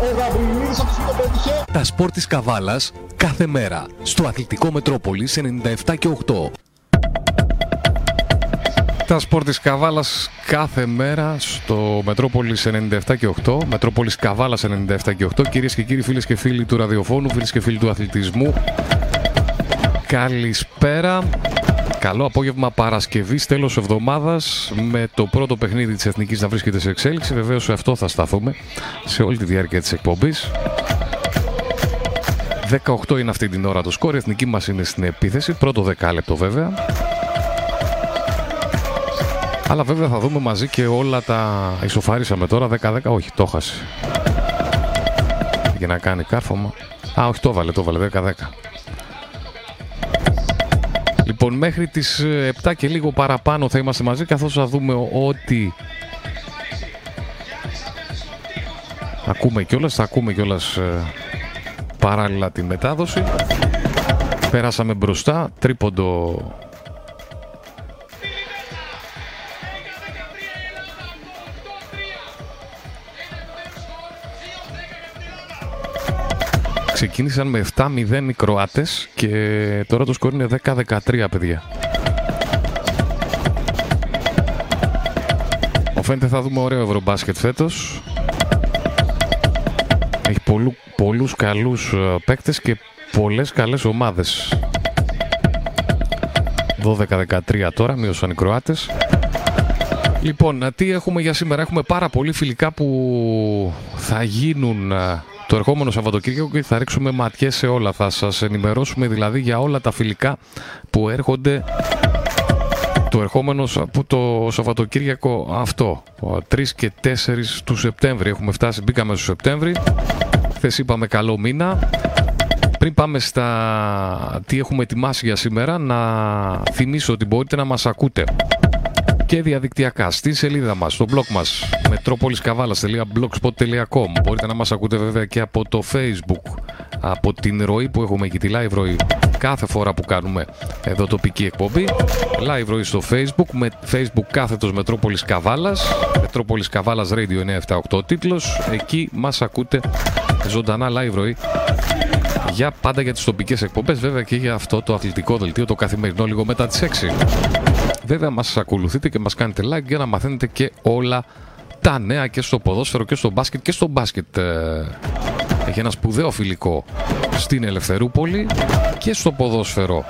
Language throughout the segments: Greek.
Ο Γαβριλίδης αυτός που το πέτυχε. Τα σπορ της Καβάλας κάθε μέρα στο Αθλητικό Μετρόπολης 97 και 8. Τα σπορ της Καβάλας κάθε μέρα στο Μετρόπολης 97 και 8. Μετρόπολης Καβάλας 97 και 8. Κυρίες και κύριοι φίλες και φίλοι του ραδιοφώνου, φίλες και φίλοι του αθλητισμού. Καλησπέρα. Καλό απόγευμα Παρασκευής, τέλος εβδομάδας, με το πρώτο παιχνίδι της Εθνικής να βρίσκεται σε εξέλιξη. Βεβαίως σε αυτό θα σταθούμε σε όλη τη διάρκεια της εκπομπής. 18 είναι αυτή την ώρα το σκόρ, η εθνική μας είναι στην επίθεση, πρώτο δεκάλεπτο βέβαια. Αλλά βέβαια θα δούμε μαζί και όλα τα ισοφάρισαμε τώρα 10-10, όχι το χασε Για να κάνει κάρφωμα. Α, όχι το βάλε, το βάλε 10-10. Λοιπόν, μέχρι τις 7 και λίγο παραπάνω θα είμαστε μαζί καθώς θα δούμε ότι ακούμε κιόλας, θα ακούμε κιόλας ε, παράλληλα τη μετάδοση. Πέρασαμε μπροστά, τρίποντο Ξεκίνησαν με 7-0 οι Κροάτες και τώρα το σκορ είναι 10-13 παιδιά. Ο φαίνεται θα δούμε ωραίο ευρωμπάσκετ φέτος. Έχει πολλού, πολλούς καλούς ε, παίκτες και πολλές καλές ομάδες. 12-13 τώρα, μείωσαν οι Κροάτες. Λοιπόν, τι έχουμε για σήμερα; Έχουμε πάρα πολύ φιλικά που θα γίνουν ε, το ερχόμενο Σαββατοκύριακο και θα ρίξουμε ματιές σε όλα. Θα σας ενημερώσουμε δηλαδή για όλα τα φιλικά που έρχονται το ερχόμενο που το Σαββατοκύριακο αυτό. 3 και 4 του Σεπτέμβρη. Έχουμε φτάσει, μπήκαμε στο Σεπτέμβρη. Χθες είπαμε καλό μήνα. Πριν πάμε στα τι έχουμε ετοιμάσει για σήμερα, να θυμίσω ότι μπορείτε να μας ακούτε και διαδικτυακά. Στη σελίδα μας, στο blog μας metropoliskavalas.blogspot.com Μπορείτε να μας ακούτε βέβαια και από το facebook. Από την ροή που έχουμε εκεί, τη live ροή κάθε φορά που κάνουμε εδώ τοπική εκπομπή. Live ροή στο facebook με facebook κάθετος Μετρόπολης Καβάλας Μετρόπολης Καβάλας Radio 978 τίτλος. Εκεί μας ακούτε ζωντανά live ροή για πάντα για τις τοπικές εκπομπές βέβαια και για αυτό το αθλητικό δελτίο το καθημερινό λίγο μετά τις 6 Βέβαια μας ακολουθείτε και μας κάνετε like για να μαθαίνετε και όλα τα νέα και στο ποδόσφαιρο και στο μπάσκετ και στο μπάσκετ ε, έχει ένα σπουδαίο φιλικό στην Ελευθερούπολη και στο ποδόσφαιρο.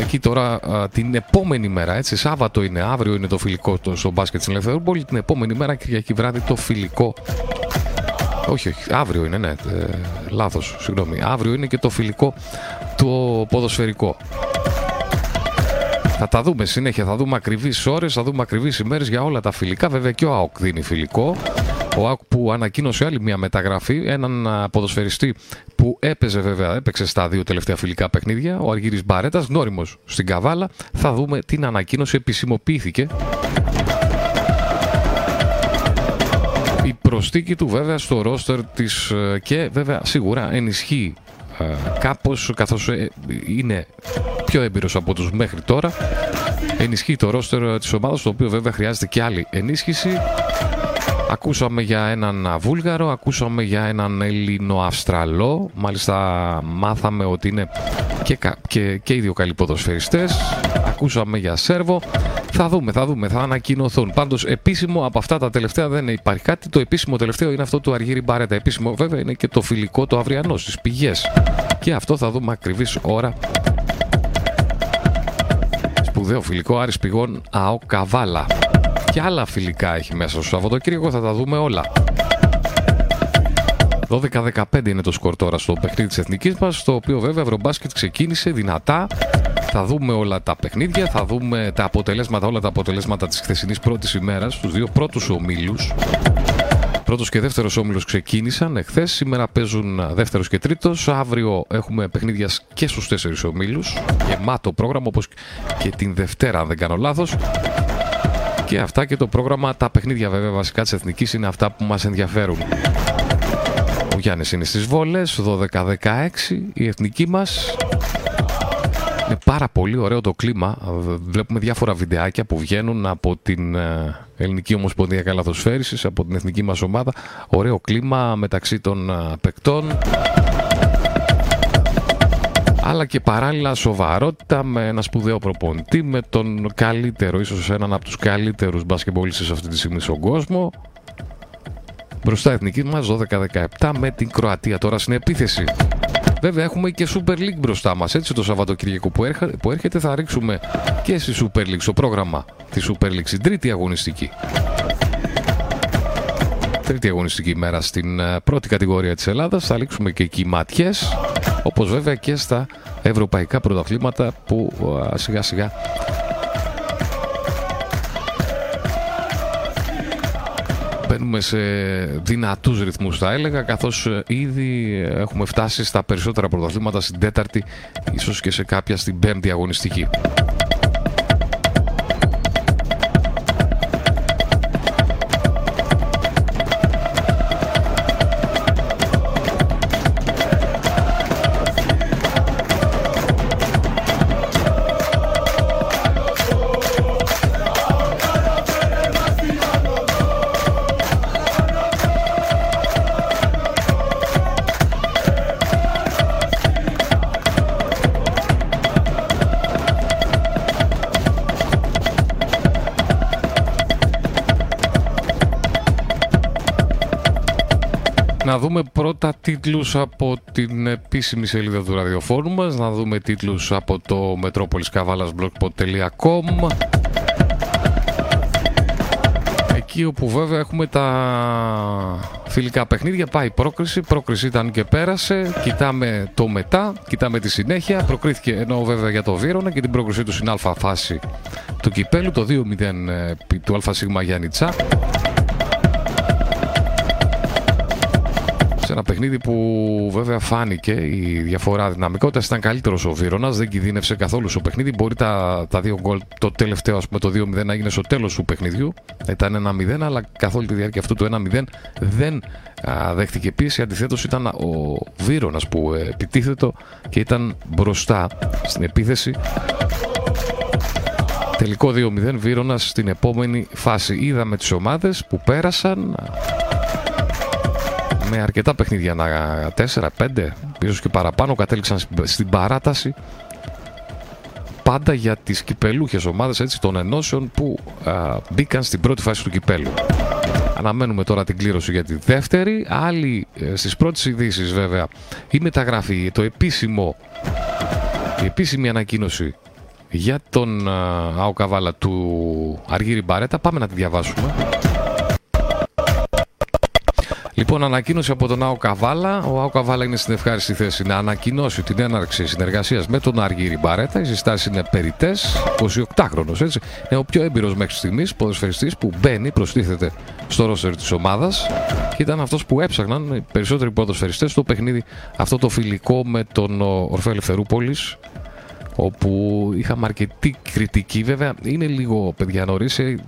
Εκεί τώρα την επόμενη μέρα, έτσι, Σάββατο είναι, αύριο είναι το φιλικό στο μπάσκετ στην Ελευθερούπολη, την επόμενη μέρα Κυριακή βράδυ το φιλικό. Όχι, όχι, αύριο είναι, ναι, ε, λάθος, συγγνώμη, αύριο είναι και το φιλικό το ποδοσφαιρικό. Θα τα δούμε συνέχεια, θα δούμε ακριβείς ώρες, θα δούμε ακριβείς ημέρες για όλα τα φιλικά. Βέβαια και ο ΑΟΚ δίνει φιλικό. Ο ΑΟΚ που ανακοίνωσε άλλη μια μεταγραφή, έναν ποδοσφαιριστή που έπαιζε βέβαια, έπαιξε στα δύο τελευταία φιλικά παιχνίδια, ο Αργύρης Μπαρέτας, γνώριμο στην Καβάλα. Θα δούμε την ανακοίνωση, επισημοποιήθηκε. Η προστίκη του βέβαια στο ρόστερ της ε, και βέβαια σίγουρα ενισχύει ε, κάπως καθώς ε, είναι πιο έμπειρος από τους μέχρι τώρα ενισχύει το ρόστερ της ομάδας το οποίο βέβαια χρειάζεται και άλλη ενίσχυση Ακούσαμε για έναν Βούλγαρο, ακούσαμε για έναν Έλληνο-Αυστραλό. Μάλιστα μάθαμε ότι είναι και, και, και οι δύο καλοί ποδοσφαιριστές. Ακούσαμε για Σέρβο. Θα δούμε, θα δούμε, θα ανακοινωθούν. Πάντως επίσημο από αυτά τα τελευταία δεν υπάρχει κάτι. Το επίσημο τελευταίο είναι αυτό του Αργύρι Μπαρέτα. Επίσημο βέβαια είναι και το φιλικό το αυριανό στις πηγές. Και αυτό θα δούμε ακριβής ώρα σπουδαίο φιλικό Άρης Πηγών ΑΟ Καβάλα και άλλα φιλικά έχει μέσα στο Σαββατοκύριακο, θα τα δούμε όλα. 12-15 είναι το σκορ τώρα στο παιχνίδι της εθνικής μας, το οποίο βέβαια Ευρωμπάσκετ ξεκίνησε δυνατά. Θα δούμε όλα τα παιχνίδια, θα δούμε τα αποτελέσματα, όλα τα αποτελέσματα της χθεσινής πρώτης ημέρας, τους δύο πρώτους ομίλους. Πρώτος και δεύτερος όμιλος ξεκίνησαν εχθές, σήμερα παίζουν δεύτερος και τρίτος, αύριο έχουμε παιχνίδια και στους τέσσερις ομίλους, γεμάτο πρόγραμμα όπως και την Δευτέρα αν δεν κάνω λάθος. Και αυτά και το πρόγραμμα, τα παιχνίδια βέβαια βασικά της Εθνικής είναι αυτά που μας ενδιαφέρουν. Ο Γιάννης είναι στις βόλες, 12-16 η Εθνική μας. Είναι πάρα πολύ ωραίο το κλίμα. Βλέπουμε διάφορα βιντεάκια που βγαίνουν από την ε, Ελληνική Ομοσπονδία Καλαθοσφαίρισης, από την εθνική μας ομάδα. Ωραίο κλίμα μεταξύ των ε, παικτών. Αλλά και παράλληλα σοβαρότητα με ένα σπουδαίο προπονητή, με τον καλύτερο, ίσως έναν από τους καλύτερους μπασκεμπολίστες αυτή τη στιγμή στον κόσμο. Μπροστά εθνική μας 12-17 με την Κροατία τώρα στην επίθεση. Βέβαια έχουμε και Super League μπροστά μας, έτσι το Σαββατοκύριακο που, που έρχεται θα ρίξουμε και στη Super League, στο πρόγραμμα της Super League, στην τρίτη αγωνιστική. Τρίτη αγωνιστική μέρα στην ε, πρώτη κατηγορία της Ελλάδας, θα ρίξουμε και εκεί ματιές, όπως βέβαια και στα ευρωπαϊκά πρωταθλήματα που ε, σιγά σιγά μπαίνουμε σε δυνατούς ρυθμούς θα έλεγα καθώς ε, ήδη έχουμε φτάσει στα περισσότερα πρωταθλήματα στην τέταρτη ίσως και σε κάποια στην πέμπτη αγωνιστική. Δούμε πρώτα τίτλους από την επίσημη σελίδα του ραδιοφόρου μας, να δούμε τίτλους από το metropoliskavalasblogspot.com Εκεί όπου βέβαια έχουμε τα φιλικά παιχνίδια, πάει πρόκριση, πρόκριση ήταν και πέρασε, κοιτάμε το μετά, κοιτάμε τη συνέχεια, προκρίθηκε ενώ βέβαια για το Βύρονα και την πρόκρισή του στην αλφα φάση του κυπέλου, το 2-0 ε, του ΑΣ Γιάννητσά. Σε ένα παιχνίδι που βέβαια φάνηκε η διαφορά δυναμικότητας ήταν καλύτερος ο Βίρονας, δεν κινδύνευσε καθόλου στο παιχνίδι. Μπορεί τα, τα δύο γκολ, το τελευταίο, ας πούμε, το 2-0 να έγινε στο τέλος του παιχνιδιού. Ήταν 1-0, αλλά καθ' όλη τη διάρκεια αυτού του 1-0 δεν α, δέχτηκε πίεση. Αντιθέτως ήταν ο Βίρονας που ε, επιτίθετο και ήταν μπροστά στην επίθεση. Τελικό 2-0 Βίρονας στην επόμενη φάση. Είδαμε τις ομάδες που πέρασαν με αρκετά παιχνίδια, 4-5, ίσως και παραπάνω, κατέληξαν στην παράταση. Πάντα για τις κυπελούχες ομάδες έτσι, των ενώσεων που α, μπήκαν στην πρώτη φάση του κυπέλου. Αναμένουμε τώρα την κλήρωση για τη δεύτερη. Άλλη ε, στις πρώτες ειδήσεις βέβαια η μεταγραφή, το επίσημο, η επίσημη ανακοίνωση για τον Αοκαβάλα του Αργύρι Μπαρέτα. Πάμε να τη διαβάσουμε. Λοιπόν, ανακοίνωση από τον Άο Καβάλα. Ο Άο Καβάλα είναι στην ευχάριστη θέση να ανακοινώσει την έναρξη συνεργασίας με τον Αργύρι Μπαρέτα. Οι συστάσεις είναι περιτέ. 28χρονο, έτσι. Είναι ο πιο έμπειρος μέχρι στιγμής ποδοσφαιριστής που μπαίνει, προστίθεται στο ρόστερ της ομάδας και ήταν αυτός που έψαχναν οι περισσότεροι ποδοσφαιριστές στο παιχνίδι αυτό το φιλικό με τον Ορφέ Ελευθερούπολη όπου είχαμε αρκετή κριτική. Βέβαια, είναι λίγο παιδιά νωρίς. Ε,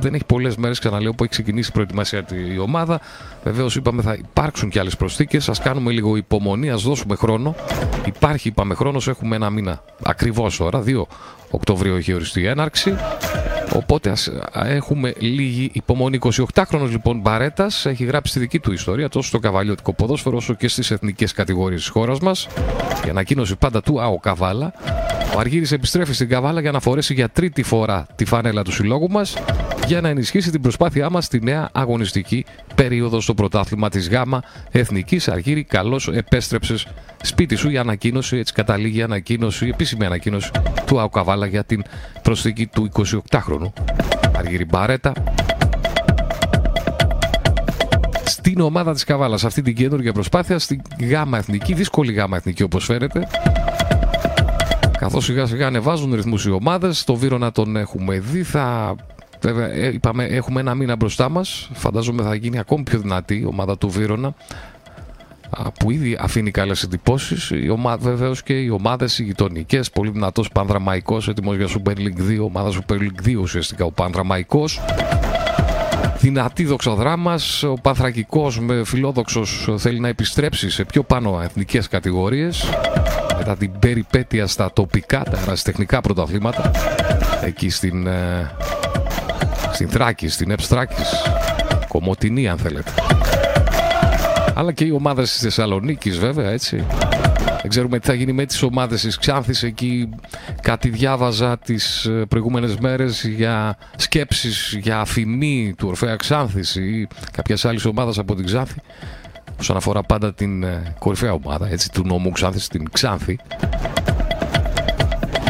δεν έχει πολλές μέρες, ξαναλέω, που έχει ξεκινήσει η προετοιμασία η ομάδα. Βεβαίως, είπαμε θα υπάρξουν και άλλες προσθήκες. Α κάνουμε λίγο υπομονή, ας δώσουμε χρόνο. Υπάρχει, είπαμε, χρόνος. Έχουμε ένα μήνα ακριβώς τώρα. 2 Οκτωβρίου έχει οριστεί η έναρξη. Οπότε ας έχουμε λίγη υπομονή. 28χρονος λοιπόν Μπαρέτας έχει γράψει τη δική του ιστορία τόσο στο καβαλιωτικό ποδόσφαιρο όσο και στις εθνικές κατηγορίες της χώρας μας. Η ανακοίνωση πάντα του ΑΟ Καβάλα. Ο Αργύρης επιστρέφει στην Καβάλα για να φορέσει για τρίτη φορά τη φανέλα του συλλόγου μας για να ενισχύσει την προσπάθειά μας στη νέα αγωνιστική περίοδο στο πρωτάθλημα της ΓΑΜΑ Εθνικής. Αργύρη, καλώς επέστρεψες σπίτι σου. Η ανακοίνωση, έτσι καταλήγει η ανακοίνωση, η επίσημη ανακοίνωση του ΑΟ Καβάλα για την προσθήκη του 28χρονου. Αργύρη Μπαρέτα, στην ομάδα της Καβάλας αυτή την καινούργια προσπάθεια στην γάμα εθνική, δύσκολη γάμα εθνική όπως φαίνεται καθώς σιγά σιγά ανεβάζουν ρυθμούς οι ομάδες το Βύρονα τον έχουμε δει θα Βέβαια, ε, είπαμε, έχουμε ένα μήνα μπροστά μας. Φαντάζομαι θα γίνει ακόμη πιο δυνατή η ομάδα του Βύρονα που ήδη αφήνει καλές εντυπώσεις. Βεβαίως και οι ομάδες οι γειτονικές, πολύ δυνατός Πανδραμαϊκός, έτοιμος για Super League 2, ομάδα Super League 2 ουσιαστικά ο Πανδραμαϊκός. Δυνατή δοξοδράμας, ο Πανθρακικός με φιλόδοξος θέλει να επιστρέψει σε πιο πάνω εθνικές κατηγορίες. μετά την περιπέτεια στα τοπικά, τα ερασιτεχνικά πρωταθλήματα εκεί στην, ε, στην Θράκη, στην Εψθράκης, Κομωτινή αν θέλετε. Αλλά και οι ομάδες της Θεσσαλονίκης βέβαια έτσι. Δεν ξέρουμε τι θα γίνει με τις ομάδες της Ξάνθης εκεί. Κάτι διάβαζα τις ε, προηγούμενες μέρες για σκέψεις για αφημί του Ορφέα Ξάνθης ή κάποιας άλλης ομάδας από την Ξάνθη. Όσον αφορά πάντα την ε, κορυφαία ομάδα έτσι, του νόμου Ξάνθης, την Ξάνθη.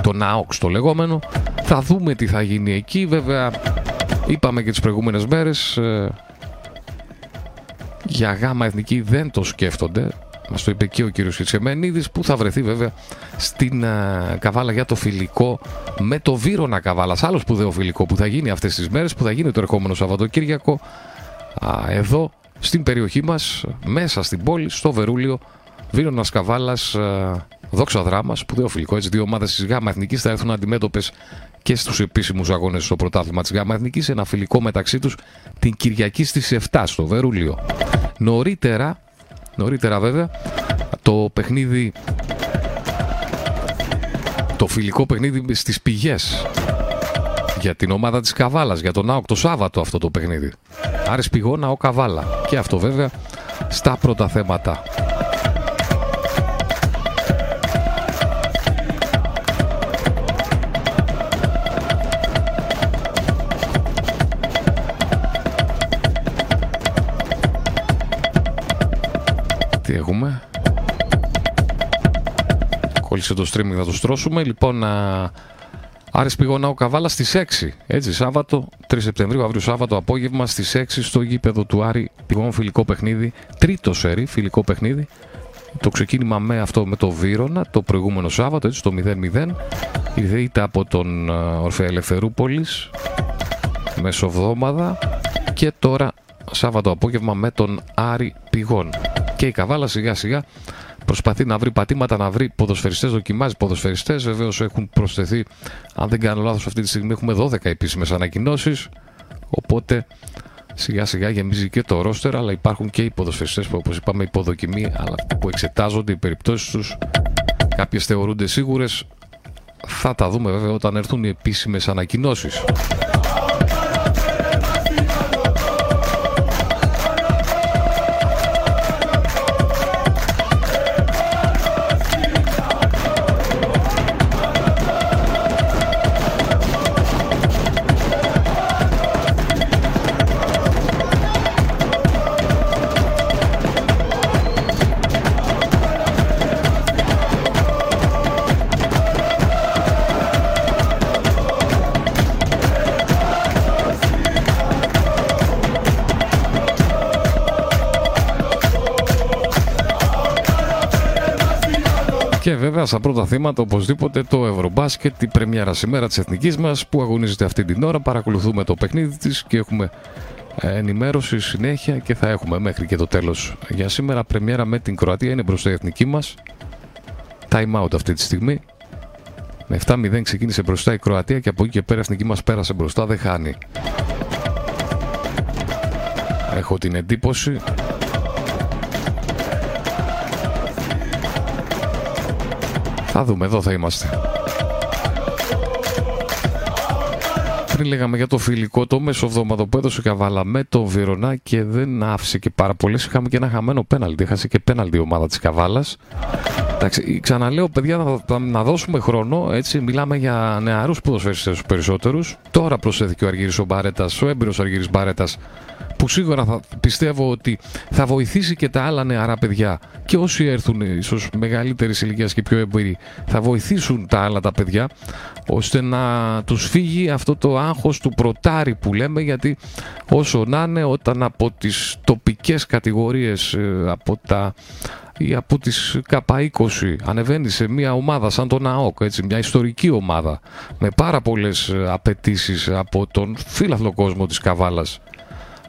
Το ΝΑΟΚ το λεγόμενο. Θα δούμε τι θα γίνει εκεί βέβαια. Είπαμε και τις προηγούμενες μέρες ε, για γάμα εθνική δεν το σκέφτονται Μας το είπε και ο κύριος Ιτσεμένιδη, που θα βρεθεί βέβαια στην α, Καβάλα για το φιλικό με το Βύρονα Καβάλας. Άλλος σπουδαίο φιλικό που θα γίνει αυτές τις μέρες, που θα γίνει το ερχόμενο Σαββατοκύριακο α, εδώ στην περιοχή μας, μέσα στην πόλη, στο Βερούλιο. Βύρονα Καβάλας, δόξα δράμα, σπουδαίο φιλικό. Έτσι, δύο ομάδες της ΓΑΜΑ Εθνικής θα έρθουν αντιμέτωπες και στους επίσημους αγώνες στο πρωτάθλημα της ΓΑΜΑ Εθνική. Ένα φιλικό μεταξύ τους την Κυριακή στις 7 στο Βερούλιο. Νωρίτερα, Νωρίτερα βέβαια το παιχνίδι το φιλικό παιχνίδι στις πηγές για την ομάδα της Καβάλας, για τον ΑΟΚ το Σάββατο αυτό το παιχνίδι. Άρης Πηγώνα, ο Καβάλα. Και αυτό βέβαια στα πρώτα θέματα. Τι έχουμε. Κόλλησε το streaming, θα το στρώσουμε. Λοιπόν, α, Άρης Πηγόνα ο Καβάλα στις 6. Έτσι, Σάββατο, 3 Σεπτεμβρίου, αύριο Σάββατο απόγευμα στις 6 στο γήπεδο του Άρη Πηγόν φιλικό παιχνίδι. Τρίτο σερί φιλικό παιχνίδι. Το ξεκίνημα με αυτό με το Βύρονα το προηγούμενο Σάββατο, έτσι, το 0-0. Ήρθε από τον Ορφέα Ελευθερούπολης μεσοβδόμαδα και τώρα Σάββατο απόγευμα με τον Άρη Πηγόν και η Καβάλα σιγά σιγά προσπαθεί να βρει πατήματα, να βρει ποδοσφαιριστές, δοκιμάζει ποδοσφαιριστές. Βεβαίως έχουν προσθεθεί, αν δεν κάνω λάθος αυτή τη στιγμή έχουμε 12 επίσημες ανακοινώσεις. Οπότε σιγά σιγά γεμίζει και το ρόστερ, αλλά υπάρχουν και οι ποδοσφαιριστές που όπως είπαμε υποδοκιμή, αλλά που εξετάζονται οι περιπτώσεις τους. Κάποιες θεωρούνται σίγουρες. Θα τα δούμε βέβαια όταν έρθουν οι επίσημες ανακοινώσεις. Βέβαια στα πρώτα θύματα οπωσδήποτε το Ευρωμπάσκετ, η πρεμιέρα σήμερα της εθνικής μας που αγωνίζεται αυτή την ώρα. Παρακολουθούμε το παιχνίδι της και έχουμε ενημέρωση συνέχεια και θα έχουμε μέχρι και το τέλος. Για σήμερα πρεμιέρα με την Κροατία είναι μπροστά η εθνική μας. Time out αυτή τη στιγμή. Με 7-0 ξεκίνησε μπροστά η Κροατία και από εκεί και πέρα η εθνική μας πέρασε μπροστά, δεν χάνει. Έχω την εντύπωση Θα δούμε, εδώ θα είμαστε. Πριν λέγαμε για το φιλικό, το μεσοβδόμαδο που έδωσε Καβάλα με το Βιρονά και δεν άφησε και πάρα πολλέ. Είχαμε και ένα χαμένο πέναλτι. Έχασε και πέναλτι η ομάδα της Καβάλας. Εντάξει, ξαναλέω, παιδιά, να, να δώσουμε χρόνο. Έτσι, μιλάμε για νεαρούς ποδοσφαιριστές περισσότερους. Τώρα προσέθηκε ο Αργύρι ο Μπαρέτας, ο έμπειρος Αργύρι Μπαρέτας, που σίγουρα θα πιστεύω ότι θα βοηθήσει και τα άλλα νεαρά παιδιά και όσοι έρθουν ίσως μεγαλύτερης ηλικίας και πιο εμπειροί θα βοηθήσουν τα άλλα τα παιδιά ώστε να τους φύγει αυτό το άγχος του πρωτάρι που λέμε γιατί όσο να είναι όταν από τις τοπικές κατηγορίες ε, από τα ή από τις ΚΑΠΑ20 ανεβαίνει σε μια ομάδα σαν τον ΑΟΚ, έτσι, μια ιστορική ομάδα με πάρα πολλές ε, απαιτήσεις από τον φύλαθλο κόσμο της Καβάλας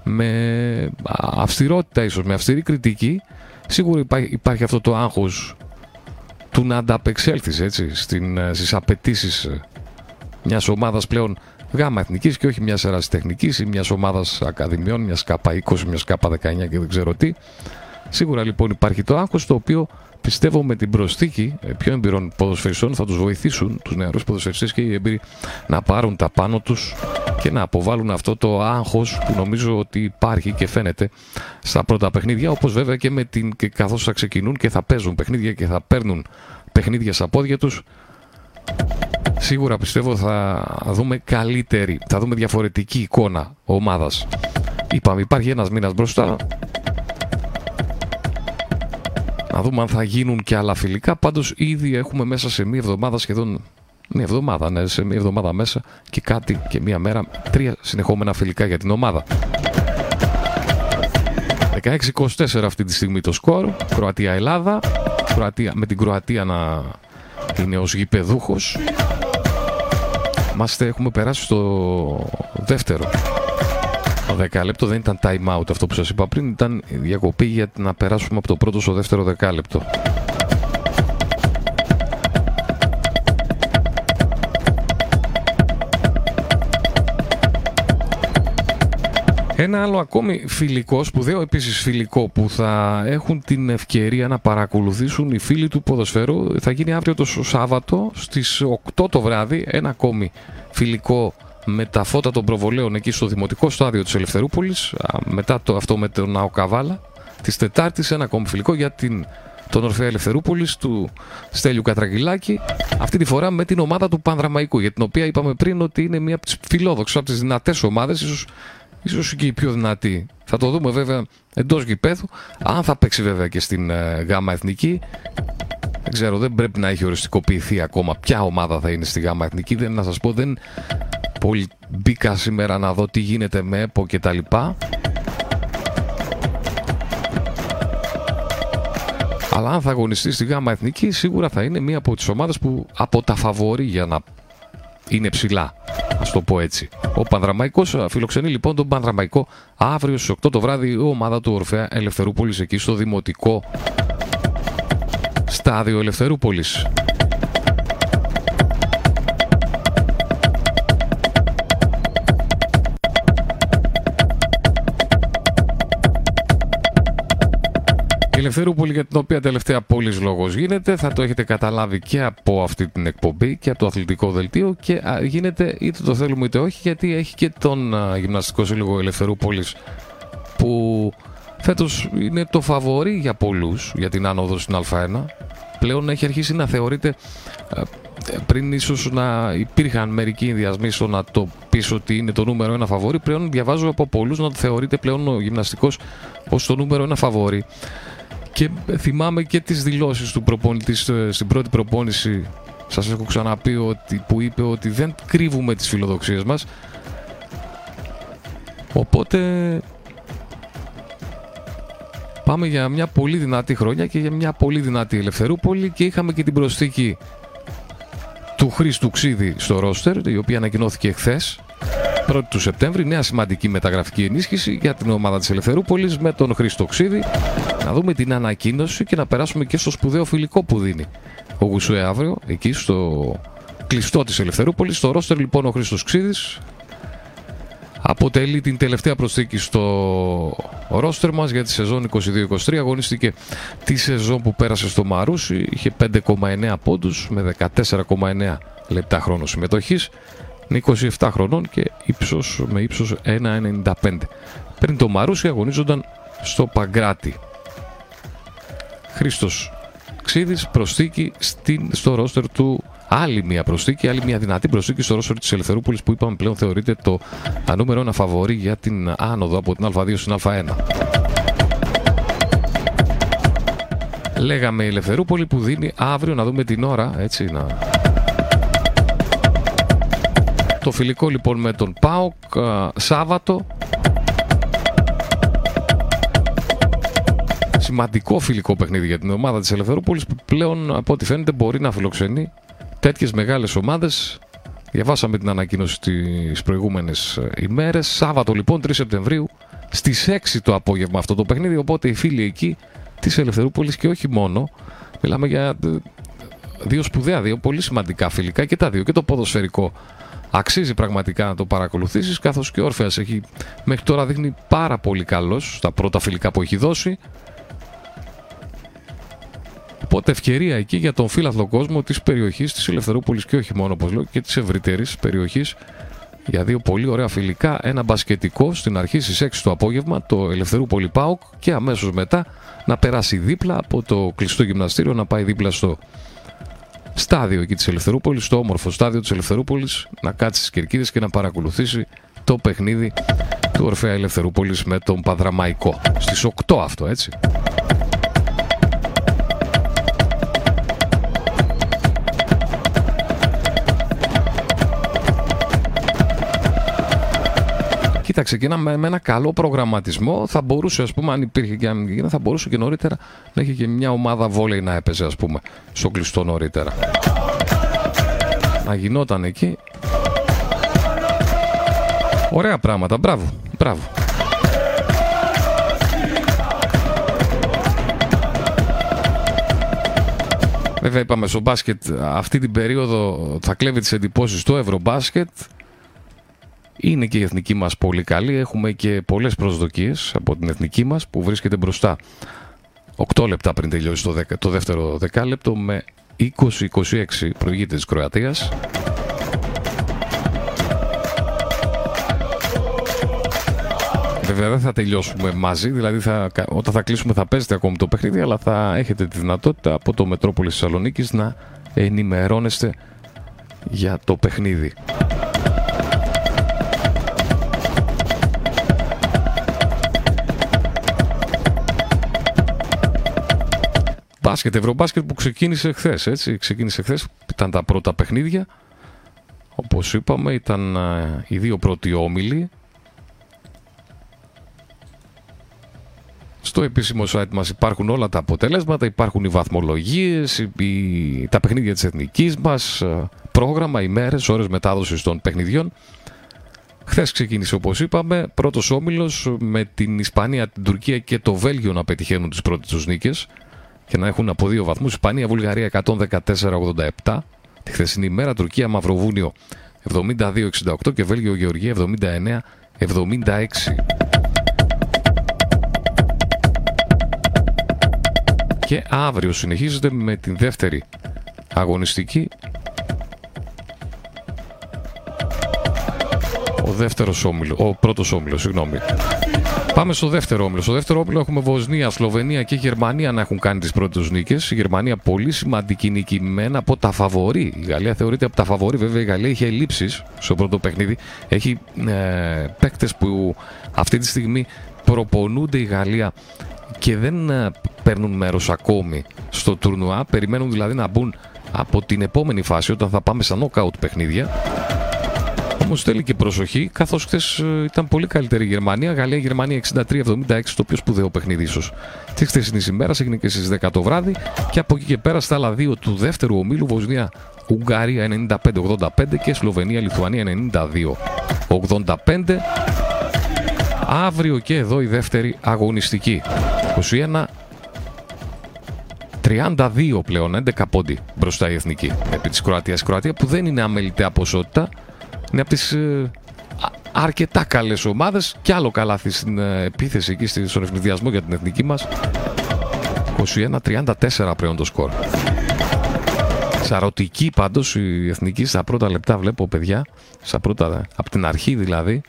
με αυστηρότητα ίσως, με αυστηρή κριτική σίγουρα υπάρχει, αυτό το άγχος του να ανταπεξέλθεις έτσι, στην, ε, στις απαιτήσεις ε, μιας ομάδας πλέον γάμα εθνικής και όχι μιας τεχνικής ή μιας ομάδας ακαδημιών, μιας ΚΑΠΑ 20, μιας ΚΑΠΑ 19 και δεν ξέρω τι. Σίγουρα λοιπόν υπάρχει το άγχος το οποίο πιστεύω με την προσθήκη ε, πιο εμπειρών ποδοσφαιριστών θα τους βοηθήσουν τους νεαρούς ποδοσφαιριστές και οι εμπειροί να πάρουν τα πάνω τους και να αποβάλουν αυτό το άγχος που νομίζω ότι υπάρχει και φαίνεται στα πρώτα παιχνίδια όπως βέβαια και, με την, και καθώς θα ξεκινούν και θα παίζουν παιχνίδια και θα παίρνουν παιχνίδια στα πόδια τους σίγουρα πιστεύω θα δούμε καλύτερη, θα δούμε διαφορετική εικόνα ομάδας. Είπαμε υπάρχει ένας μήνας μπροστά, να δούμε αν θα γίνουν και άλλα φιλικά. Πάντως ήδη έχουμε μέσα σε μία εβδομάδα σχεδόν. Μία εβδομάδα, ναι, σε μία εβδομάδα μέσα και κάτι και μία μέρα. Τρία συνεχόμενα φιλικά για την ομάδα. 16-24 αυτή τη στιγμή το σκορ. Κροατία-Ελλάδα. Κροατία, με την Κροατία να είναι ως γηπεδούχος. Είμαστε, έχουμε περάσει στο δεύτερο το δεκάλεπτο δεν ήταν time out αυτό που σας είπα πριν, ήταν διακοπή για να περάσουμε από το πρώτο στο δεύτερο δεκάλεπτο. Ένα άλλο ακόμη φιλικό, σπουδαίο επίσης φιλικό που θα έχουν την ευκαιρία να παρακολουθήσουν οι φίλοι του ποδοσφαίρου θα γίνει αύριο το Σάββατο στις 8 το βράδυ. Ένα ακόμη φιλικό με τα φώτα των προβολέων εκεί στο δημοτικό στάδιο της Ελευθερούπολης μετά το, αυτό με τον Ναοκαβάλα της Τετάρτης ένα ακόμη φιλικό για την, τον Ορφέα Ελευθερούπολης του Στέλιου Κατραγγυλάκη αυτή τη φορά με την ομάδα του Πανδραμαϊκού για την οποία είπαμε πριν ότι είναι μια από τις φιλόδοξες από τις δυνατές ομάδες ίσως, ίσως και η πιο δυνατή θα το δούμε βέβαια εντός γηπέδου αν θα παίξει βέβαια και στην ε, ΓΑΜΑ Εθνική δεν ξέρω, δεν πρέπει να έχει οριστικοποιηθεί ακόμα ποια ομάδα θα είναι στη ΓΑΜΑ Εθνική. Δεν, να σας πω, δεν πολύ μπήκα σήμερα να δω τι γίνεται με ΕΠΟ και τα λοιπά. Αλλά αν θα αγωνιστεί στη ΓΑΜΑ Εθνική, σίγουρα θα είναι μία από τις ομάδες που από τα φαβορεί για να είναι ψηλά. Α το πω έτσι. Ο Πανδραμαϊκός φιλοξενεί λοιπόν τον Πανδραμαϊκό αύριο στις 8 το βράδυ η ομάδα του Ορφέα Ελευθερούπολης εκεί στο Δημοτικό Στάδιο Ελευθερούπολης. Ελευθερούπολη για την οποία τελευταία πόλης λόγος γίνεται θα το έχετε καταλάβει και από αυτή την εκπομπή και από το αθλητικό δελτίο και γίνεται είτε το θέλουμε είτε όχι γιατί έχει και τον γυμναστικό σύλλογο Ελευθερούπολης που φέτος είναι το φαβορή για πολλούς για την άνοδο στην Α1 πλέον έχει αρχίσει να θεωρείται ε, πριν ίσως να υπήρχαν μερικοί ενδιασμοί στο να το πεις ότι είναι το νούμερο ένα φαβόρη πλέον διαβάζω από πολλούς να το θεωρείται πλέον ο γυμναστικός ως το νούμερο ένα φαβόρη και θυμάμαι και τις δηλώσεις του προπονητής ε, στην πρώτη προπόνηση σας έχω ξαναπεί ότι, που είπε ότι δεν κρύβουμε τις φιλοδοξίες μας οπότε Πάμε για μια πολύ δυνατή χρόνια και για μια πολύ δυνατή Ελευθερούπολη και είχαμε και την προσθήκη του Χρήστου Ξίδη στο ρόστερ, η οποία ανακοινώθηκε χθες. 1η του Σεπτέμβρη, νέα σημαντική μεταγραφική ενίσχυση για την ομάδα της Ελευθερούπολης με τον Χρήστο Ξίδη. Να δούμε την ανακοίνωση και να περάσουμε και στο σπουδαίο φιλικό που δίνει ο Γουσουέ αύριο, εκεί στο κλειστό της Ελευθερούπολης. Στο ρόστερ λοιπόν ο Χρήστος Ξίδης, αποτελεί την τελευταία προσθήκη στο ρόστερ μας για τη σεζόν 22-23. Αγωνίστηκε τη σεζόν που πέρασε στο Μαρούσι, είχε 5,9 πόντους με 14,9 λεπτά χρόνο συμμετοχής. Είναι 27 χρονών και ύψος, με ύψος 1,95. Πριν το Μαρούσι αγωνίζονταν στο Παγκράτη. Χρήστος Ξίδης προσθήκη στην, στο ρόστερ του άλλη μια προσθήκη, άλλη μια δυνατή προσθήκη στο ρόστερ της Ελευθερούπολης που είπαμε πλέον θεωρείται το νούμερο ένα φαβορή για την άνοδο από την Α2 στην Α1. Λέγαμε η Ελευθερούπολη που δίνει αύριο να δούμε την ώρα, έτσι να... Το φιλικό λοιπόν με τον ΠΑΟΚ Σάββατο. Σημαντικό φιλικό παιχνίδι για την ομάδα της Ελευθερούπολης που πλέον από ό,τι φαίνεται μπορεί να φιλοξενεί τέτοιες μεγάλες ομάδες. Διαβάσαμε την ανακοίνωση τις προηγούμενες ε, ημέρες. Σάββατο λοιπόν 3 Σεπτεμβρίου στις 6 το απόγευμα αυτό το παιχνίδι. Οπότε οι φίλοι εκεί της Ελευθερούπολης και όχι μόνο. Μιλάμε για ε, δύο σπουδαία, δύο πολύ σημαντικά φιλικά και τα δύο και το ποδοσφαιρικό αξίζει πραγματικά να το παρακολουθήσεις καθώς και ο Όρφεας έχει μέχρι τώρα δείχνει πάρα πολύ καλός στα πρώτα φιλικά που έχει δώσει Οπότε ευκαιρία εκεί για τον φίλαθλο κόσμο της περιοχής της Ελευθερούπολης και όχι μόνο όπως λέω και της ευρύτερης περιοχής για δύο πολύ ωραία φιλικά. Ένα μπασκετικό στην αρχή στις 6 το απόγευμα, το Ελευθερούπολη ΠΑΟΚ και αμέσως μετά να περάσει δίπλα από το κλειστό γυμναστήριο να πάει δίπλα στο στάδιο εκεί της Ελευθερούπολης, στο όμορφο στάδιο της Ελευθερούπολης να κάτσει στις κερκίδες και να παρακολουθήσει το παιχνίδι του Ορφέα Ελευθερούπολης με τον Παδραμαϊκό. Στις 8 αυτό έτσι. Κοίτα, ξεκινάμε με ένα καλό προγραμματισμό. Θα μπορούσε, ας πούμε, αν υπήρχε και αν θα μπορούσε και νωρίτερα να έχει και μια ομάδα βόλεϊ να έπαιζε, ας πούμε, στο κλειστό νωρίτερα. Να γινόταν εκεί. Ωραία πράγματα. Μπράβο. Μπράβο. Βέβαια είπαμε στο μπάσκετ αυτή την περίοδο θα κλέβει τις εντυπώσεις στο Ευρωμπάσκετ είναι και η εθνική μας πολύ καλή. Έχουμε και πολλές προσδοκίες από την εθνική μας που βρίσκεται μπροστά 8 λεπτά πριν τελειώσει το, το δεύτερο δεκάλεπτο με 20-26 προηγείται της Κροατίας. Βέβαια δεν θα τελειώσουμε μαζί, δηλαδή θα, όταν θα κλείσουμε θα παίζετε ακόμη το παιχνίδι, αλλά θα έχετε τη δυνατότητα από το Μετρόπολης Θεσσαλονίκης να ενημερώνεστε για το παιχνίδι. Μπάσκετ, ευρωμπάσκετ που ξεκίνησε χθες. Έτσι, ξεκίνησε χθες. Ήταν τα πρώτα παιχνίδια. Όπως είπαμε, ήταν οι δύο πρώτοι όμιλοι. Στο επίσημο site μας υπάρχουν όλα τα αποτελέσματα, υπάρχουν οι βαθμολογίες, τα παιχνίδια της εθνικής μας, πρόγραμμα, ημέρες, ώρες μετάδοσης των παιχνιδιών. Χθες ξεκίνησε όπως είπαμε, πρώτος όμιλος με την Ισπανία, την Τουρκία και το Βέλγιο να πετυχαίνουν τις πρώτες τους νίκες και να έχουν από δύο βαθμούς. Ισπανία, Βουλγαρία 114-87. Τη χθεσινή ημέρα Τουρκία, Μαυροβούνιο 72-68 και Βέλγιο, Γεωργία 79-76. Και αύριο συνεχίζεται με την δεύτερη αγωνιστική. Ο δεύτερος όμιλος, ο πρώτος όμιλος, συγγνώμη. Πάμε στο δεύτερο όμιλο. Στο δεύτερο όμιλο έχουμε Βοσνία, Σλοβενία και Γερμανία να έχουν κάνει τις πρώτες νίκες. Η Γερμανία πολύ σημαντική νίκη με ένα από τα φαβορή. Η Γαλλία θεωρείται από τα φαβορή. Βέβαια η Γαλλία είχε ελλείψεις στο πρώτο παιχνίδι. Έχει ε, παίκτες που αυτή τη στιγμή προπονούνται η Γαλλία και δεν ε, παίρνουν μέρος ακόμη στο τουρνουά. Περιμένουν δηλαδή να μπουν από την επόμενη φάση όταν θα πάμε στα knockout παιχνίδια. Όμω θέλει και προσοχή, καθώς χθες ε, ήταν πολύ καλύτερη η Γερμανία. Γαλλία-Γερμανία 63-76, το πιο σπουδαίο παιχνίδι ίσως τη χθεσινή ημέρας. Έγινε και στις 10 το βράδυ. Και από εκεί και πέρα στα άλλα δύο του δεύτερου ομίλου, Βοσνία Ουγγαρία 95-85 και Σλοβενία-Λιθουανία 92-85. Αύριο και εδώ η δεύτερη αγωνιστική. 21 32 πλέον, 11 πόντι μπροστά η εθνική επί της Κροατίας. Κροατία που δεν είναι αμεληταία ποσότητα, είναι από τις ε, αρκετά καλές ομάδες και άλλο καλάθι στην ε, επίθεση εκεί στον ευνηδιασμό για την εθνική μας. 21-34 πλέον το σκορ. Σαρωτική πάντως η εθνική στα πρώτα λεπτά βλέπω παιδιά. Στα πρώτα, από την αρχή δηλαδή.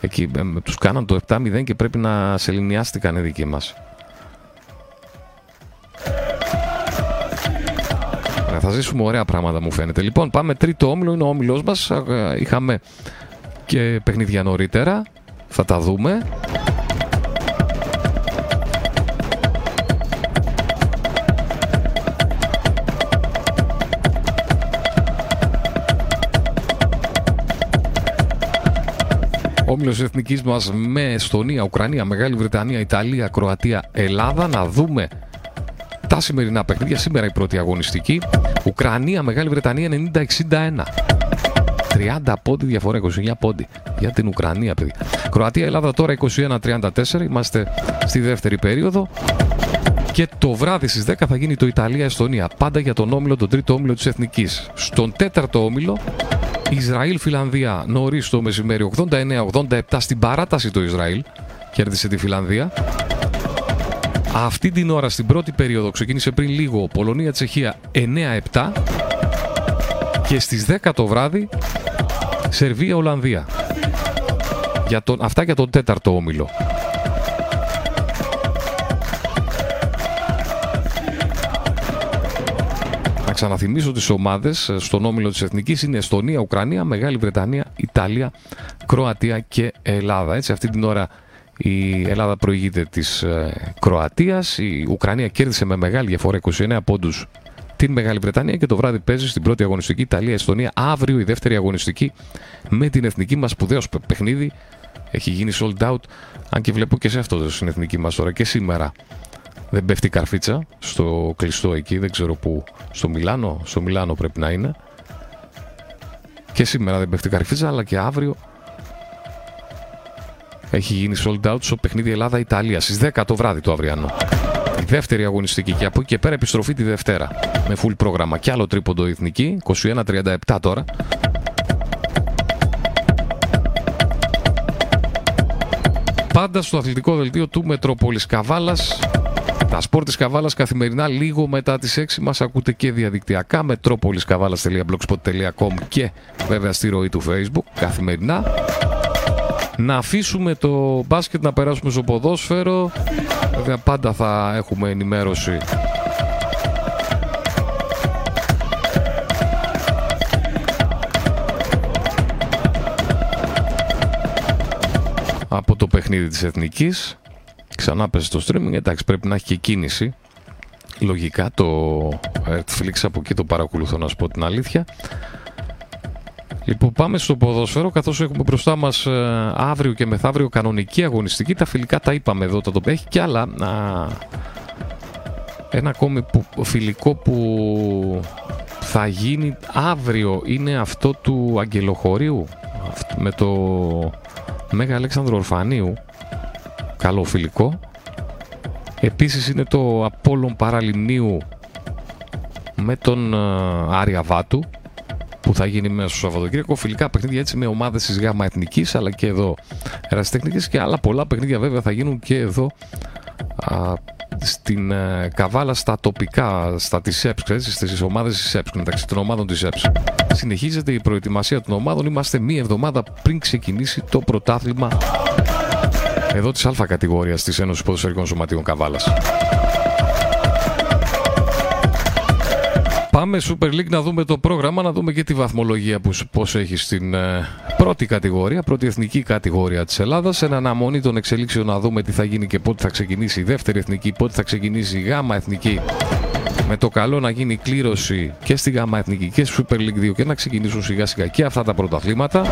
Εκεί ε, τους κάναν το 7-0 και πρέπει να σεληνιάστηκαν οι δικοί μας Θα ζήσουμε ωραία πράγματα μου φαίνεται. Λοιπόν, πάμε τρίτο όμιλο, είναι ο όμιλός μας. Είχαμε και παιχνίδια νωρίτερα. Θα τα δούμε. Όμιλος εθνικής μας με Εστονία, Ουκρανία, Μεγάλη Βρετανία, Ιταλία, Κροατία, Ελλάδα. Να δούμε τα σημερινά παιχνίδια. Σήμερα η πρώτη αγωνιστική. Ουκρανία, Μεγάλη Βρετανία 90-61. 30 πόντι διαφορά, 29 πόντι για την Ουκρανία, παιδιά. Κροατία, Ελλάδα τώρα 21-34. Είμαστε στη δεύτερη περίοδο. Και το βράδυ στις 10 θα γίνει το Ιταλία-Εστονία. Πάντα για τον όμιλο, τον τρίτο όμιλο της Εθνικής. Στον τέταρτο όμιλο, Ισραήλ-Φιλανδία νωρίς το μεσημέρι 89-87 στην παράταση το Ισραήλ. Κέρδισε τη Φιλανδία. Αυτή την ώρα στην πρώτη περίοδο ξεκίνησε πριν λίγο Πολωνία-Τσεχία 9-7 και στις 10 το βράδυ Σερβία-Ολλανδία. Για τον, αυτά για τον τέταρτο όμιλο. Να ξαναθυμίσω τις ομάδες στον όμιλο της Εθνικής είναι Εστονία, Ουκρανία, Μεγάλη Βρετανία, Ιταλία, Κροατία και Ελλάδα. Έτσι αυτή την ώρα η Ελλάδα προηγείται της ε, Κροατίας, η Ουκρανία κέρδισε με μεγάλη διαφορά 29 πόντους την Μεγάλη Βρετανία και το βράδυ παίζει στην πρώτη αγωνιστική Ιταλία-Εστονία. Αύριο η δεύτερη αγωνιστική με την εθνική μας σπουδαίος παιχνίδι. Έχει γίνει sold out. Αν και βλέπω και σε αυτό στην εθνική μας τώρα και σήμερα. Δεν πέφτει καρφίτσα στο κλειστό εκεί, δεν ξέρω πού. Στο Μιλάνο, στο Μιλάνο πρέπει να είναι. Και σήμερα δεν πέφτει καρφίτσα, αλλά και αύριο έχει γίνει sold out στο παιχνίδι Ελλάδα-Ιταλία στις 10 το βράδυ το αυριανό. Η δεύτερη αγωνιστική και από εκεί και πέρα επιστροφή τη Δευτέρα. Με full πρόγραμμα και άλλο τρίποντο εθνική, 21-37 τώρα. Πάντα στο αθλητικό δελτίο του Μετρόπολης Καβάλας τα σπορ της Καβάλας καθημερινά λίγο μετά τις 6 μας ακούτε και διαδικτυακά metropoliskavalas.blogspot.com και βέβαια στη ροή του facebook καθημερινά να αφήσουμε το μπάσκετ να περάσουμε στο ποδόσφαιρο. Βέβαια πάντα θα έχουμε ενημέρωση από το παιχνίδι της Εθνικής. Ξανά πέσει το streaming, εντάξει πρέπει να έχει και κίνηση. Λογικά το Netflix από εκεί το παρακολουθώ να σου πω την αλήθεια. Λοιπόν, πάμε στο ποδόσφαιρο, καθώς έχουμε μπροστά μας ε, αύριο και μεθαύριο κανονική αγωνιστική. Τα φιλικά τα είπαμε εδώ, τα το έχει και άλλα. Α, ένα ακόμη που, φιλικό που θα γίνει αύριο είναι αυτό του Αγγελοχωρίου με το Μέγα Αλέξανδρο Ορφανίου. Καλό φιλικό. Επίσης είναι το Απόλλων Παραλιμνίου με τον ε, Άρια Βάτου που θα γίνει μέσα στο Σαββατοκύριακο. Φιλικά παιχνίδια έτσι με ομάδες της ΓΑΜΑ Εθνικής αλλά και εδώ ερασιτεχνική και άλλα πολλά παιχνίδια βέβαια θα γίνουν και εδώ α, στην ε, Καβάλα στα τοπικά, στα της ΕΠΣ, στις ομάδες της ΕΠΣ, μεταξύ των ομάδων της ΕΠΣ. Συνεχίζεται η προετοιμασία των ομάδων. Είμαστε μία εβδομάδα πριν ξεκινήσει το πρωτάθλημα εδώ της Α κατηγορίας της Ένωσης Ποδοσφαιρικών Σωματείων Καβάλας. Πάμε Super League να δούμε το πρόγραμμα, να δούμε και τη βαθμολογία που πώς έχει στην ε, πρώτη κατηγορία, πρώτη εθνική κατηγορία της Ελλάδας. Εν αναμονή των εξελίξεων να δούμε τι θα γίνει και πότε θα ξεκινήσει η δεύτερη εθνική, πότε θα ξεκινήσει η γάμα εθνική. Με το καλό να γίνει κλήρωση και στη γάμα εθνική και στη Super League 2 και να ξεκινήσουν σιγά σιγά και αυτά τα πρωταθλήματα.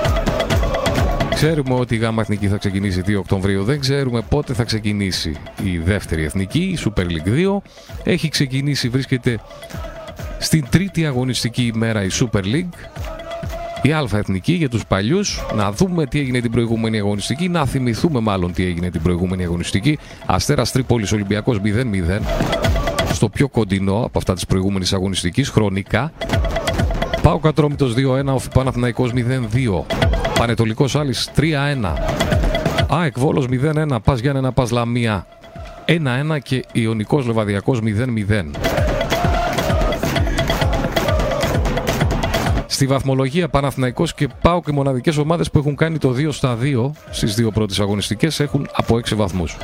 Ξέρουμε ότι η ΓΑΜΑ Εθνική θα ξεκινήσει 2 Οκτωβρίου. Δεν ξέρουμε πότε θα ξεκινήσει η δεύτερη εθνική, η Super League 2. Έχει ξεκινήσει, βρίσκεται στην τρίτη αγωνιστική ημέρα η Super League. Η Α Εθνική για τους παλιούς. Να δούμε τι έγινε την προηγούμενη αγωνιστική. Να θυμηθούμε μάλλον τι έγινε την προηγούμενη αγωνιστική. Αστέρας Τρίπολης Ολυμπιακός 0-0. Στο πιο κοντινό από αυτά της προηγούμενης αγωνιστικής χρονικά. Πάω Κατρόμητος 2-1, ο Παναθηναϊκός 0-2. Πανετολικός Άλλης 3-1. ΑΕΚ Βόλος 0-1, Πας Γιάννενα Πας Λαμία 1-1 και Ιωνικός Λεβαδιακός 0-0. Στη βαθμολογία Παναθηναϊκός και πάω και μοναδικές ομάδες που έχουν κάνει το 2 στα 2 στις δύο πρώτες αγωνιστικές έχουν από 6 βαθμούς.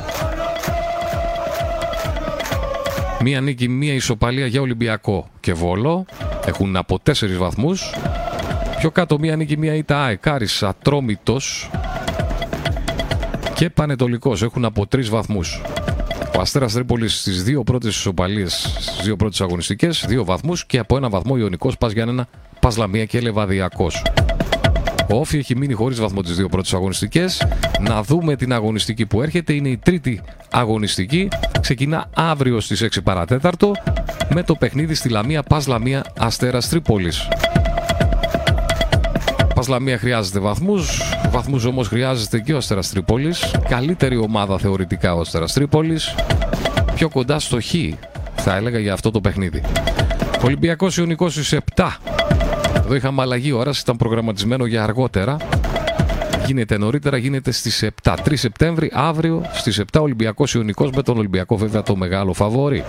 Μία νίκη, μία ισοπαλία για Ολυμπιακό και Βόλο. Έχουν από 4 βαθμούς. Πιο κάτω μία νίκη, μία ήττα ΑΕΚ, Άρης, Ατρόμητος και Πανετολικός. Έχουν από 3 βαθμούς. Ο Αστέρας Τρίπολης στις δύο πρώτες ισοπαλίες, στις δύο πρώτες αγωνιστικές, δύο βαθμούς και από ένα βαθμό Ιωνικός Πας Γιάννενα Πασλαμία και Λεβαδιακό. Ο Όφη έχει μείνει χωρίς βαθμό τις δύο πρώτες αγωνιστικές. Να δούμε την αγωνιστική που έρχεται. Είναι η τρίτη αγωνιστική. Ξεκινά αύριο στις 6 παρατέταρτο με το παιχνίδι στη Λαμία Πας Λαμία Αστέρας Τρίπολης. Πας Λαμία χρειάζεται βαθμούς. Βαθμούς όμως χρειάζεται και ο Αστέρας Τρίπολης. Καλύτερη ομάδα θεωρητικά ο Αστέρας Τρίπολης. Πιο κοντά στο Χ θα έλεγα για αυτό το παιχνίδι. Ολυμπιακός Ιωνικός στις 7 εδώ είχαμε αλλαγή ώρας, ήταν προγραμματισμένο για αργότερα. γίνεται νωρίτερα, γίνεται στις 7. 3 Σεπτέμβρη, αύριο στις 7 Ολυμπιακός Ιωνικός με τον Ολυμπιακό βέβαια το μεγάλο φαβόρι.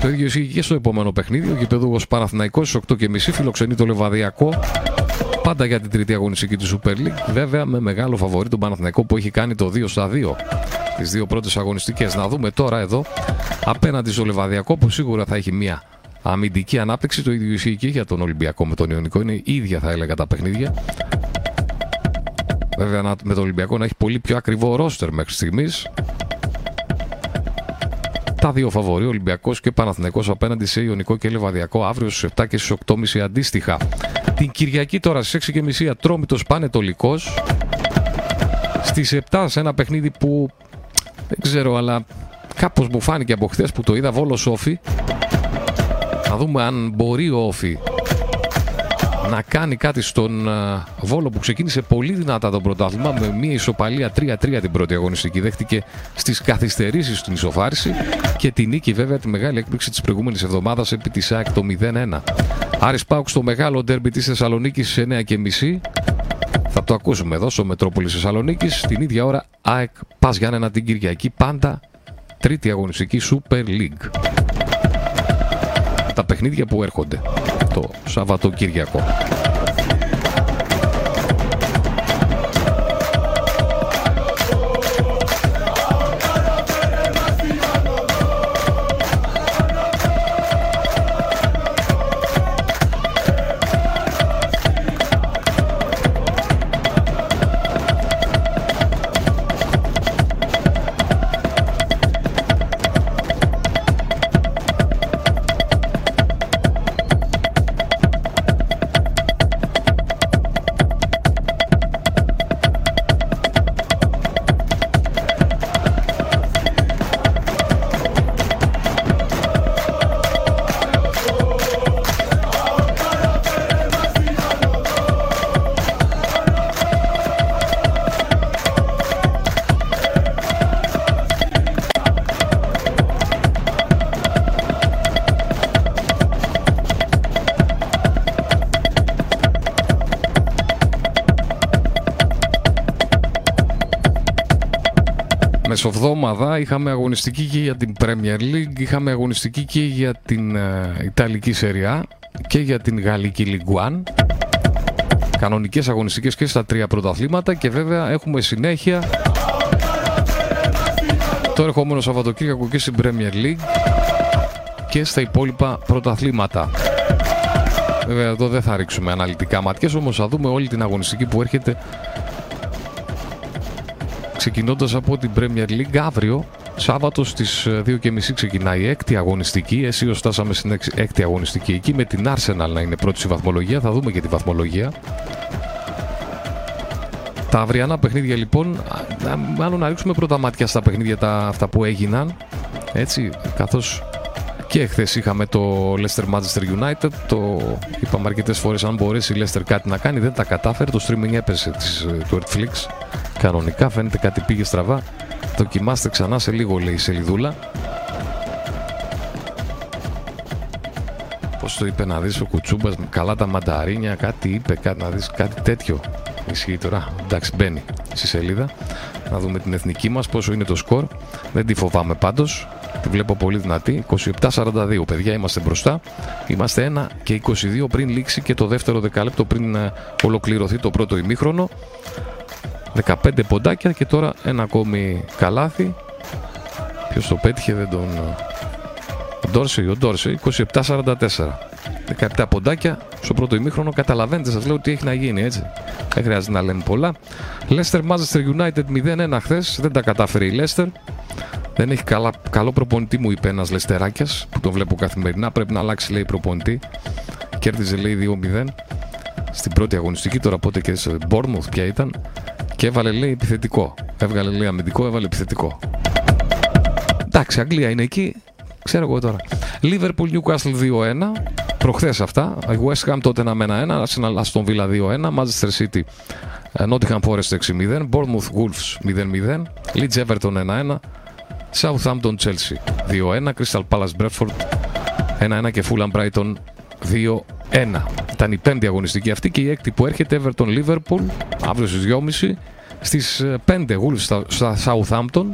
Το ίδιο ισχύει και στο επόμενο παιχνίδι. Ο γηπεδούγος Παναθηναϊκός στις 8.30 φιλοξενεί το Λεβαδιακό. Πάντα για την τρίτη αγωνιστική του Super League. Βέβαια με μεγάλο φαβορή τον Παναθηναϊκό που έχει κάνει το 2 στα 2 τις δύο πρώτες αγωνιστικές. Να δούμε τώρα εδώ απέναντι στο Λεβαδιακό που σίγουρα θα έχει μία αμυντική ανάπτυξη. Το ίδιο ισχύει και για τον Ολυμπιακό με τον Ιωνικό. Είναι ίδια θα έλεγα τα παιχνίδια. Βέβαια με τον Ολυμπιακό να έχει πολύ πιο ακριβό ρόστερ μέχρι στιγμής. Τα δύο φαβοροί, Ολυμπιακός και Παναθηναϊκός απέναντι σε Ιωνικό και Λεβαδιακό αύριο στις 7 και στις 8.30 αντίστοιχα. Την Κυριακή τώρα στις 6.30 Ατρόμητος Πανετολικό. Στις 7 σε ένα παιχνίδι που δεν ξέρω, αλλά κάπως μου φάνηκε από χθες που το είδα Βόλο Όφη. Να δούμε αν μπορεί ο Όφη να κάνει κάτι στον Βόλο που ξεκίνησε πολύ δυνατά το πρωτάθλημα με μια ισοπαλία 3-3 την πρώτη αγωνιστική. Δέχτηκε στις καθυστερήσεις στην ισοφάριση και τη νίκη βέβαια τη μεγάλη έκπληξη της προηγούμενης εβδομάδας επί της ΑΕΚ το 0-1. Άρης Πάουξ στο μεγάλο ντέρμπι της Θεσσαλονίκης σε 9.30. Θα το ακούσουμε εδώ στο Μετρόπολη Θεσσαλονίκης. Την ίδια ώρα ΑΕΚ Πας Γιάννενα την Κυριακή. Πάντα τρίτη αγωνιστική Super League. Τα παιχνίδια που έρχονται το Σαββατοκύριακο. Μεσοβδόμαδα είχαμε αγωνιστική και για την Premier League, είχαμε αγωνιστική και για την ε, Ιταλική Σεριά και για την Γαλλική League One. Κανονικές αγωνιστικές και στα τρία πρωταθλήματα και βέβαια έχουμε συνέχεια το ερχόμενο Σαββατοκύριακο και στην Premier League και στα υπόλοιπα πρωταθλήματα. Βέβαια εδώ δεν θα ρίξουμε αναλυτικά ματιές, όμως θα δούμε όλη την αγωνιστική που έρχεται ξεκινώντας από την Premier League αύριο Σάββατος στις 2.30 ε, ξεκινάει η έκτη αγωνιστική. Εσύ φτάσαμε στην έκτη αγωνιστική εκεί με την Arsenal να είναι πρώτη στη βαθμολογία. Θα δούμε και τη βαθμολογία. Τα αυριανά παιχνίδια λοιπόν, μάλλον να ρίξουμε πρώτα μάτια στα παιχνίδια τα, αυτά που έγιναν. Έτσι, καθώς και χθες είχαμε το Leicester Manchester United. Το είπαμε αρκετές φορές αν μπορέσει η Leicester κάτι να κάνει. Δεν τα κατάφερε. Το streaming έπεσε της, ε, του Netflix. Κανονικά φαίνεται κάτι πήγε στραβά. Δοκιμάστε ξανά σε λίγο, λέει η σελίδουλα. Πώς το είπε να δεις ο Κουτσούμπας, καλά τα μανταρίνια, κάτι είπε, κάτι, να δεις κάτι τέτοιο. Ισχύει τώρα. Εντάξει, μπαίνει στη σελίδα. Να δούμε την εθνική μας, πόσο είναι το σκορ. Δεν τη φοβάμαι πάντως. Τη βλέπω πολύ δυνατή. 27-42. Παιδιά, είμαστε μπροστά. Είμαστε 1 και 22 πριν λήξει και το δεύτερο δεκάλεπτο πριν ε, ολοκληρωθεί το πρώτο ημίχρονο. 15 ποντάκια και τώρα ένα ακόμη καλάθι. Ποιος το πέτυχε, δεν τον. Ο Ντόρσεϊ, ο Ντόρσεϊ, 27-44. 17 ποντάκια στο πρώτο ημίχρονο. Καταλαβαίνετε, σας λέω τι έχει να γίνει έτσι. Δεν χρειάζεται να λέμε πολλά. Leicester Manchester United 0-1 χθες. Δεν τα κατάφερε η Leicester. Δεν έχει καλά, καλό προπονητή, μου είπε ένας Λεστεράκιας που τον βλέπω καθημερινά. Πρέπει να αλλάξει, λέει, προπονητή. Κέρδιζε, λέει, 2-0 στην πρώτη αγωνιστική. Τώρα πότε και σε Bournemouth πια ήταν. Και έβαλε, λέει, επιθετικό. Έβγαλε, λέει, αμυντικό, έβαλε επιθετικό. Εντάξει, Αγγλία είναι εκεί. Ξέρω εγώ τώρα. Liverpool Newcastle 2-1. Προχθέ αυτά. West Ham τότε να μένα 1. Arsenal Aston Villa 2-1. Manchester City ε, Nottingham Forest 6-0. Bournemouth Wolves 0-0. Leeds Everton 1-1. Southampton Chelsea 2-1, Crystal Palace Bradford 1-1 και Fulham Brighton 2-1. Ήταν η πέμπτη αγωνιστική αυτή και η έκτη που έρχεται Everton Liverpool αύριο στις 2.30 Στις 5 Wolves στα, στα Southampton,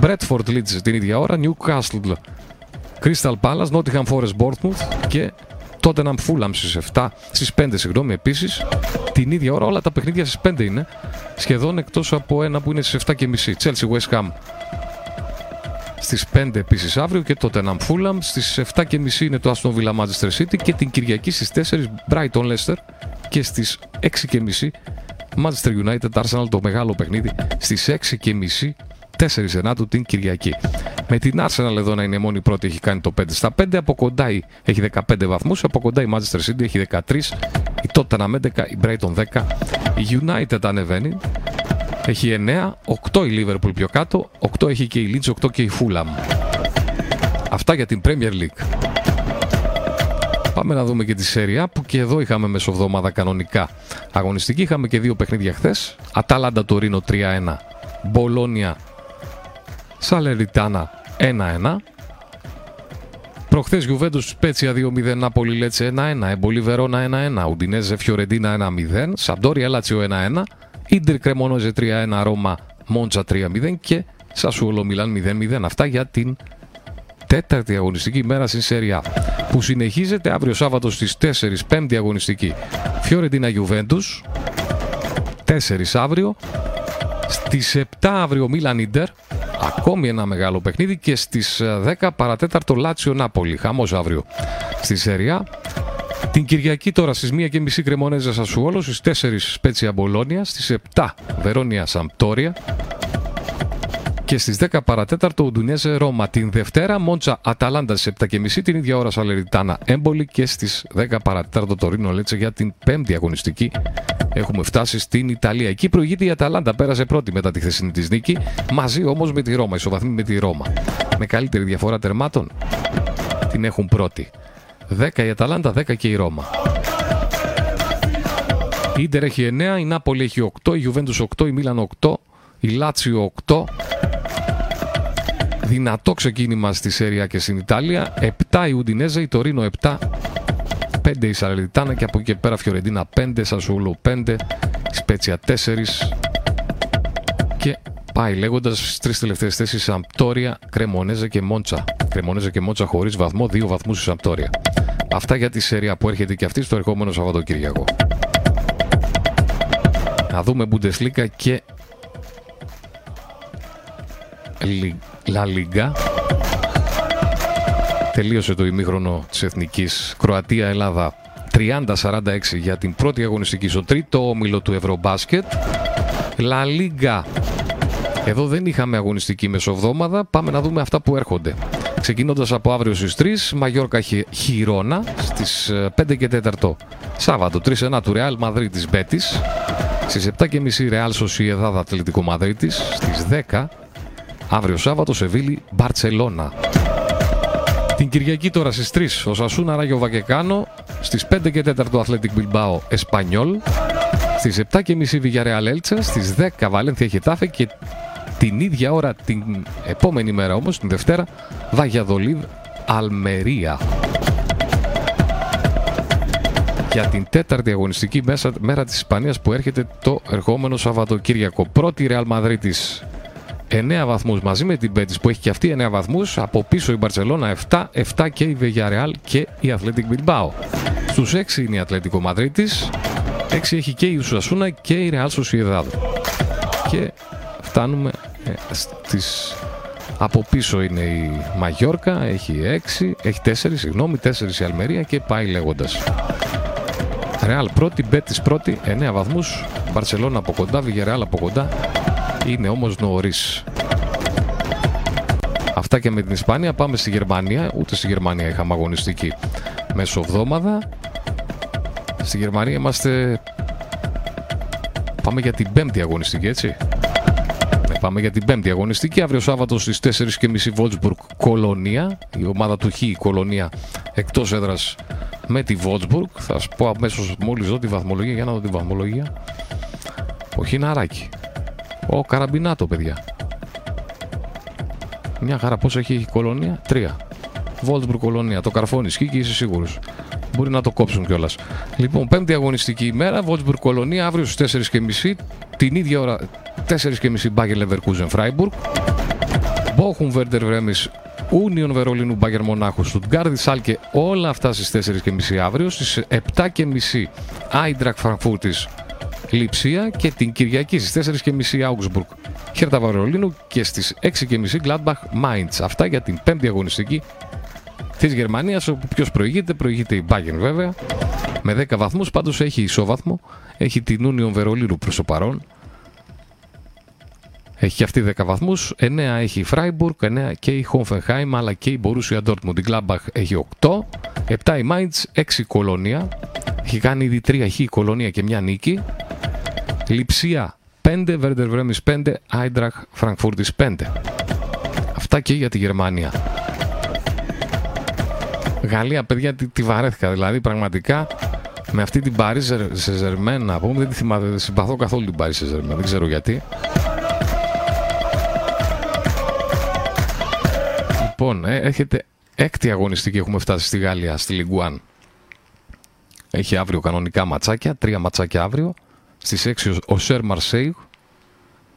Bradford Leeds την ίδια ώρα, Newcastle Crystal Palace, Nottingham Forest Bournemouth και Tottenham Fulham στις 7, στις 5 συγγνώμη επίσης. Την ίδια ώρα όλα τα παιχνίδια στις 5 είναι, σχεδόν εκτός από ένα που είναι στις 7 και μισή. Chelsea West Ham στις 5 επίσης αύριο και το Tottenham Fulham. Στις 7 και μισή είναι το Aston Villa Manchester City και την Κυριακή στις 4 Brighton Leicester και στις 6 και μισή Manchester United Arsenal το μεγάλο παιχνίδι στις 6 και μισή 4 Ενάτου την Κυριακή. Με την Arsenal εδώ να είναι μόνη πρώτη έχει κάνει το 5 στα 5. Από κοντά έχει 15 βαθμούς. Από κοντά η Manchester City έχει 13. Η Tottenham 11. Η Brighton 10. Η United ανεβαίνει. Έχει 9. 8 η Liverpool πιο κάτω. 8 έχει και η Leeds. 8 και η Fulham. Αυτά για την Premier League. Πάμε να δούμε και τη Σέρια που και εδώ είχαμε μεσοβδόμαδα κανονικά αγωνιστική. Είχαμε και δύο παιχνίδια χθες. Ατάλαντα Τωρίνο 3-1. Μπολόνια Σαλεριτάνα 1-1. Προχθές Γιουβέντο Σπέτσια 2-0, Νάπολη Λέτσε 1-1, Εμπολί Βερόνα 1-1, Ουντινέζε Φιωρεντίνα 1-0, Σαντόρια Λάτσιο 1-1, Ιντερ Κρεμονόζε 3-1, Ρώμα Μόντσα 3-0 και Σασουόλο Μιλάν 0-0. Αυτά για την τέταρτη αγωνιστική μέρα στην Σέρια που συνεχίζεται αύριο Σάββατο στις 4 πέμπτη αγωνιστική. Φιωρεντίνα Γιουβέντους 4 αύριο στις 7 αύριο Μίλαν Ιντερ Ακόμη ένα μεγάλο παιχνίδι και στις 10 ε, παρατέταρτο Λάτσιο Νάπολη. Χαμός αύριο στη Σεριά. Την Κυριακή τώρα στις 1 και μισή Κρεμονέζα Σασουόλος, στις 4 Σπέτσια Μπολόνια, στις 7 Βερόνια Σαμπτόρια και στις 10 παρατέταρτο Ουντουνέζε Ρώμα. Την Δευτέρα Μόντσα Αταλάντα στις 7 και μισή, την ίδια ώρα Σαλεριτάνα Έμπολη και στις 10 παρατέταρτο το Ρήνο Λέτσε για την πέμπτη αγωνιστική Έχουμε φτάσει στην Ιταλία. Εκεί προηγείται η Αταλάντα. Πέρασε πρώτη μετά τη χθεσινή της νίκη. Μαζί όμως με τη Ρώμα. Ισοβαθμί με τη Ρώμα. Με καλύτερη διαφορά τερμάτων την έχουν πρώτη. 10 η Αταλάντα, 10 και η Ρώμα. Η Ίντερ έχει 9, η Νάπολη έχει 8, η Γιουβέντους 8, η Μίλαν 8, η Λάτσιο 8. Δυνατό ξεκίνημα στη Σέρια και στην Ιταλία. 7 η Ουντινέζα, η Τωρίνο 7, 5 η Σαλεριτάνα και από εκεί και πέρα Φιωρεντίνα 5, Σασούλου 5, Σπέτσια 4 και πάει λέγοντας στις τρεις τελευταίες θέσεις Σαμπτόρια, Κρεμονέζα και Μόντσα. Κρεμονέζα και Μόντσα χωρίς βαθμό, δύο βαθμούς η Σαμπτόρια. Αυτά για τη σέρια που έρχεται και αυτή στο ερχόμενο Σαββατοκύριακο. Να δούμε Bundesliga και La Liga. Τελείωσε το ημίχρονο της Εθνικής Κροατία-Ελλάδα 30-46 για την πρώτη αγωνιστική στο τρίτο όμιλο του Ευρωμπάσκετ. La Liga. Εδώ δεν είχαμε αγωνιστική μεσοβδόμαδα. Πάμε να δούμε αυτά που έρχονται. Ξεκινώντας από αύριο στις 3, Μαγιόρκα Χιρόνα στις 5 και 4 Σάββατο 3-1 του Ρεάλ Μαδρίτη Μπέτη. Στις 7.30 Ρεάλ Σοσιεδάδα Ατλητικό Μαδρίτη. Στις 10 αύριο Σάββατο Σεβίλη Μπαρσελόνα. Την Κυριακή τώρα στις 3 ο Σασούνα Ράγιο Βακεκάνο, στις 5 και 4 ο Athletic Bilbao Εσπανιόλ, στις 7 και μισή Villarreal Έλτσα, στις 10 Βαλένθια Χετάφε και την ίδια ώρα την επόμενη μέρα όμως, την Δευτέρα, Βαγιαδολίδ Αλμερία. Για την τέταρτη αγωνιστική μέσα, μέρα της Ισπανίας που έρχεται το ερχόμενο Σαββατοκύριακο. Πρώτη Real Madrid 9 βαθμούς μαζί με την Πέτη που έχει και αυτή 9 βαθμούς. Από πίσω η Μπαρσελόνα 7, 7 και η Βεγιαρεάλ και η Athletic Bilbao. Στους 6 είναι η Ατλέτικο Μαδρίτη, 6 έχει και η Ουσασούνα και η Real Sociedad. Και φτάνουμε ε, στις... Από πίσω είναι η Μαγιόρκα, έχει 6, έχει 4, συγγνώμη, 4 η Αλμερία και πάει λέγοντας. Ρεάλ πρώτη, Μπέτης πρώτη, 9 βαθμούς, Μπαρσελόνα από κοντά, Βιγερεάλ από κοντά, είναι όμως νωρίς. Αυτά και με την Ισπανία. Πάμε στη Γερμανία. Ούτε στη Γερμανία είχαμε αγωνιστική μεσοβδόμαδα. Στη Γερμανία είμαστε... Πάμε για την πέμπτη αγωνιστική, έτσι. Ναι, πάμε για την πέμπτη αγωνιστική. Αύριο Σάββατο στις 4.30 Βόλτσμπουργκ Κολονία. Η ομάδα του Χ, η Κολονία, εκτός έδρας με τη Βόλτσμπουργκ. Θα σας πω αμέσως μόλις δω τη βαθμολογία. Για να δω τη βαθμολογία. Ο ναράκι. Ο Καραμπινάτο, παιδιά. Μια χαρά πόσο έχει η Κολωνία; Τρία. Βόλφσμπουργκ Κολωνία. Το καρφώνεις και είσαι σίγουρος. Μπορεί να το κόψουν κιόλας. Λοιπόν, πέμπτη αγωνιστική ημέρα, Βόλφσμπουργκ Κολωνία, αύριο στις 4.30. Την ίδια ώρα 4.30 Μπάγερ Λεβερκούζεν Φράιμπουργκ. Μπόχουμ Βέρντερ Βρέμης, Ούνιον Βερολίνου Μπάγερν Μονάχου, Στουτγκάρδη Σάλκε, όλα αυτά στις 4.30 αύριο. Στις 7.30 Άιντραχτ Φρανκφούρτης Λειψία και την Κυριακή στις 4.30 Augsburg Χέρτα Βερολίνου και στις 6.30 Gladbach Mainz. Αυτά για την πέμπτη αγωνιστική της Γερμανίας, όπου ποιος προηγείται, προηγείται η Bayern βέβαια. Με 10 βαθμούς, πάντως έχει ισόβαθμο. Έχει την Union Βερολίνου προς το παρόν. Έχει και αυτή 10 βαθμούς. 9 έχει η Freiburg, 9 και η Hoffenheim, αλλά και η Borussia Dortmund. Η Gladbach έχει 8, 7 η Mainz, 6 η Κολονία. Έχει κάνει ήδη 3 χ η Κολονία και μια νίκη. Λιψία 5, Werder Bremen 5, Eintracht Frankfurt 5. Αυτά και για τη Γερμανία. Γαλλία, παιδιά, τη, τη βαρέθηκα. Δηλαδή, πραγματικά με αυτή την Paris Saint-Germain, να πούμε, δεν τη θυμάμαι, δεν συμπαθώ καθόλου την Paris Saint-Germain. Δεν ξέρω γιατί. Λοιπόν, ε, έχετε έκτη αγωνιστική έχουμε φτάσει στη Γαλλία, στη Λιγκουάν. Έχει αύριο κανονικά ματσάκια, τρία ματσάκια αύριο. Στις 6 Οσέρ Μαρσέιγ,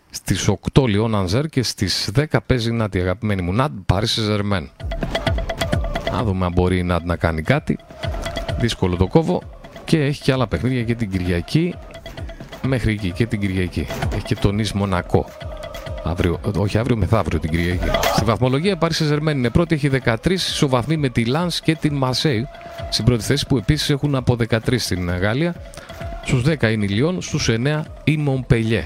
στις 8 Λιόν Ανζέρ και στις 10 παίζει να τη αγαπημένη μου Ναντ Παρί Σεν Ζερμέν. Να δούμε αν μπορεί η Ναντ να κάνει κάτι. Δύσκολο το κόβω και έχει και άλλα παιχνίδια και την Κυριακή μέχρι εκεί και την Κυριακή. Έχει και το Νις Μονακό. Αύριο, όχι αύριο, μεθαύριο την Κυριακή. Στη βαθμολογία Παρί Σεν Ζερμέν είναι πρώτη, έχει 13 ισοβαθμεί με τη Λανς και την Μαρσέιγ στην πρώτη θέση που επίσης έχουν από 13 στην Γαλλία. Στους 10 είναι η Λιόν, στους 9 η Μομπελιέ.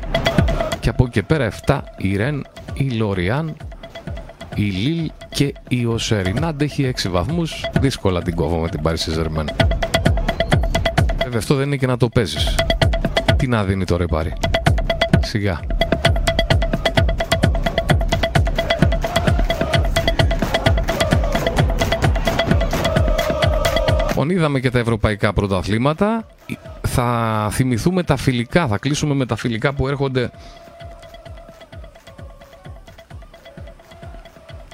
Και από εκεί και πέρα 7 η Ρεν, η Λοριάν, η Λίλ και η Οσέρ. Η Νάντ έχει 6 βαθμούς, δύσκολα την κόβω με την Paris Saint-Germain. Βέβαια αυτό δεν είναι και να το παίζεις. Τι να δίνει τώρα η Πάρη. Σιγά. Λοιπόν, είδαμε και τα ευρωπαϊκά πρωταθλήματα. Θα θυμηθούμε τα φιλικά, θα κλείσουμε με τα φιλικά που έρχονται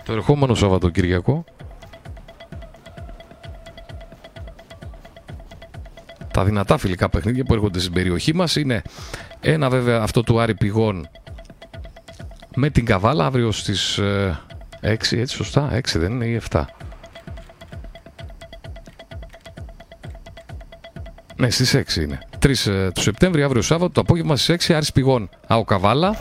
το ερχόμενο Σαββατοκυριακό. Τα δυνατά φιλικά παιχνίδια που έρχονται στην περιοχή μας είναι ένα βέβαια αυτό του Άρη Πηγών με την Καβάλα αύριο στις 6, ε, έτσι σωστά, 6 δεν είναι ή 7. Ναι, στις 6 είναι. 3 ε, του Σεπτέμβρη, αύριο Σάββατο, το απόγευμα στις 6 Άρης Πηγών. Αοκαβάλα.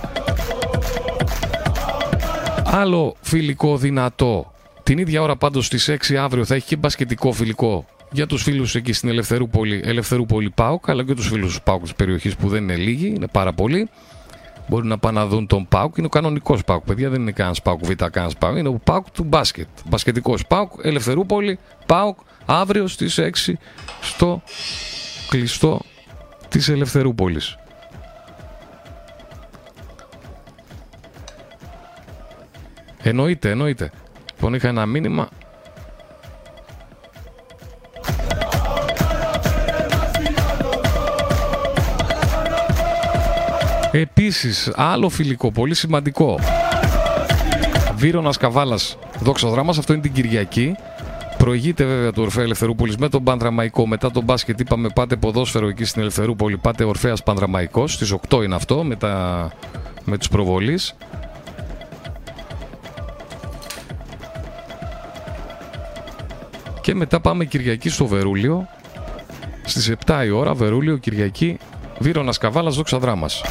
Άλλο φιλικό δυνατό. Την ίδια ώρα πάντως στις 6 αύριο θα έχει και μπασκετικό φιλικό για τους φίλους εκεί στην Ελευθερούπολη, Ελευθερούπολη ΠΑΟΚ, αλλά και τους φίλους του ΠΑΟΚ της περιοχής που δεν είναι λίγοι, είναι πάρα πολλοί. Μπορεί να πάνε να δουν τον ΠΑΟΚ. Είναι ο κανονικός ΠΑΟΚ, παιδιά. Δεν είναι κανένας ΠΑΟΚ Β, κανένας ΠΑΟΚ. Είναι ο ΠΑΟΚ του μπάσκετ. Μπασκετικός ΠΑΟΚ, Ελευθερούπολη, ΠΑΟΚ, αύριο στις 6 στο κλειστό της Ελευθερούπολης. Εννοείται, εννοείται. Λοιπόν, είχα ένα μήνυμα. Επίσης, άλλο φιλικό, πολύ σημαντικό. Βύρονας Καβάλας, δόξα δράμας, αυτό είναι την Κυριακή. Προηγείται βέβαια του Ορφέα Ελευθερούπολης με τον Πανδραμαϊκό. Μετά τον μπάσκετ είπαμε πάτε ποδόσφαιρο εκεί στην Ελευθερούπολη. Πάτε Ορφαία Πανδραμαϊκός. Στις 8 είναι αυτό με, τα... με τους προβολείς. Και μετά πάμε Κυριακή στο Βερούλιο. Στις 7 η ώρα, Βερούλιο, Κυριακή, Βύρονας Καβάλας, Δόξα Δράμας.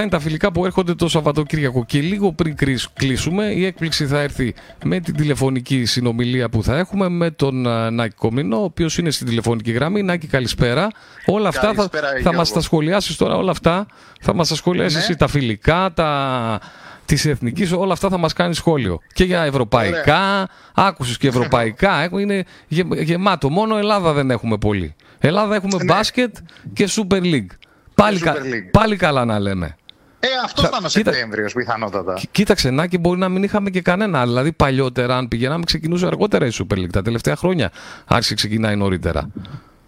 Αυτά είναι τα φιλικά που έρχονται το Σαββατοκύριακο. Και λίγο πριν κλείσουμε, η έκπληξη θα έρθει με την τηλεφωνική συνομιλία που θα έχουμε με τον Νάκη Κομινό, ο οποίος είναι στην τηλεφωνική γραμμή. Νάκη, καλησπέρα. Όλα αυτά θα, θα μας τα σχολιάσεις τώρα, όλα αυτά θα μας τα σχολιάσεις ναι. τα φιλικά, τα, της εθνικής, όλα αυτά θα μας κάνεις σχόλιο. Και για ευρωπαϊκά, άκουσες και ευρωπαϊκά. Έχω- Είναι γε- γεμάτο. Μόνο Ελλάδα δεν έχουμε πολύ. Ελλάδα έχουμε Ναι. μπάσκετ και Super League. Πάλι, κα- Super League. πάλι καλά να λέμε. Ε, αυτό Θα- ήταν ο κοίτα- Σεπτέμβριο πιθανότατα. Κοί- Κοίταξε να και μπορεί να μην είχαμε και κανένα. Δηλαδή παλιότερα, αν πηγαίναμε, ξεκινούσε αργότερα η Super League. Τα τελευταία χρόνια άρχισε ξεκινάει νωρίτερα.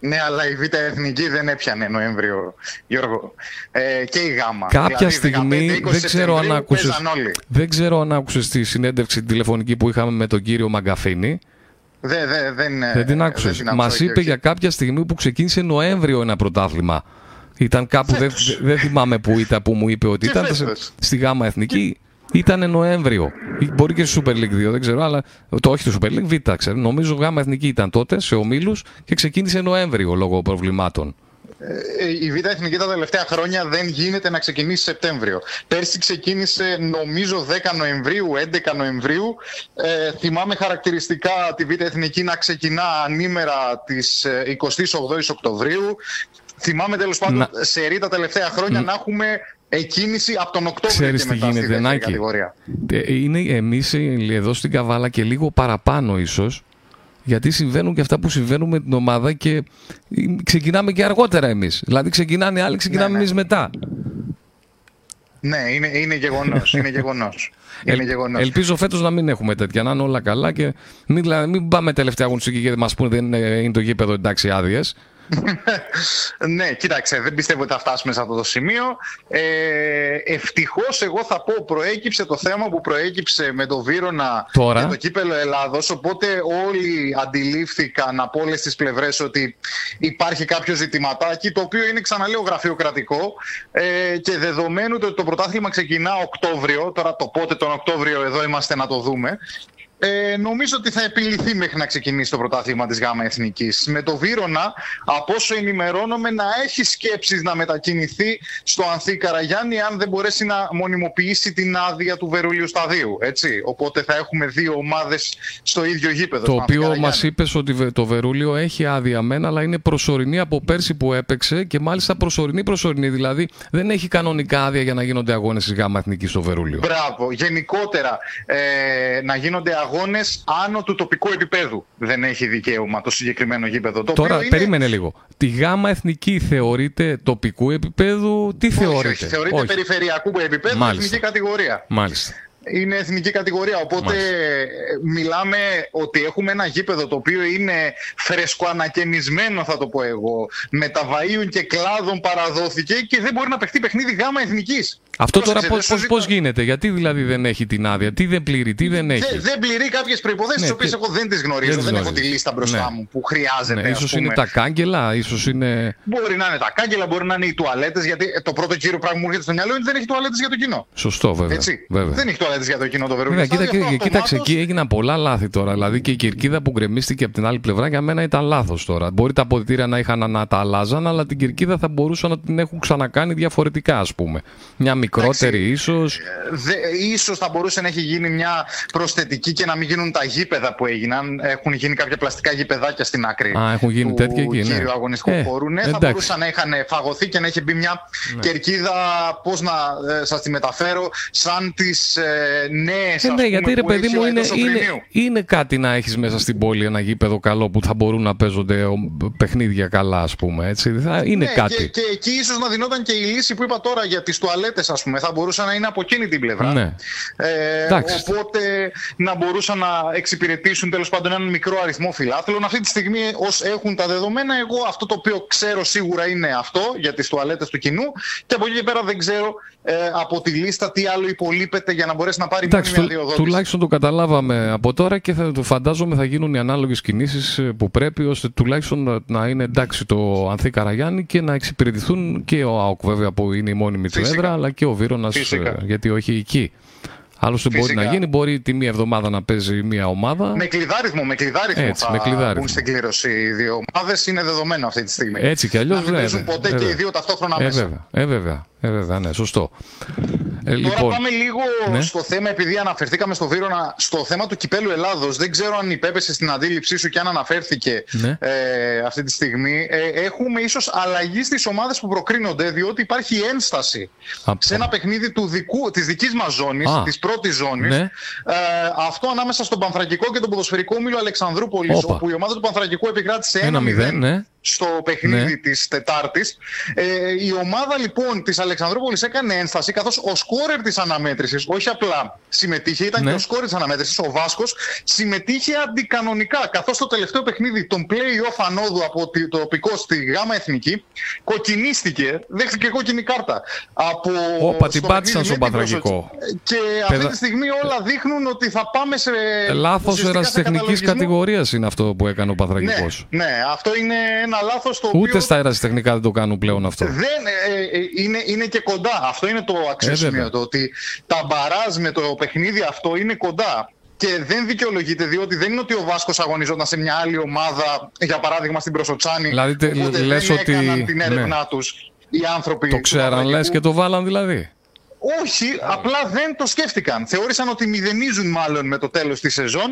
Ναι, αλλά η Β' Εθνική δεν έπιανε Νοέμβριο, Γιώργο. Ε, και η Γάμα. Κάποια Δηλαδή, στιγμή 15-20 δεν ξέρω, αν Σεπτεμβρίου άκουσες, παίζαν όλοι. δεν ξέρω αν άκουσες τη συνέντευξη τηλεφωνική που είχαμε με τον κύριο Μαγκαφίνη. Δε, δε, δεν, ε, Δεν την άκουσες. την άκουσα, Μας όχι, είπε όχι. για κάποια στιγμή που ξεκίνησε Νοέμβριο ένα πρωτάθλημα. Ήταν κάπου, δεν, δεν θυμάμαι που ήταν που μου είπε ότι Και ήταν σε- φέτος; στη Γάμα Εθνική. Ήταν Νοέμβριο. Ή Μπορεί και στη Super League 2, δεν ξέρω, αλλά το όχι στη Super League Β, ξέρω. Νομίζω Γάμα Εθνική ήταν τότε σε ομίλους και ξεκίνησε Νοέμβριο λόγω προβλημάτων. Ε, η Β' Εθνική τα τελευταία χρόνια δεν γίνεται να ξεκινήσει Σεπτέμβριο. Πέρσι ξεκίνησε νομίζω 10 Νοεμβρίου, 11 Νοεμβρίου. Ε, θυμάμαι χαρακτηριστικά τη Β' Εθνική να ξεκινά ανήμερα της ε, 28ης Οκτωβρίου. Θυμάμαι τέλος πάντων Να- σε ρί τα τελευταία χρόνια να έχουμε εκκίνηση από τον Οκτώβριο Ξέρεις και τι μετά στη γίνεται, δεύτερη Νάκη. κατηγορία. Ε, Είναι εμείς ε, εδώ στην Καβάλα και λίγο παραπάνω ίσως γιατί συμβαίνουν και αυτά που συμβαίνουν με την ομάδα και ε, ξεκινάμε και αργότερα εμείς. Δηλαδή ξεκινάνε οι άλλοι, ξεκινάμε Ναι, ναι. εμείς μετά. Ναι, είναι, είναι γεγονός. είναι γεγονός. Είναι Ελ- γεγονός. ελπίζω φέτος να μην έχουμε τέτοια, να είναι όλα καλά και μην, δηλαδή, μην πάμε τελευταία αγωνιστική και μας πούνε δεν είναι, είναι το γήπεδο εντάξει άδειες. ναι, κοίταξε, δεν πιστεύω ότι θα φτάσουμε σε αυτό το σημείο. Ε, Ευτυχώς, εγώ θα πω, προέκυψε το θέμα που προέκυψε με το Βύρονα Τώρα. για το κύπελο Ελλάδος. Οπότε όλοι αντιλήφθηκαν από όλες τις πλευρές ότι υπάρχει κάποιο ζητηματάκι, το οποίο είναι, ξαναλέω, γραφειοκρατικό. Ε, και δεδομένου ότι το πρωτάθλημα ξεκινά Οκτώβριο, τώρα το πότε τον Οκτώβριο εδώ είμαστε να το δούμε. Ε, νομίζω ότι θα επιληθεί μέχρι να ξεκινήσει το πρωτάθλημα της ΓΑΜΑ Εθνικής. Με το Βύρονα, από όσο ενημερώνομαι, να έχει σκέψεις να μετακινηθεί στο Ανθή Καραγιάννη αν δεν μπορέσει να μονιμοποιήσει την άδεια του Βερολίου Σταδίου. Έτσι. Οπότε θα έχουμε δύο ομάδες στο ίδιο γήπεδο. Το στο Ανθή οποίο Καραγιάννη. μας είπες ότι βε- το Βερούλιο έχει άδεια μεν, αλλά είναι προσωρινή από πέρσι που έπαιξε και μάλιστα προσωρινή προσωρινή. Δηλαδή δεν έχει κανονικά άδεια για να γίνονται αγώνες της ΓΑΜΑ Εθνικής στο Βερούλιο. Μπράβο. Γενικότερα ε, να γίνονται αγώνες άνω του τοπικού επίπεδου. Δεν έχει δικαίωμα το συγκεκριμένο γήπεδο. Το Τώρα, οποίο είναι... περίμενε λίγο. Τη γάμα εθνική θεωρείται τοπικού επίπεδου, τι Όχι, θεωρείται; όχι, θεωρείται περιφερειακού επίπεδου Μάλιστα. εθνική κατηγορία. Μάλιστα. Είναι εθνική κατηγορία. Οπότε Μάλιστα. ε, μιλάμε ότι έχουμε ένα γήπεδο το οποίο είναι φρεσκοανακαινισμένο, θα το πω εγώ. Με τα βαΐων και κλάδων παραδόθηκε και δεν μπορεί να παιχτεί παιχνίδι γάμα εθνικής. Αυτό τώρα πώς, πώς, πώς γίνεται, γιατί δηλαδή δεν έχει την άδεια, τι δεν πλήρει, τι δεν έχει; Δεν, δεν πληρεί κάποιες προποθέσει, Ναι, τις οποίες τι- εγώ δεν τις γνωρίζω. δεν Δεν, τις έχω τη γνωρίζεις. λίστα μπροστά Ναι. μου που χρειάζεται. Ναι, ας ίσως πούμε. είναι τα κάγκελα, ίσως είναι... Μπορεί να είναι τα κάγκελα, μπορεί να είναι οι τουαλέτες. Γιατί ε, το πρώτο κύριο πράγμα που μου έρχεται στο μυαλό είναι ότι δεν έχει τουαλέτες για το κοινό. Σωστό βέβαια. Έτσι. βέβαια. Δεν έχει τουαλέτε για το κοινό το Βερολίνο. Βέβαια, κοίτα, Στάδιο, και, αυτό κοίταξε, αυτομάτως- εκεί έγιναν πολλά λάθη τώρα. Δηλαδή και η κερκίδα που γκρεμίστηκε από την άλλη πλευρά για μένα ήταν λάθος τώρα. Μπορεί τα αποδητήρια να είχαν να τα αλλάζαν, αλλά την κερκίδα θα μπορούσαν να την έχουν ξανακάνει διαφορετικά, ας πούμε. Μια μικρότερη ίσως. Δε, ίσως θα μπορούσε να έχει γίνει μια προσθετική και να μην γίνουν τα γήπεδα που έγιναν. Έχουν γίνει κάποια πλαστικά γηπεδάκια στην άκρη Α, έχουν γίνει του τέτοια εκεί, ναι. κύριου αγωνιστικού Ε, χώρου. Ναι, θα εντάξει. Ναι. μπορούσαν να είχαν φαγωθεί και να είχε μπει μια κερκίδα, πώς να ε, σας τη μεταφέρω, σαν τις ε, νέες Ε, ας ναι, πούμε, γιατί ρε που παιδί έχει μου ο είναι, Αίτος είναι, Οκρινίου. είναι κάτι να έχεις μέσα στην πόλη ένα γήπεδο καλό που θα μπορούν να παίζονται ο, παιχνίδια καλά, ας πούμε. Έτσι. Θα, είναι Ναι, κάτι. Και, και εκεί ίσως να δινόταν και η λύση που είπα τώρα για τις τουαλέτες, ας πούμε. Θα μπορούσαν να είναι από εκείνη την πλευρά. Ναι. Ε, Εντάξει. οπότε να μπορούσαν να εξυπηρετήσουν τέλος πάντων έναν μικρό αριθμό φιλάθλων. Αυτή τη στιγμή, ως έχουν τα δεδομένα, εγώ αυτό το οποίο ξέρω σίγουρα είναι αυτό για τις τουαλέτες του κοινού. Και από εκεί και πέρα δεν ξέρω ε, από τη λίστα τι άλλο υπολείπεται για να μπορέσει να πάρει Εντάξει, μόνιμη του, αδειοδότηση. τουλάχιστον το καταλάβαμε από τώρα και θα, το φαντάζομαι θα γίνουν οι ανάλογες κινήσεις ε, που πρέπει ώστε τουλάχιστον να, να είναι εντάξει το Ανθή Καραγιάννη και να εξυπηρετηθούν και ο ΑΟΚ βέβαια που είναι η μόνιμη του Φυσικά. έδρα αλλά και ο Βύρονας Φυσικά. ε, γιατί όχι εκεί. Άλλωστε μπορεί Φυσικά. να γίνει, μπορεί τη μία εβδομάδα να παίζει μία ομάδα. Με κλειδάριθμο, με κλειδάριθμο Έτσι, θα με κλειδάριθμο. μπουν στην κλήρωση οι δύο ομάδες. Είναι δεδομένο αυτή τη στιγμή. Έτσι κι αλλιώς, Να μην βέβαια, παίζουν ποτέ βέβαια. και οι δύο ταυτόχρονα Ε, μέσα. βέβαια, ε, βέβαια, ε, βέβαια, ναι, σωστό. Ε, λοιπόν, Τώρα πάμε λίγο ναι. στο θέμα, επειδή αναφερθήκαμε στο Βύρονα, στο θέμα του κυπέλου Ελλάδος. Δεν ξέρω αν υπέπεσε στην αντίληψή σου και αν αναφέρθηκε Ναι. ε, αυτή τη στιγμή. Ε, έχουμε ίσως αλλαγή στις ομάδες που προκρίνονται, διότι υπάρχει ένσταση Από- σε ένα παιχνίδι του δικού, της δικής μας ζώνης, Α. της πρώτης ζώνης. Ναι. Ε, αυτό ανάμεσα στον Πανθρακικό και τον ποδοσφαιρικό όμιλο Αλεξανδρούπολης, Όπα. όπου η ομάδα του Πανθρακικού επικράτησε 1-0 Ένα μηδέν, ναι. Στο παιχνίδι Ναι. της Τετάρτης. Ε, η ομάδα λοιπόν της Αλεξανδρούπολης έκανε ένσταση, καθώς ο σκόρερ της αναμέτρησης, όχι απλά συμμετείχε, ήταν Ναι. και ο σκόρερ της αναμέτρησης, ο Βάσκος, συμμετείχε αντικανονικά, καθώς το τελευταίο παιχνίδι των play-off ανόδου από τη- το τοπικό στη Γάμα Εθνική, κοκκινίστηκε, δέχτηκε κόκκινη κάρτα. Από Όπα, την στο πάτησαν παιχνίδι στον με την Πανθρακικό. Προσοτ- Και Παιδα- αυτή τη στιγμή όλα δείχνουν ότι θα πάμε σε. Λάθος ουσιαστικά σε ερασιτεχνικής καταλογισμό. κατηγορίας είναι αυτό που έκανε ο Ναι, Πανθρακικό. ναι, αυτό είναι ένα λάθος το οποίο. Ούτε στα ερασιτεχνικά δεν το κάνουν πλέον αυτό. Δεν, ε, ε, είναι, είναι και κοντά. Αυτό είναι το Ε, βέβαια. αξιοσημείωτο. ότι τα μπαράζ με το παιχνίδι αυτό είναι κοντά. Και δεν δικαιολογείται διότι δεν είναι ότι ο Βάσκος αγωνιζόταν σε μια άλλη ομάδα, για παράδειγμα στην Προσοτσάνη. Δηλαδή, τε- οπότε λες δεν ότι- έκαναν την ναι. έρευνά τους οι άνθρωποι. Το του ξέραν Παναθηναϊκού. λες και το βάλαν δηλαδή. Όχι, απλά δεν το σκέφτηκαν. Θεώρησαν ότι μηδενίζουν μάλλον με το τέλος της σεζόν,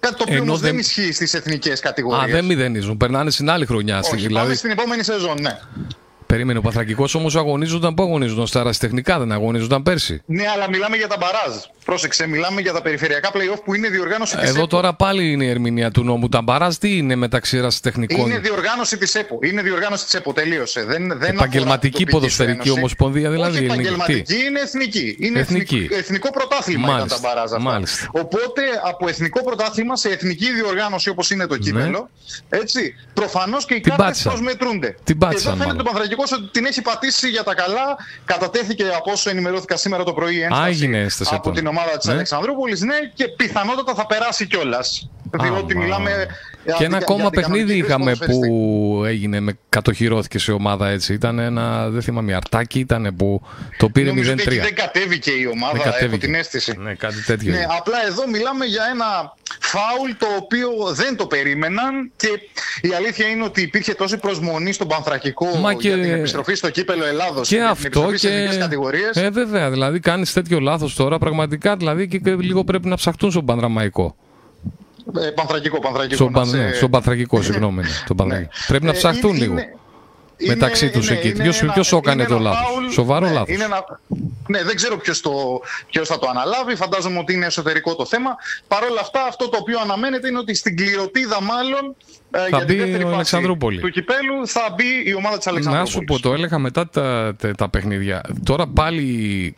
κάτι το οποίο Ενώ όμως δεν δεν- ισχύει στις εθνικές Α, κατηγορίες. δεν μηδενίζουν. Περνάνε στην άλλη χρονιά. Όχι, δηλαδή, πάμε στην επόμενη σεζόν, ναι. Περίμενε ο Παθρακικός όμως αγωνίζονταν. Πού αγωνίζονταν στα ερασιτεχνικά, δεν αγωνίζονταν πέρσι. Ναι, αλλά μιλάμε για τα μπαράζ. Πρόσεξε, μιλάμε για τα περιφερειακά play-off που είναι διοργάνωση της Εδώ ΕΠΟ. τώρα πάλι είναι η ερμηνεία του νόμου. Τα μπαράζ τι είναι μεταξύ ερασιτεχνικών. Είναι διοργάνωση της ΕΠΟ. Είναι διοργάνωση της ΕΠΟ. Τελείωσε. Δεν, δεν Επαγγελματική αφορά την τοπική ποδοσφαιρική ένωση. ομοσπονδία, δηλαδή, Όχι ελληνική. επαγγελματική, είναι εθνική. Είναι Εθνική. εθνικ- εθνικό πρωτάθλημα Μάλιστα, ήταν τα μπαράζ αυτά. μάλιστα. Οπότε από εθνικό πρωτάθλημα σε εθνική διοργάνωση όπως είναι το κύπελο, έτσι, προφανώς και οι Ναι. Την κάρτες πάτησαν. προσμετρούνται. Την πάτησαν, Εδώ φαίνεται μάλλον. ο Πανθρακικός ότι την έχει πατήσει για τα καλά. Κατατέθηκε από όσο ενημερώθηκα σήμερα το πρωί ένσταση, έγινε ένσταση από από- την ομάδα της ναι. Αλεξανδρούπολης, ναι, και πιθανότατα θα περάσει κιόλας. Διότι Άμα. μιλάμε. για- Και ένα για- ακόμα για την παιχνίδι κανονική είχαμε ποδοσφαιριστή. που έγινε με κατοχυρώθηκε σε ομάδα έτσι. Ήταν ένα, δεν θυμάμαι, αρτάκι ήταν που το πήρε 0-3. Νομίζω ότι εκεί δεν κατέβηκε η Δεν ομάδα, έχω κατέβηκε. την αίσθηση. Ναι, κάτι τέτοιο. Ναι, είναι. απλά εδώ μιλάμε για ένα φάουλ το οποίο δεν το περίμεναν και η αλήθεια είναι ότι υπήρχε τόση προσμονή στον Πανθρακικό Μα για και- την επιστροφή στο κύπελο Ελλάδος Και για την αυτό επιστροφή σε και. εθνικές κατηγορίες. Ε, βέβαια, δηλαδή κάνεις τέτοιο λάθος τώρα πραγματικά δηλαδή και, και λίγο πρέπει να ψαχτούν στον Πανδραμαϊκό. Ε, πανθρακικό, πανθρακικό. Στον, να παν, σε- ναι, στον Πανθρακικό, συγγνώμη. ναι, στον Πανθρακικό. Πρέπει να Ε, ψαχτούν είναι- λίγο. είναι- μεταξύ τους εκεί. είναι Ποιος- ένα- ποιος το έκανε είναι το ένα λάθος; φάουλ. Σοβαρό ναι, λάθος. είναι ένα- Ναι, δεν ξέρω ποιος, το, ποιος θα το αναλάβει. Φαντάζομαι ότι είναι εσωτερικό το θέμα. Παρ' όλα αυτά, αυτό το οποίο αναμένεται είναι ότι στην κληροτίδα μάλλον ε, για μπει την δεύτερη ο φάση Αλεξανδρούπολη. του κυπέλου θα μπει η ομάδα της Να Αλεξανδρούπολης. σου πω, το έλεγα μετά τα, τα, τα παιχνίδια. Τώρα πάλι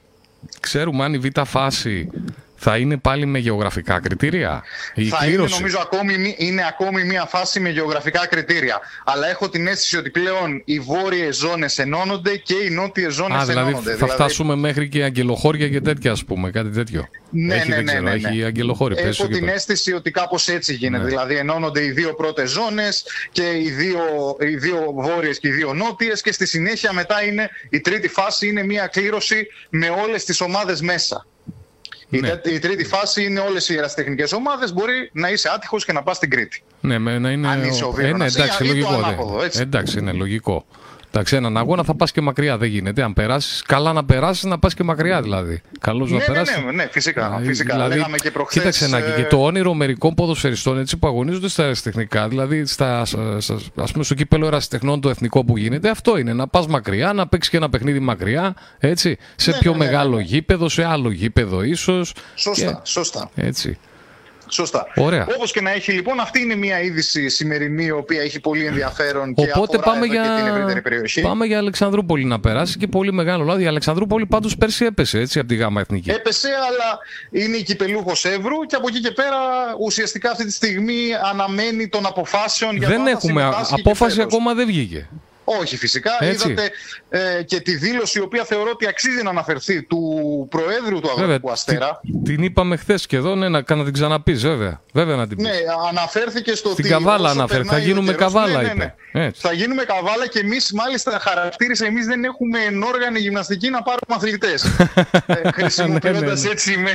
ξέρουμε αν η β' φάση θα είναι πάλι με γεωγραφικά κριτήρια. Η Θα είναι κλήρωση; νομίζω ακόμη, μη- είναι ακόμη μια φάση με γεωγραφικά κριτήρια. Αλλά έχω την αίσθηση ότι πλέον οι βόρειες ζώνες ενώνονται και οι νότιες ζώνες Α, δηλαδή ενώνονται. θα φτάσουμε μέχρι και αγγελοχώρια και τέτοια, ας πούμε, κάτι τέτοιο. Ναι, έχει, ναι, δεν ναι, ξέρω, ναι, έχει ναι. αγγελοχώρια. πες Έχω σου και την πες. αίσθηση ότι κάπως έτσι γίνεται. Ναι. Δηλαδή ενώνονται οι δύο πρώτες ζώνες και οι δύο, οι δύο βόρειες και οι δύο νότιες και στη συνέχεια μετά είναι η τρίτη φάση είναι μια κλήρωση με όλες τις ομάδες μέσα. Η, Ναι. τε- η τρίτη φάση είναι όλες οι ερασιτεχνικές ομάδες. Μπορεί να είσαι άτυχος και να πας στην Κρήτη. Ναι, με, να είναι. Αν είσαι ο ε, ναι, Βίρονας ή- εντάξει, ή το λογικό. ναι. ανάποδο, έτσι. Εντάξει, είναι λογικό. Εντάξει, έναν αγώνα θα πας και μακριά. Δεν γίνεται. Αν περάσεις, καλά να περάσεις, να πας και μακριά δηλαδή. Καλώς να Ναι, ναι, περάσεις. ναι, ναι, φυσικά. Ε, φυσικά. Λέγαμε και προχθές, Κοίταξε Νάκη, ε, και το όνειρο μερικών ποδοσφαιριστών έτσι, που αγωνίζονται στα αεραστεχνικά, δηλαδή στα, στα, ας πούμε στο κύπελο ερασιτεχνών το εθνικό που γίνεται, αυτό είναι. Να πας μακριά, να παίξεις και ένα παιχνίδι μακριά, έτσι, σε Ναι, πιο ναι, ναι, μεγάλο ναι. γήπεδο, σε άλλο γήπεδο ίσως. Σωστά, σωστά. Έτσι. Σωστά. Ωραία. Όπως και να έχει λοιπόν, αυτή είναι μια είδηση σημερινή η οποία έχει πολύ ενδιαφέρον και Οπότε αφορά πάμε εδώ για, και την ευρύτερη περιοχή. πάμε για Αλεξανδρούπολη να περάσει και πολύ μεγάλο λάδι. Η Αλεξανδρούπολη πάντως πέρσι έπεσε έτσι από τη ΓΑΜΑ Εθνική. Έπεσε, αλλά είναι η κυπελούχος Εύρου και από εκεί και πέρα ουσιαστικά αυτή τη στιγμή αναμένει των αποφάσεων για το δεν αν θα έχουμε. συμμετάσχει και Απόφαση φέτος. ακόμα δεν βγήκε. Όχι, φυσικά. Έτσι. Είδατε ε, και τη δήλωση η οποία θεωρώ ότι αξίζει να αναφερθεί του Προέδρου του Βέβαια. Αγροτικού Αστέρα. Την, την είπαμε χθες και εδώ, ναι, να, να την ξαναπείς, βέβαια. Βέβαια να την πεις. Ναι, αναφέρθηκε στο Στην ότι. καβάλα όσο αναφέρθηκε. περνάει Θα γίνουμε ο καιρός- καβάλα, ναι, ναι, ναι. είπε. Έτσι. Θα γίνουμε καβάλα και εμείς, μάλιστα, χαρακτήρισε, εμείς δεν έχουμε ενόργανη γυμναστική να πάρουμε αθλητές. ε, Χρησιμοποιώντας Ναι, ναι, ναι. έτσι με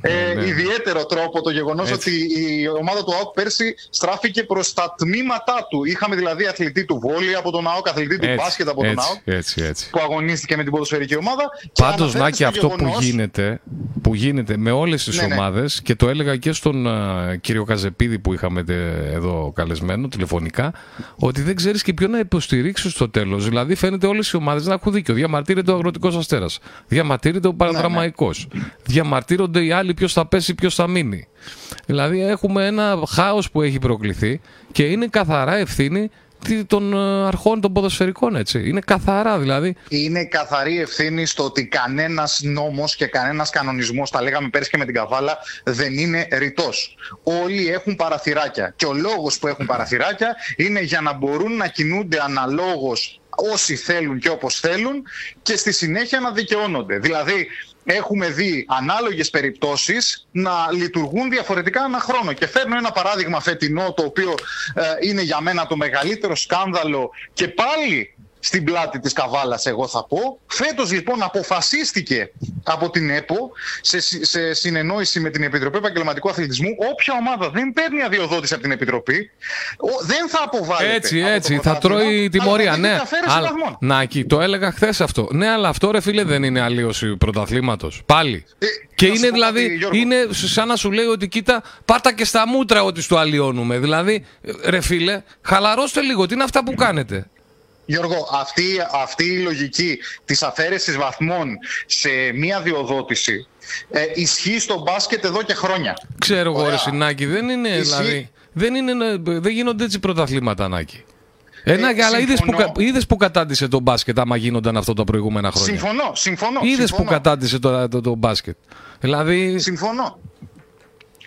ε, Ναι. ιδιαίτερο τρόπο το γεγονός Έτσι. ότι η ομάδα του ΑΟΚ πέρσι στράφηκε προς τα τμήματά του. Είχαμε δηλαδή αθλητή του βόλη από τον ΑΟΚ, αθλητή του Έτσι, μπάσκετ από τον έτσι, ΑΟΚ έτσι, έτσι. που αγωνίστηκε με την ποδοσφαιρική ομάδα. και Πάντως, αναφέρεται Νάκη, στο αυτό αυτό που γίνεται, που γίνεται με όλες τις Ναι, ναι. ομάδες και το έλεγα και στον α, κύριο Καζεπίδη που είχαμε τε- εδώ καλεσμένο τηλεφωνικά ότι δεν ξέρεις και ποιον να υποστηρίξεις στο τέλος. Δηλαδή φαίνεται όλες οι ομάδες να έχουν δίκιο. Διαμαρτύρεται ο Αγροτικός Αστέρας. Διαμαρτύρεται ο Παραδραμαϊκός. Διαμαρτύρονται οι άλλοι ποιος θα πέσει, ποιος θα μείνει. Δηλαδή έχουμε ένα χάος που έχει προκληθεί και είναι καθαρά ευθύνη τι- των ε, αρχών των ποδοσφαιρικών έτσι. Είναι καθαρά δηλαδή. Είναι καθαρή ευθύνη στο ότι κανένας νόμος και κανένας κανονισμός, τα λέγαμε πέρσι και με την Καβάλα, δεν είναι ρητός. Όλοι έχουν παραθυράκια. Και ο λόγος που έχουν παραθυράκια είναι για να μπορούν να κινούνται αναλόγως όσοι θέλουν και όπως θέλουν και στη συνέχεια να δικαιώνονται. Δηλαδή έχουμε δει ανάλογες περιπτώσεις να λειτουργούν διαφορετικά ένα χρόνο. Και φέρνω ένα παράδειγμα φετινό το οποίο ε, είναι για μένα το μεγαλύτερο σκάνδαλο και πάλι στην πλάτη της Καβάλας εγώ θα πω. Φέτος λοιπόν αποφασίστηκε από την ΕΠΟ σε, συ- σε συνεννόηση με την Επιτροπή Επαγγελματικού Αθλητισμού όποια ομάδα δεν παίρνει αδειοδότηση από την Επιτροπή ο- δεν θα αποβάλλεται. Έτσι, από το έτσι. Θα πρωτάθλημα, τρώει αλλά τιμωρία. θα Ναι, δίνει αφαίρεση αλλά, βαθμών. Νάκη, το έλεγα χθες αυτό. Ναι, αλλά αυτό ρε φίλε δεν είναι αλλίωση πρωταθλήματος. Πάλι. Ε, και να σου είναι πω δηλαδή, κάτι, Γιώργο. είναι σαν να σου λέει ότι κοίτα, πάρτα και στα μούτρα ότι στο αλλοιώνουμε. Δηλαδή, ε, ρε φίλε, χαλαρώστε λίγο. Τι είναι αυτά που κάνετε; Γιώργο, αυτή, αυτή η λογική της αφαίρεσης βαθμών σε μία διοδότηση ε, ισχύει στο μπάσκετ εδώ και χρόνια. Ξέρω εγώ, Ωραία. ρε Συνάκη, δεν είναι. Ισχύει. Δηλαδή, δεν, είναι, δεν γίνονται έτσι πρωταθλήματα, Νάκη. Ε, Νάκη, αλλά είδες που, συμφωνώ. κα- είδες που κατάντησε το μπάσκετ άμα γίνονταν αυτό τα προηγούμενα χρόνια; Συμφωνώ, συμφωνώ. Είδες που συμφωνώ. κατάντησε το, το, το μπάσκετ; Δηλαδή. Συμφωνώ.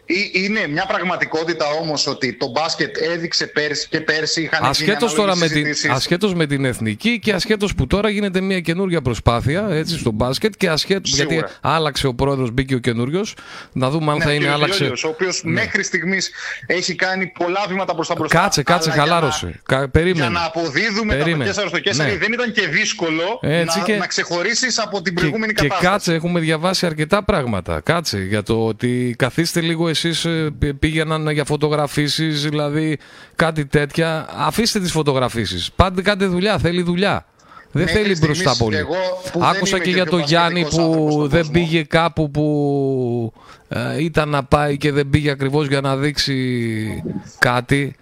Ε, Είναι μια πραγματικότητα όμως ότι το μπάσκετ έδειξε πέρσι και πέρσι είχαν γίνει Ασχέτως τώρα με ανάλογες την, συζητήσεις. ασχέτως με την εθνική και ασχέτως που τώρα γίνεται μια καινούργια προσπάθεια έτσι, στο μπάσκετ και ασχέτως Σίγουρα. γιατί άλλαξε ο πρόεδρος, μπήκε ο καινούριος. Να δούμε αν Ναι, θα ο είναι κύριος άλλαξε. Λιόλιος, ο οποίος μέχρι στιγμής έχει κάνει πολλά βήματα προς τα μπροστά. Κάτσε, κάτσε, αλλά για χαλάρωσε. να- Κα- περίμενε. Για να αποδίδουμε Περίμενε. τα Κέσσαρο στο Κέσσαρι Ναι. δεν ήταν και δύσκολο Έτσι να, και- να ξεχωρίσεις από την Και, προηγούμενη και κατάσταση. κάτσε, έχουμε διαβάσει αρκετά πράγματα. Κάτσε για το ότι καθίστε λίγο εσείς ε, π- πήγαιναν για φωτογραφίσεις, δηλαδή κάτι τέτοια. Αφήστε τις φωτογραφίσεις. Πάντε κάντε δουλειά, θέλει δουλειά. Δεν Μέχρι θέλει στιγμής μπροστά πολύ. εγώ που δεν Άκουσα είμαι και και για ο τον πιο Γιάννη πασχετικός άνθρωπος που στον δεν κόσμο. πήγε κάπου που ε, ήταν να πάει και δεν πήγε ακριβώς για να δείξει κάτι.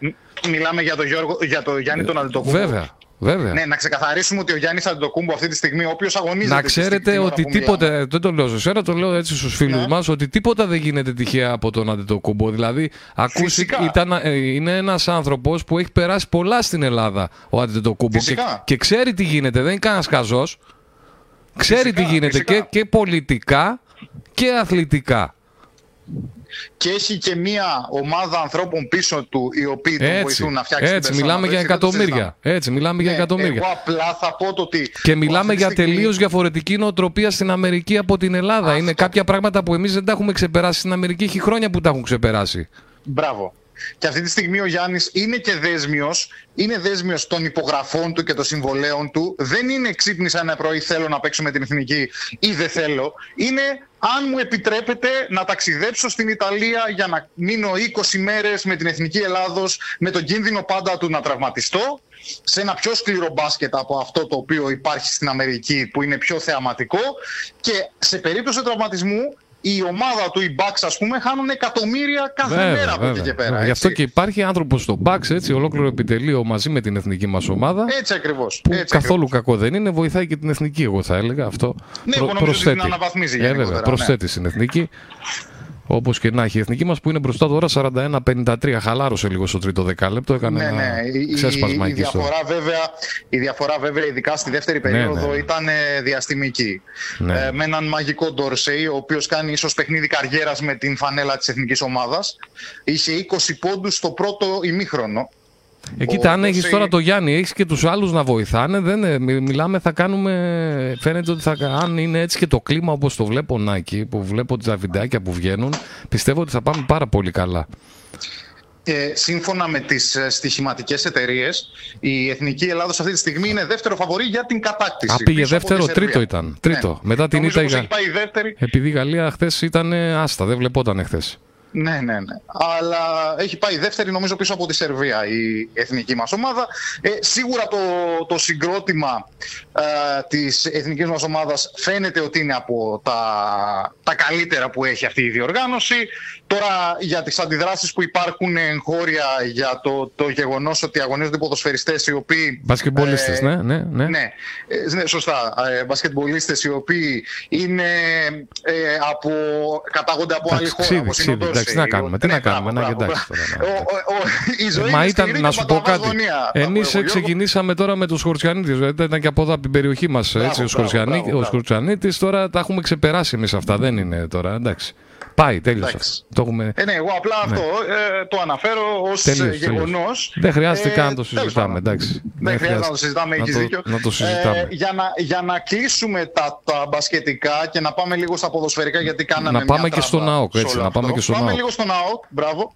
Μιλάμε για τον, Γιώργο, για τον Γιάννη τον Αντιτοκούμπο. Βέβαια, βέβαια. Ναι, να ξεκαθαρίσουμε ότι ο Γιάννης Αντιτοκούμπο αυτή τη στιγμή, ο οποίος αγωνίζεται. Να τη στιγμή ξέρετε ώρα ότι που μιλάμε. τίποτε, δεν το λέω σε εσένα, το λέω έτσι στους φίλους Ναι. μας, ότι τίποτα δεν γίνεται τυχαία από τον Αντετοκούμπο. Δηλαδή, ακούσει, Φυσικά. ήταν, ε, είναι ένας άνθρωπος που έχει περάσει πολλά στην Ελλάδα ο Αντετοκούμπο και, Φυσικά. και ξέρει τι γίνεται, δεν είναι κανένας καζός. Ξέρει Φυσικά, τι γίνεται φυσικά. και, και πολιτικά και αθλητικά. Και έχει και μία ομάδα ανθρώπων πίσω του, οι οποίοι τον Έτσι, βοηθούν να φτιάξει έτσι την μιλάμε persona του, για έτσι, δεν το εκατομμύρια. συζητάμε. Έτσι, μιλάμε για Ναι, εκατομμύρια. Εγώ απλά θα πω το ότι. Και μιλάμε αυτή τη για στιγμή- τελείως διαφορετική νοοτροπία στην Αμερική από την Ελλάδα. Είναι κάποια πράγματα που εμείς δεν τα έχουμε ξεπεράσει στην Αμερική. Έχει χρόνια που τα έχουν ξεπεράσει. Μπράβο. Και αυτή τη στιγμή ο Γιάννης είναι και δέσμιος, είναι δέσμιος των υπογραφών του και των συμβολέων του. Δεν είναι ξύπνησα ένα πρωί, θέλω να παίξω με την εθνική ή δεν θέλω. Είναι αν μου επιτρέπετε να ταξιδέψω στην Ιταλία για να μείνω 20 μέρες με την εθνική Ελλάδος, με τον κίνδυνο πάντα του να τραυματιστώ. Σε ένα πιο σκληρό μπάσκετ από αυτό το οποίο υπάρχει στην Αμερική, που είναι πιο θεαματικό. Και σε περίπτωση τραυματισμού, η ομάδα του, οι Bucks, ας πούμε, χάνουν εκατομμύρια κάθε μέρα από εκεί και πέρα. Γι' έτσι. αυτό και υπάρχει άνθρωπος στο Bucks, έτσι, ολόκληρο επιτελείο μαζί με την εθνική μας ομάδα. Έτσι ακριβώς. Που έτσι καθόλου ακριβώς. κακό δεν είναι, βοηθάει και την εθνική, εγώ θα έλεγα αυτό. Ναι, εγώ νομίζω ότι την αναβαθμίζει Ε, βέβαια, γενικότερα, ναι. προσθέτει στην εθνική. Όπως και να έχει η εθνική μας που είναι μπροστά τώρα 41-53. Χαλάρωσε λίγο στο τρίτο δεκάλεπτο. Έκανε Ναι, ένα ναι. Η, η- ξέσπασμα η εκεί στο. διαφορά βέβαια, η διαφορά βέβαια ειδικά στη δεύτερη Ναι, περίοδο ναι. ήταν ε, διαστημική. Ναι. Ε, με έναν μαγικό Ντορσέι, ο οποίος κάνει ίσως παιχνίδι καριέρας με την φανέλα της εθνικής ομάδας. Είχε 20 πόντους στο πρώτο ημίχρονο. Ε, κοίτα, Ο αν έχει Ντορσέι- τώρα το Γιάννη, έχεις και τους άλλους να βοηθάνε. Δεν, ε, μι- μιλάμε, θα κάνουμε. Φαίνεται ότι θα, αν είναι έτσι και το κλίμα όπως το βλέπω Νάκη, που βλέπω τα βιντεάκια που βγαίνουν, πιστεύω ότι θα πάμε πάρα πολύ καλά. Ε, σύμφωνα με τις ε, στοιχηματικές εταιρείες, η Εθνική Ελλάδος αυτή τη στιγμή είναι δεύτερο φαβορή για την κατάκτηση. Α, πήγε πίσω από δεύτερο, τη Σερβία. τρίτο ήταν. Ναι. Τρίτο. Μετά την Νομίζω ήττα η πως Γα- έχει πάει δεύτερη. Επειδή η Γαλλία χθες ήταν άστα, δεν βλεπόταν χθες. Ναι, ναι, ναι. Αλλά έχει πάει δεύτερη νομίζω πίσω από τη Σερβία η εθνική μας ομάδα. Ε, σίγουρα το, το συγκρότημα ε, της εθνικής μας ομάδας φαίνεται ότι είναι από τα, τα καλύτερα που έχει αυτή η διοργάνωση. Τώρα για τις αντιδράσεις που υπάρχουν εγχώρια για το, το γεγονός ότι αγωνίζονται ποδοσφαιριστές οι οποίοι... Μπασκετμπολίστες, ε, ναι, ναι, ναι. Ναι, ε, ναι σωστά. Ε, μπασκετμπολίστες οι οποίοι είναι ε, από, κατάγονται από άλλη χώρα. Ξύδι, εντάξει, τι να κάνουμε, τι να κάνουμε, να εντάξει τώρα. Μα ήταν, να σου πω κάτι, εμείς ξεκινήσαμε τώρα με τους Χορτσιανίτες, δηλαδή ήταν και από εδώ από την περιοχή μας, έτσι, ο Σκορτσιανίτης, τώρα τα έχουμε ξεπεράσει εμείς αυτά, δεν είναι τώρα, εντάξει. Πάει, τέλειωσε. Το έχουμε... ε, ναι, εγώ απλά ναι. αυτό ε, το αναφέρω ως γεγονός. Δεν χρειάζεται ε, καν να το συζητάμε. Εντάξει. Δεν, χρειάζεται να το συζητάμε, έχεις δίκιο. Να το συζητάμε. Ε, για, να, για να κλείσουμε τα, τα μπασκετικά και να πάμε λίγο στα ποδοσφαιρικά, γιατί κάναμε. Να πάμε και στον ΑΟΚ. Έτσι, να πάμε και στον πάμε ΑΟΚ. λίγο στον ΑΟΚ. Μπράβο.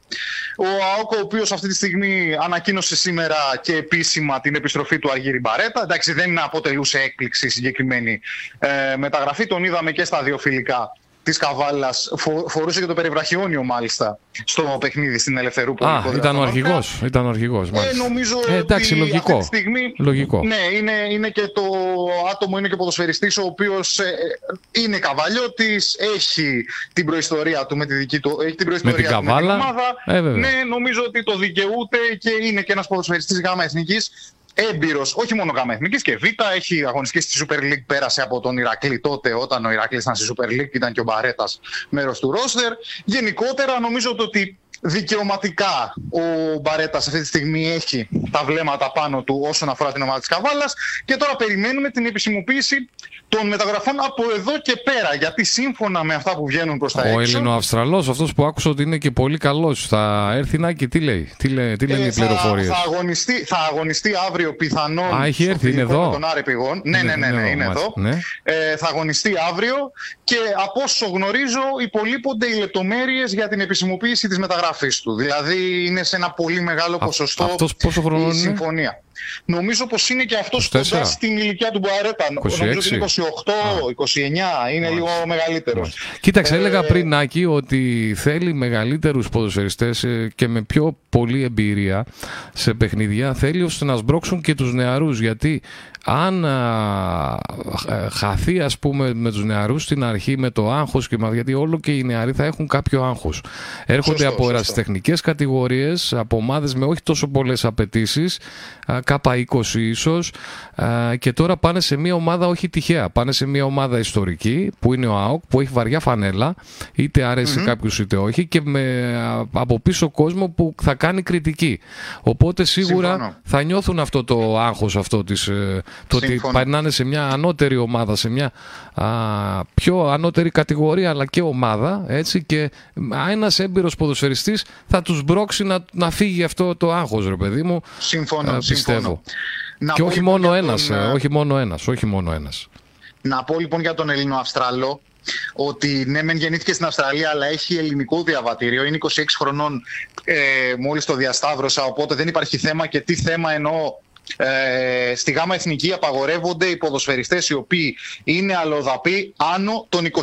Ο ΑΟΚ, ο οποίος αυτή τη στιγμή ανακοίνωσε σήμερα και επίσημα την επιστροφή του Αργύρι Μπαρέτα. Εντάξει, δεν αποτελούσε έκπληξη συγκεκριμένη ε, μεταγραφή. Τον είδαμε και στα δύο φιλικά της Καβάλας. φορούσε και το περιβραχιόνιο μάλιστα στο παιχνίδι στην Ελευθερούπολη. Α, ήταν ο αρχηγός. Ήταν ο αρχηγός, ε, νομίζω ε, εντάξει, ότι λογικό. Αυτή τη στιγμή, λογικό. Ναι, είναι, είναι και το άτομο, είναι και ποδοσφαιριστής ο οποίος ε, είναι καβαλιώτης, έχει την προϊστορία του με τη δική του. Έχει την προϊστορία με την Καβάλα. ομάδα. Ε, ναι, νομίζω ότι το δικαιούται και είναι και ένας ποδοσφαιριστής γάμα εθνικής έμπειρος, όχι μόνο γάμα εθνικής και β. Έχει αγωνιστεί στη Super League, πέρασε από τον Ηρακλή τότε, όταν ο Ηρακλής ήταν στη Super League, ήταν και ο Μπαρέτας μέρος του ρόστερ. Γενικότερα, νομίζω ότι δικαιωματικά ο Μπαρέτας αυτή τη στιγμή έχει τα βλέμματα πάνω του όσον αφορά την ομάδα της Καβάλας. Και τώρα περιμένουμε την επισημοποίηση των μεταγραφών από εδώ και πέρα. Γιατί σύμφωνα με αυτά που βγαίνουν προς τα ο έξω. Ο Ελληνοαυστραλό, αυτός που άκουσα ότι είναι και πολύ καλός, θα έρθει να και τι λέει, τι, λέει, τι λένε ε, οι πληροφορίες; Θα, αγωνιστεί, θα αγωνιστεί αύριο πιθανόν. Α, έχει έρθει, είναι εδώ; Τον Άρη Πηγών. Ναι, ναι, ναι, ναι, είναι εδώ. Ναι. Ε, θα αγωνιστεί αύριο και από όσο γνωρίζω υπολείπονται οι λεπτομέρειες για την επισημοποίηση της μεταγραφής του. Δηλαδή είναι σε ένα πολύ μεγάλο ποσοστό αυτός πόσο χρόνο η συμφωνία. Νομίζω πως είναι και αυτός κοντά στην ηλικία του Μπαρέτα. Νομίζω ότι είναι 28, 29, είναι λίγο μεγαλύτερος. Κοίταξε, ε, έλεγα πριν Νάκη ότι θέλει μεγαλύτερους ποδοσφαιριστές ε, και με πιο πολλή εμπειρία σε παιχνιδιά θέλει ώστε να σμπρώξουν και τους νεαρούς. Γιατί αν α, ε, χαθεί ας πούμε με τους νεαρούς στην αρχή με το άγχος και, γιατί όλο και οι νεαροί θα έχουν κάποιο άγχος. Έρχονται σωστό, από ερασιτεχνικές κατηγορίες από ομάδες με όχι τόσο πολλές απαιτήσεις, κάπα 20 ίσως και τώρα πάνε σε μια ομάδα όχι τυχαία πάνε σε μια ομάδα ιστορική που είναι ο ΑΟΚ που έχει βαριά φανέλα είτε αρέσει mm-hmm. κάποιους είτε όχι και με από πίσω κόσμο που θα κάνει κριτική οπότε σίγουρα Συμφωνώ. θα νιώθουν αυτό το άγχος αυτό της ε, το ότι περνάνε σε μια ανώτερη ομάδα, σε μια α, πιο ανώτερη κατηγορία αλλά και ομάδα έτσι και ένας έμπειρος ποδοσφαιριστής θα τους μπρώξει να, να φύγει αυτό το άγχος ρε παιδί μου. Συμφωνώ, πιστεύω. και όχι μόνο, λοιπόν ένας, τον... Ε, όχι μόνο ένας, όχι μόνο ένας. Να πω λοιπόν για τον Ελληνο Αυστραλό ότι ναι μεν γεννήθηκε στην Αυστραλία αλλά έχει ελληνικό διαβατήριο, είναι 26 χρονών ε, μόλις το διασταύρωσα οπότε δεν υπάρχει θέμα και τι θέμα εννοώ ε, στη ΓΑΜΑ Εθνική απαγορεύονται οι ποδοσφαιριστές οι οποίοι είναι αλλοδαποί άνω των 28.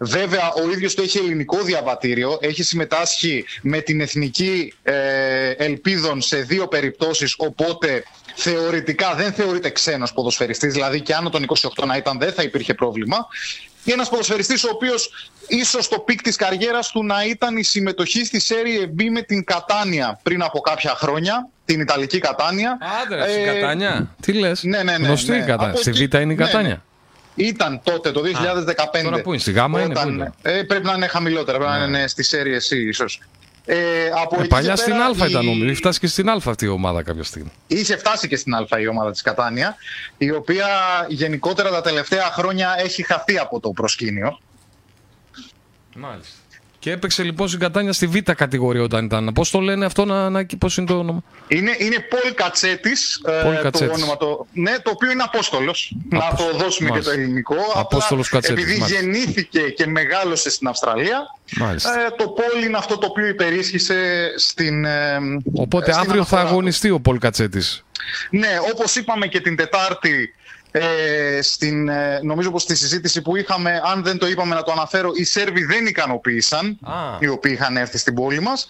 Βέβαια, ο ίδιος του έχει ελληνικό διαβατήριο, έχει συμμετάσχει με την Εθνική ε, Ελπίδων σε δύο περιπτώσεις, οπότε θεωρητικά δεν θεωρείται ξένος ποδοσφαιριστής, δηλαδή και άνω των 28 να ήταν δεν θα υπήρχε πρόβλημα. Και ένας ποδοσφαιριστής ο οποίος ίσως το peak της καριέρας του να ήταν η συμμετοχή στη Serie B με την Κατάνια πριν από κάποια χρόνια την Ιταλική Κατάνια. Άντε, ε, Κατάνια. Τι λες; Ναι, ναι, ναι. Γνωστή ναι. η Κατάνια. Στη Β' είναι η ναι, Κατάνια; Ναι. Ήταν τότε το 2015. Α, τώρα πού είναι, στη Γάμα όταν, είναι, πού είναι; Ε, πρέπει να είναι χαμηλότερα, πρέπει να είναι στη Serie C ίσως. Ε, από ε, παλιά στην Α η... ήταν νομίζω. Είχε φτάσει και στην Α αυτή η ομάδα κάποια στιγμή. Είχε φτάσει και στην Α η ομάδα της Κατάνια, η οποία γενικότερα τα τελευταία χρόνια έχει χαθεί από το προσκήνιο. Μάλιστα. Και έπαιξε λοιπόν στην Κατάνια στη Β κατηγορία όταν ήταν. Πώς το λένε αυτό, να, να πώς είναι το όνομα; Είναι, είναι Πολ Κατσέτης. Ε, το όνομα το. Ναι, το οποίο είναι Απόστολος. Να το δώσουμε και το ελληνικό. Απόστολος Κατσέτης. Επειδή μάλιστα. γεννήθηκε και μεγάλωσε στην Αυστραλία. Μάλιστα. Ε, το Πολ είναι αυτό το οποίο υπερίσχυσε στην. Ε, Οπότε στην αύριο θα αγωνιστεί ο Πολ Κατσέτης. Ναι, όπως είπαμε και την Τετάρτη ε, στην, ε, νομίζω πως στη συζήτηση που είχαμε, αν δεν το είπαμε να το αναφέρω, οι Σέρβοι δεν ικανοποίησαν, οι οποίοι είχαν έρθει στην πόλη μας,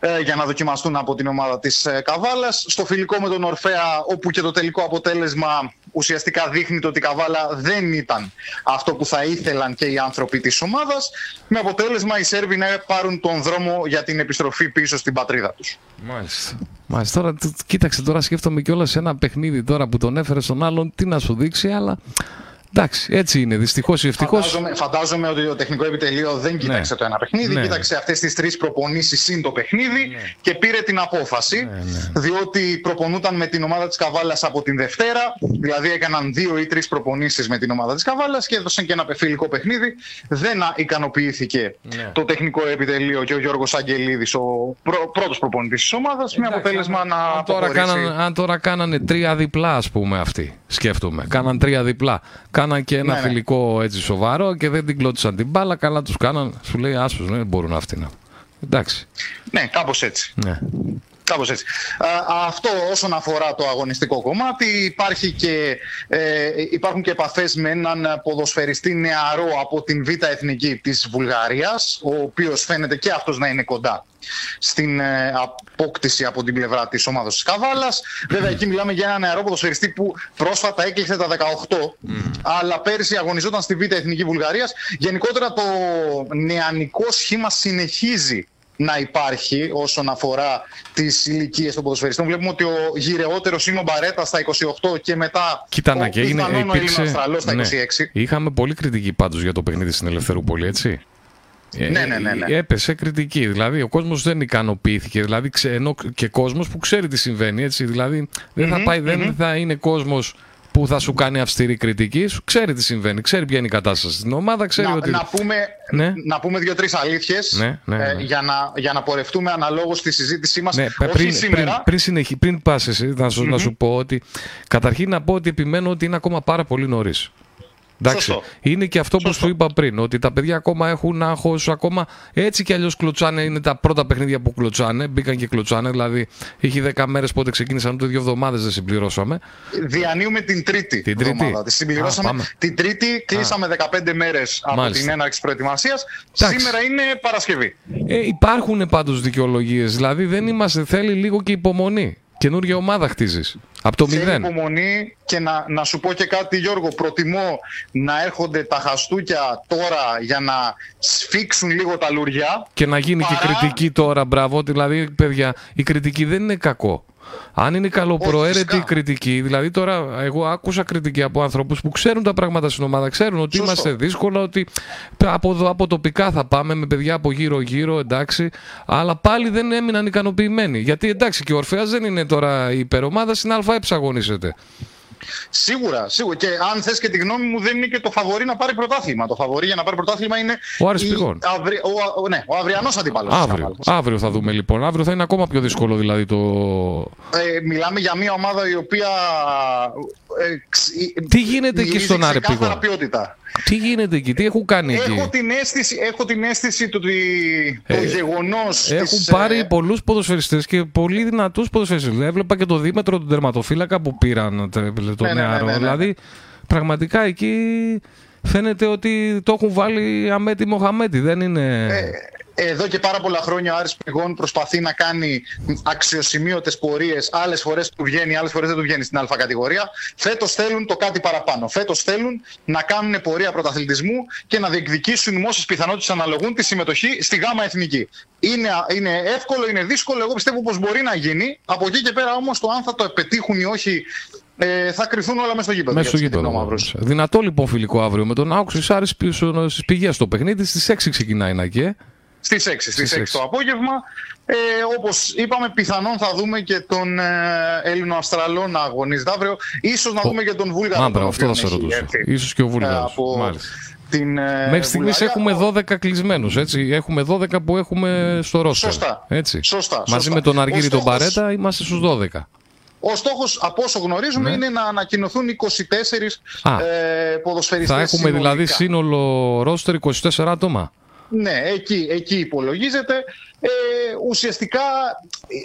ε, για να δοκιμαστούν από την ομάδα της ε, Καβάλας. Στο φιλικό με τον Ορφέα, όπου και το τελικό αποτέλεσμα ουσιαστικά δείχνει ότι η Καβάλα δεν ήταν αυτό που θα ήθελαν και οι άνθρωποι της ομάδας, με αποτέλεσμα οι Σέρβοι να πάρουν τον δρόμο για την επιστροφή πίσω στην πατρίδα τους. Μάλιστα. Μάλιστα. Τώρα, κοίταξε, τώρα σκέφτομαι κιόλας ένα παιχνίδι τώρα που τον έφερε στον άλλον, τι να σου δείξει, αλλά Εντάξει, έτσι είναι. Δυστυχώς ή ευτυχώς. Φαντάζομαι, φαντάζομαι ότι το τεχνικό επιτελείο δεν κοίταξε ναι. το ένα παιχνίδι. Ναι. Κοίταξε αυτές τις τρεις προπονήσεις συν το παιχνίδι ναι. και πήρε την απόφαση. Ναι, ναι. Διότι προπονούταν με την ομάδα της Καβάλας από την Δευτέρα. Δηλαδή έκαναν δύο ή τρεις προπονήσεις με την ομάδα της Καβάλας και έδωσαν και ένα φιλικό παιχνίδι. Δεν ικανοποιήθηκε ναι. το τεχνικό επιτελείο και ο Γιώργος Αγγελίδης, ο πρω, πρώτος προπονητής της ομάδας, με αποτέλεσμα αν, να. Αν τώρα, κάνανε, αν τώρα κάνανε τρία διπλά, ας πούμε, αυτοί. Σκέφτομαι. Κάναν τρία διπλά κάναν και ένα ναι, ναι. φιλικό έτσι σοβαρό και δεν την κλώτησαν την μπάλα. Καλά τους κάναν. Σου λέει άσου, δεν μπορούν αυτοί να. Εντάξει. Ναι, κάπως έτσι. Ναι. Κάπως έτσι. αυτό όσον αφορά το αγωνιστικό κομμάτι υπάρχει και, ε, υπάρχουν και επαφές με έναν ποδοσφαιριστή νεαρό από την Β' Εθνική της Βουλγαρίας ο οποίος φαίνεται και αυτός να είναι κοντά στην ε, απόκτηση από την πλευρά της ομάδας της Καβάλας. Βέβαια εκεί μιλάμε για ένα νεαρό ποδοσφαιριστή που πρόσφατα έκλεισε τα 18 αλλά πέρυσι αγωνιζόταν στη Β' Εθνική Βουλγαρίας. Γενικότερα το νεανικό σχήμα συνεχίζει να υπάρχει όσον αφορά τις ηλικίες των ποδοσφαιριστών. Βλέπουμε ότι ο γυρεότερος είναι ο Μπαρέτα στα 28 και μετά. Κοίτα να και είναι. Υπήρξε... στα 26. Ναι. Είχαμε πολύ κριτική πάντως για το παιχνίδι στην Ελευθερούπολη, έτσι. Ναι, ναι, ναι, ναι. Έπεσε κριτική. Δηλαδή ο κόσμος δεν ικανοποιήθηκε. Δηλαδή ενώ και κόσμος που ξέρει τι συμβαίνει. Έτσι. Δηλαδή δεν, θα, πάει, δεν θα είναι κόσμος που θα σου κάνει αυστηρή κριτική, σου ξέρει τι συμβαίνει, ξέρει ποια είναι η κατάσταση στην ομάδα, ξέρει να, ότι. Να πούμε, ναι. να πούμε δύο-τρει αλήθειες ναι, ναι, ε, ναι, για, να, για να πορευτούμε αναλόγως στη συζήτησή μας. Ναι, πριν, σήμερα. Πριν, πριν, συνεχί, πριν πας εσύ, να σου, να σου πω ότι. Καταρχήν να πω ότι επιμένω ότι είναι ακόμα πάρα πολύ νωρίς. Εντάξει. Είναι και αυτό που σου είπα πριν, ότι τα παιδιά ακόμα έχουν άγχος, ακόμα έτσι κι αλλιώς κλωτσάνε. Είναι τα πρώτα παιχνίδια που κλωτσάνε. Μπήκαν και κλωτσάνε. Δηλαδή, έχει 10 μέρες πότε ξεκίνησαν, ούτε δύο εβδομάδες δεν συμπληρώσαμε. Διανύουμε την τρίτη την τρίτη. εβδομάδα. Τη συμπληρώσαμε την τρίτη, κλείσαμε 15 μέρες από την έναρξη προετοιμασίας. Σήμερα είναι Παρασκευή. Ε, υπάρχουν πάντως δικαιολογίες. Δηλαδή, δεν είμαστε, θέλει λίγο και υπομονή. Καινούργια ομάδα χτίζεις. Από το μηδέν. υπομονή και να, να σου πω και κάτι Γιώργο. Προτιμώ να έρχονται τα χαστούκια τώρα για να σφίξουν λίγο τα λουριά. Και να γίνει και κριτική τώρα. Μπράβο. Δηλαδή, παιδιά, η κριτική δεν είναι κακό. Αν είναι καλοπροαίρετη η κριτική, δηλαδή τώρα εγώ άκουσα κριτική από ανθρώπου που ξέρουν τα πράγματα στην ομάδα, ξέρουν ότι είμαστε δύσκολα, ότι από, από τοπικά θα πάμε με παιδιά από γύρω-γύρω, εντάξει, αλλά πάλι δεν έμειναν ικανοποιημένοι. Γιατί εντάξει και ο Ορφαία δεν είναι τώρα η υπερομάδα, στην ΑΕ αγωνίζεται. Σίγουρα, σίγουρα. Και αν θες και τη γνώμη μου, δεν είναι και το φαβορή να πάρει πρωτάθλημα. Το φαβορή για να πάρει πρωτάθλημα είναι. Ο Άρης η... ο, ναι, ο αυριανός αντίπαλο. Αύριο. αύριο θα δούμε λοιπόν. Αύριο θα είναι ακόμα πιο δύσκολο δηλαδή το. Ε, μιλάμε για μια ομάδα η οποία. Ε, Τι γίνεται εκεί στον Άρη ποιότητα. Τι γίνεται εκεί, τι έχουν κάνει έχω εκεί; Την αίσθηση, έχω την αίσθηση ότι το ε, γεγονός. Έχουν της, πάρει ε... πολλούς ποδοσφαιριστές και πολύ δυνατούς ποδοσφαιριστές. Έβλεπα και το Δήμετρο του τερματοφύλακα που πήραν το ναι, νεαρό. Ναι, ναι, δηλαδή, πραγματικά εκεί φαίνεται ότι το έχουν βάλει αμέτη Μοχαμέτη. Δεν είναι. Ε, εδώ και πάρα πολλά χρόνια ο Άρης Πηγών προσπαθεί να κάνει αξιοσημείωτες πορείες. Άλλες φορές του βγαίνει, άλλες φορές δεν του βγαίνει στην α κατηγορία. Φέτος θέλουν το κάτι παραπάνω. Φέτος θέλουν να κάνουν πορεία πρωταθλητισμού και να διεκδικήσουν όσες πιθανότητες αναλογούν τη συμμετοχή στη γάμα εθνική. Είναι, είναι εύκολο, είναι δύσκολο. Εγώ πιστεύω πως μπορεί να γίνει. Από εκεί και πέρα όμως το αν θα το πετύχουν ή όχι ε, θα κρυθούν όλα μέσα στο γήπεδο. Μέσα στο γήπεδο. Δυνατό λοιπόν φιλικό αύριο με τον Άουξο Άρης πίσω στις πηγές στο παιχνίδι. Στις 6 ξεκινάει να και. Στις 6, στις 6 το απόγευμα. Ε, Όπως είπαμε, πιθανόν θα δούμε και τον ε, Έλληνο Αστραλό να αγωνίζεται αύριο. σω να δούμε και τον Βούλγαρο. Μάμπρα, αυτό θα σε ρωτούσα. σω και ο Βούλγαρος. Την, ε, Μέχρι στιγμής έχουμε 12 κλεισμένους. Έχουμε 12 που έχουμε στο ρόστερ. Σωστά. Έτσι. Σωστά, Μαζί με τον Αργύρι τον Παρέτα είμαστε στους 12. Ο στόχος, από όσο γνωρίζουμε, ναι. είναι να ανακοινωθούν 24 ε, ποδοσφαιριστές Θα έχουμε δηλαδή σύνολο ρόστερ 24 άτομα. Ναι, εκεί, εκεί υπολογίζεται. Ε, ουσιαστικά,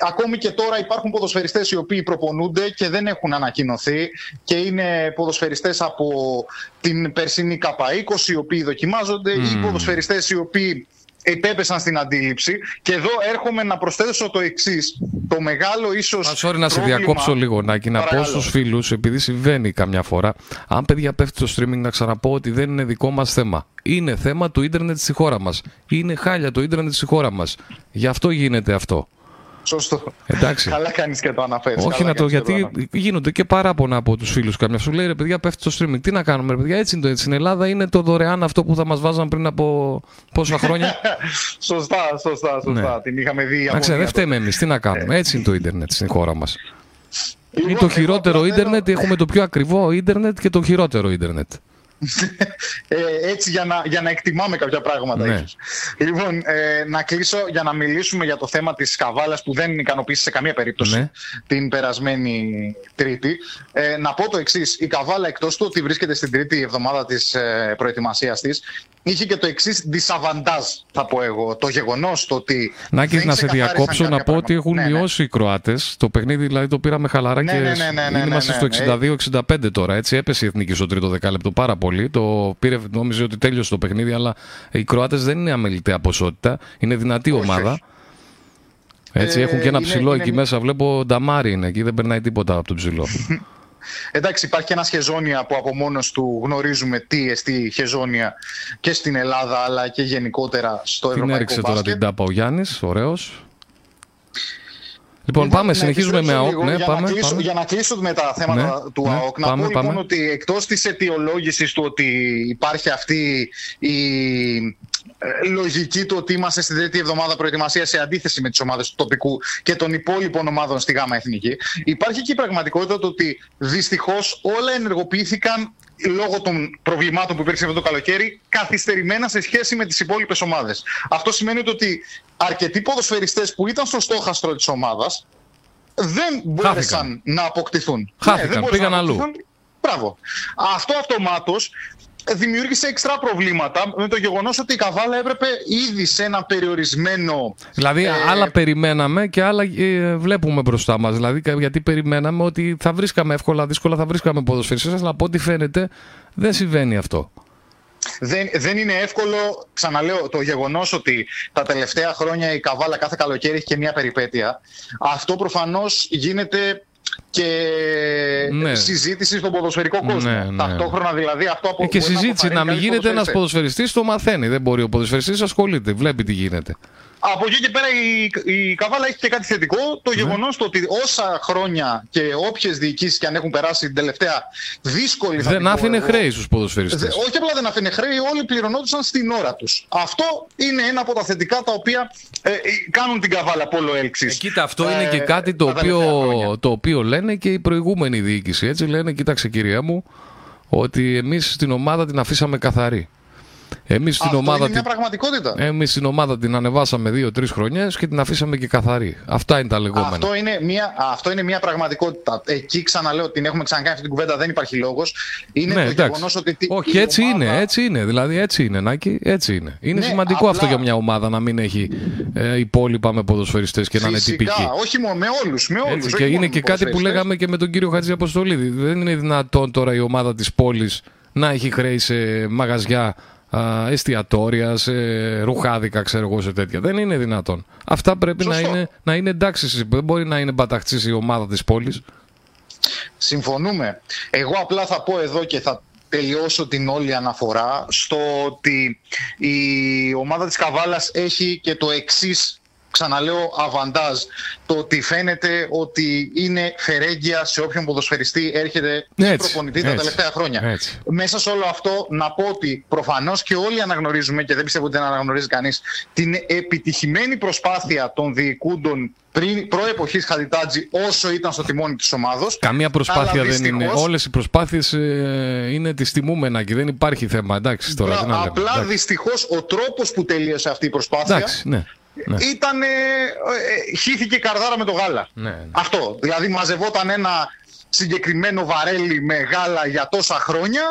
ακόμη και τώρα υπάρχουν ποδοσφαιριστές οι οποίοι προπονούνται και δεν έχουν ανακοινωθεί και είναι ποδοσφαιριστές από την περσινή ΚΑΠΑ20 οι οποίοι δοκιμάζονται ή ποδοσφαιριστές οι οποίοι επέπεσαν στην αντίληψη. Και εδώ έρχομαι να προσθέσω το εξής. Το μεγάλο ίσως. Sorry να σε διακόψω λίγο, Νάκη, να πω στους φίλους, επειδή συμβαίνει καμιά φορά. Αν παιδιά πέφτει το streaming, να ξαναπώ ότι δεν είναι δικό μας θέμα. Είναι θέμα του ίντερνετ στη χώρα μας. Είναι χάλια το ίντερνετ στη χώρα μας. Γι' αυτό γίνεται αυτό. Σωστό. Εντάξει. Καλά κάνεις και το αναφέρεις. Όχι να το, γιατί γίνονται και παράπονα από τους φίλους. Καμιά σου λέει ρε παιδιά, πέφτει το streaming. Τι να κάνουμε, ρε παιδιά, έτσι είναι το έτσι. Στην Ελλάδα είναι το δωρεάν αυτό που θα μας βάζαν πριν από πόσα χρόνια. σωστά, σωστά, σωστά. Ναι. Την είχαμε δει. Εντάξει, δεν φταίμε εμείς. Τι να κάνουμε. Έτσι είναι το ίντερνετ στην χώρα μας. Λοιπόν, είναι το χειρότερο ίντερνετ, έχουμε το πιο ακριβό ίντερνετ και το χειρότερο ίντερνετ. Ε, έτσι για να, για να εκτιμάμε κάποια πράγματα. Ναι. Λοιπόν, ε, να κλείσω για να μιλήσουμε για το θέμα της Καβάλας που δεν ικανοποίησε σε καμία περίπτωση ναι. την περασμένη Τρίτη. Ε, να πω το εξής. Η Καβάλα εκτός του ότι βρίσκεται στην τρίτη εβδομάδα της ε, προετοιμασίας της είχε και το εξής δισαβαντάζ, θα πω εγώ. Το γεγονός το ότι. Νάκη, να σε διακόψω να πω ότι έχουν ναι, ναι. μειώσει οι Κροάτες. Το παιχνίδι δηλαδή το πήραμε χαλαρά ναι, και ναι, ναι, ναι, είμαστε στο 62-65 τώρα. Έτσι έπεσε η εθνική στο τρίτο δεκάλεπτο πάρα πολύ. Το πήρε, νόμιζε ότι τέλειωσε το παιχνίδι, αλλά οι Κροάτες δεν είναι αμεληταία ποσότητα. Είναι δυνατή ομάδα. Έτσι, έχουν και ένα ε, ψηλό εκεί μέσα. Βλέπω νταμάρι είναι εκεί, δεν περνάει τίποτα από το ψηλό. Εντάξει, υπάρχει ένα χεζόνια που από μόνος του γνωρίζουμε τι εστί χεζόνια και στην Ελλάδα αλλά και γενικότερα στο την ευρωπαϊκό έριξε τώρα την τάπα ο Γιάννης, ωραίος. Λοιπόν, πάμε, συνεχίζουμε με ΑΟΚ. Ναι, για, πάμε, να κλείσω, πάμε. για να κλείσω με τα θέματα ναι, του ναι, ΑΟΚ, να πάμε, πω λοιπόν πάμε. ότι εκτός της αιτιολόγησης του ότι υπάρχει αυτή η ε, λογική του ότι είμαστε στην τρίτη εβδομάδα προετοιμασία σε αντίθεση με τις ομάδες του τοπικού και των υπόλοιπων ομάδων στη ΓΑΜΑ Εθνική, υπάρχει και η πραγματικότητα του ότι δυστυχώς όλα ενεργοποιήθηκαν λόγω των προβλημάτων που υπήρξε αυτό το καλοκαίρι, καθυστερημένα σε σχέση με τις υπόλοιπες ομάδες. Αυτό σημαίνει ότι αρκετοί ποδοσφαιριστές που ήταν στο στόχαστρο της ομάδας δεν μπόρεσαν να αποκτηθούν. Χάθηκαν, ναι, δεν πήγαν να αλλού. αποκτηθούν. Μπράβο. Αυτό αυτομάτως δημιούργησε εξτρά προβλήματα με το γεγονός ότι η Καβάλα έπρεπε ήδη σε ένα περιορισμένο. Δηλαδή, ε, άλλα περιμέναμε και άλλα ε, βλέπουμε μπροστά μας. Δηλαδή, γιατί περιμέναμε ότι θα βρίσκαμε εύκολα, δύσκολα θα βρίσκαμε ποδοσφαιριστές, αλλά από ό,τι φαίνεται δεν συμβαίνει αυτό. Δεν, δεν είναι εύκολο, ξαναλέω, το γεγονός ότι τα τελευταία χρόνια η Καβάλα κάθε καλοκαίρι έχει και μια περιπέτεια. Αυτό προφανώς γίνεται και Ναι. συζήτηση στον ποδοσφαιρικό κόσμο. Ναι, ναι. Ταυτόχρονα δηλαδή αυτό από Ε, και μπορεί να συζήτηση να αποθαρρύνει μην κάποιους γίνεται ένας ποδοσφαιριστές. ποδοσφαιριστής, το μαθαίνει. Δεν μπορεί ο ποδοσφαιριστής, ασχολείται, βλέπει τι γίνεται. Από εκεί και πέρα η, η Καβάλα έχει και κάτι θετικό. Το Ναι. γεγονός το ότι όσα χρόνια και όποιες διοικήσεις και αν έχουν περάσει την τελευταία δύσκολη θα την Δεν πω άφηνε εγώ, χρέη στους ποδοσφαιριστές. Δε- όχι απλά δεν αφήνε χρέη, όλοι πληρωνόντουσαν στην ώρα τους. Αυτό είναι ένα από τα θετικά τα οποία ε, ε, κάνουν την Καβάλα πόλο έλξης. Ε, κοίτα, αυτό είναι και κάτι το οποίο, το οποίο λένε και η προηγούμενη διοίκηση. Έτσι λένε, κοίταξε κυρία μου, ότι εμείς στην ομάδα την αφήσαμε καθαρή. Εμείς στην Αυτό ομάδα είναι μια την... πραγματικότητα. Εμείς στην ομάδα την ανεβάσαμε δύο-τρεις χρονιές και την αφήσαμε και καθαρή. Αυτά είναι τα λεγόμενα. Αυτό είναι, μια, αυτό είναι μια πραγματικότητα. Εκεί ξαναλέω ότι την έχουμε ξανακάνει αυτή την κουβέντα, δεν υπάρχει λόγος. Είναι Ναι, το εντάξει. γεγονός ότι. τι- Όχι, η έτσι ομάδα- είναι, έτσι είναι. Δηλαδή έτσι είναι, Νάκη, έτσι είναι. Είναι Ναι, σημαντικό απλά- αυτό για μια ομάδα να μην έχει ε, υπόλοιπα με ποδοσφαιριστές και να είναι Φυσικά, τυπική. όχι μόνο, με όλους. Με όλους, Έτσι, όχι και μόνο είναι με και κάτι που ποδοσφαιριστές. λέγαμε και με τον κύριο Χατζη Αποστολίδη. Δεν είναι δυνατόν τώρα η ομάδα της πόλης να έχει χρέη σε μαγαζιά α, εστιατόρια, σε ρουχάδικα, ξέρω εγώ, σε τέτοια. Δεν είναι δυνατόν. Αυτά πρέπει να Σωστό. είναι, να είναι εντάξει. Δεν μπορεί να είναι μπαταχτσής η ομάδα της πόλης. Συμφωνούμε. Εγώ απλά θα πω εδώ και θα τελειώσω την όλη αναφορά στο ότι η ομάδα της Καβάλας έχει και το εξής ξαναλέω αβαντάζ το ότι φαίνεται ότι είναι φερέγγια σε όποιον ποδοσφαιριστή έρχεται Έτσι, σε προπονητή τα έτσι, τελευταία χρόνια. έτσι. Μέσα σε όλο αυτό να πω ότι προφανώς και όλοι αναγνωρίζουμε και δεν πιστεύω ότι δεν αναγνωρίζει κανείς την επιτυχημένη προσπάθεια των διοικούντων πριν προεποχής Χαλιτάτζη όσο ήταν στο τιμόνι της ομάδος. Καμία προσπάθεια Αλλά δεν είναι. δυστυχώς- Όλες οι προσπάθειες ε, είναι τις τιμούμενα και δεν υπάρχει θέμα. Εντάξει τώρα. Μπρα- τι να λέμε. απλά Εντάξει. δυστυχώς ο τρόπος που τελείωσε αυτή η προσπάθεια Εντάξει, ναι. Ναι. ήταν. Ε, ε, χύθηκε η καρδάρα με το γάλα. Ναι, ναι. Αυτό. Δηλαδή μαζευόταν ένα συγκεκριμένο βαρέλι με γάλα για τόσα χρόνια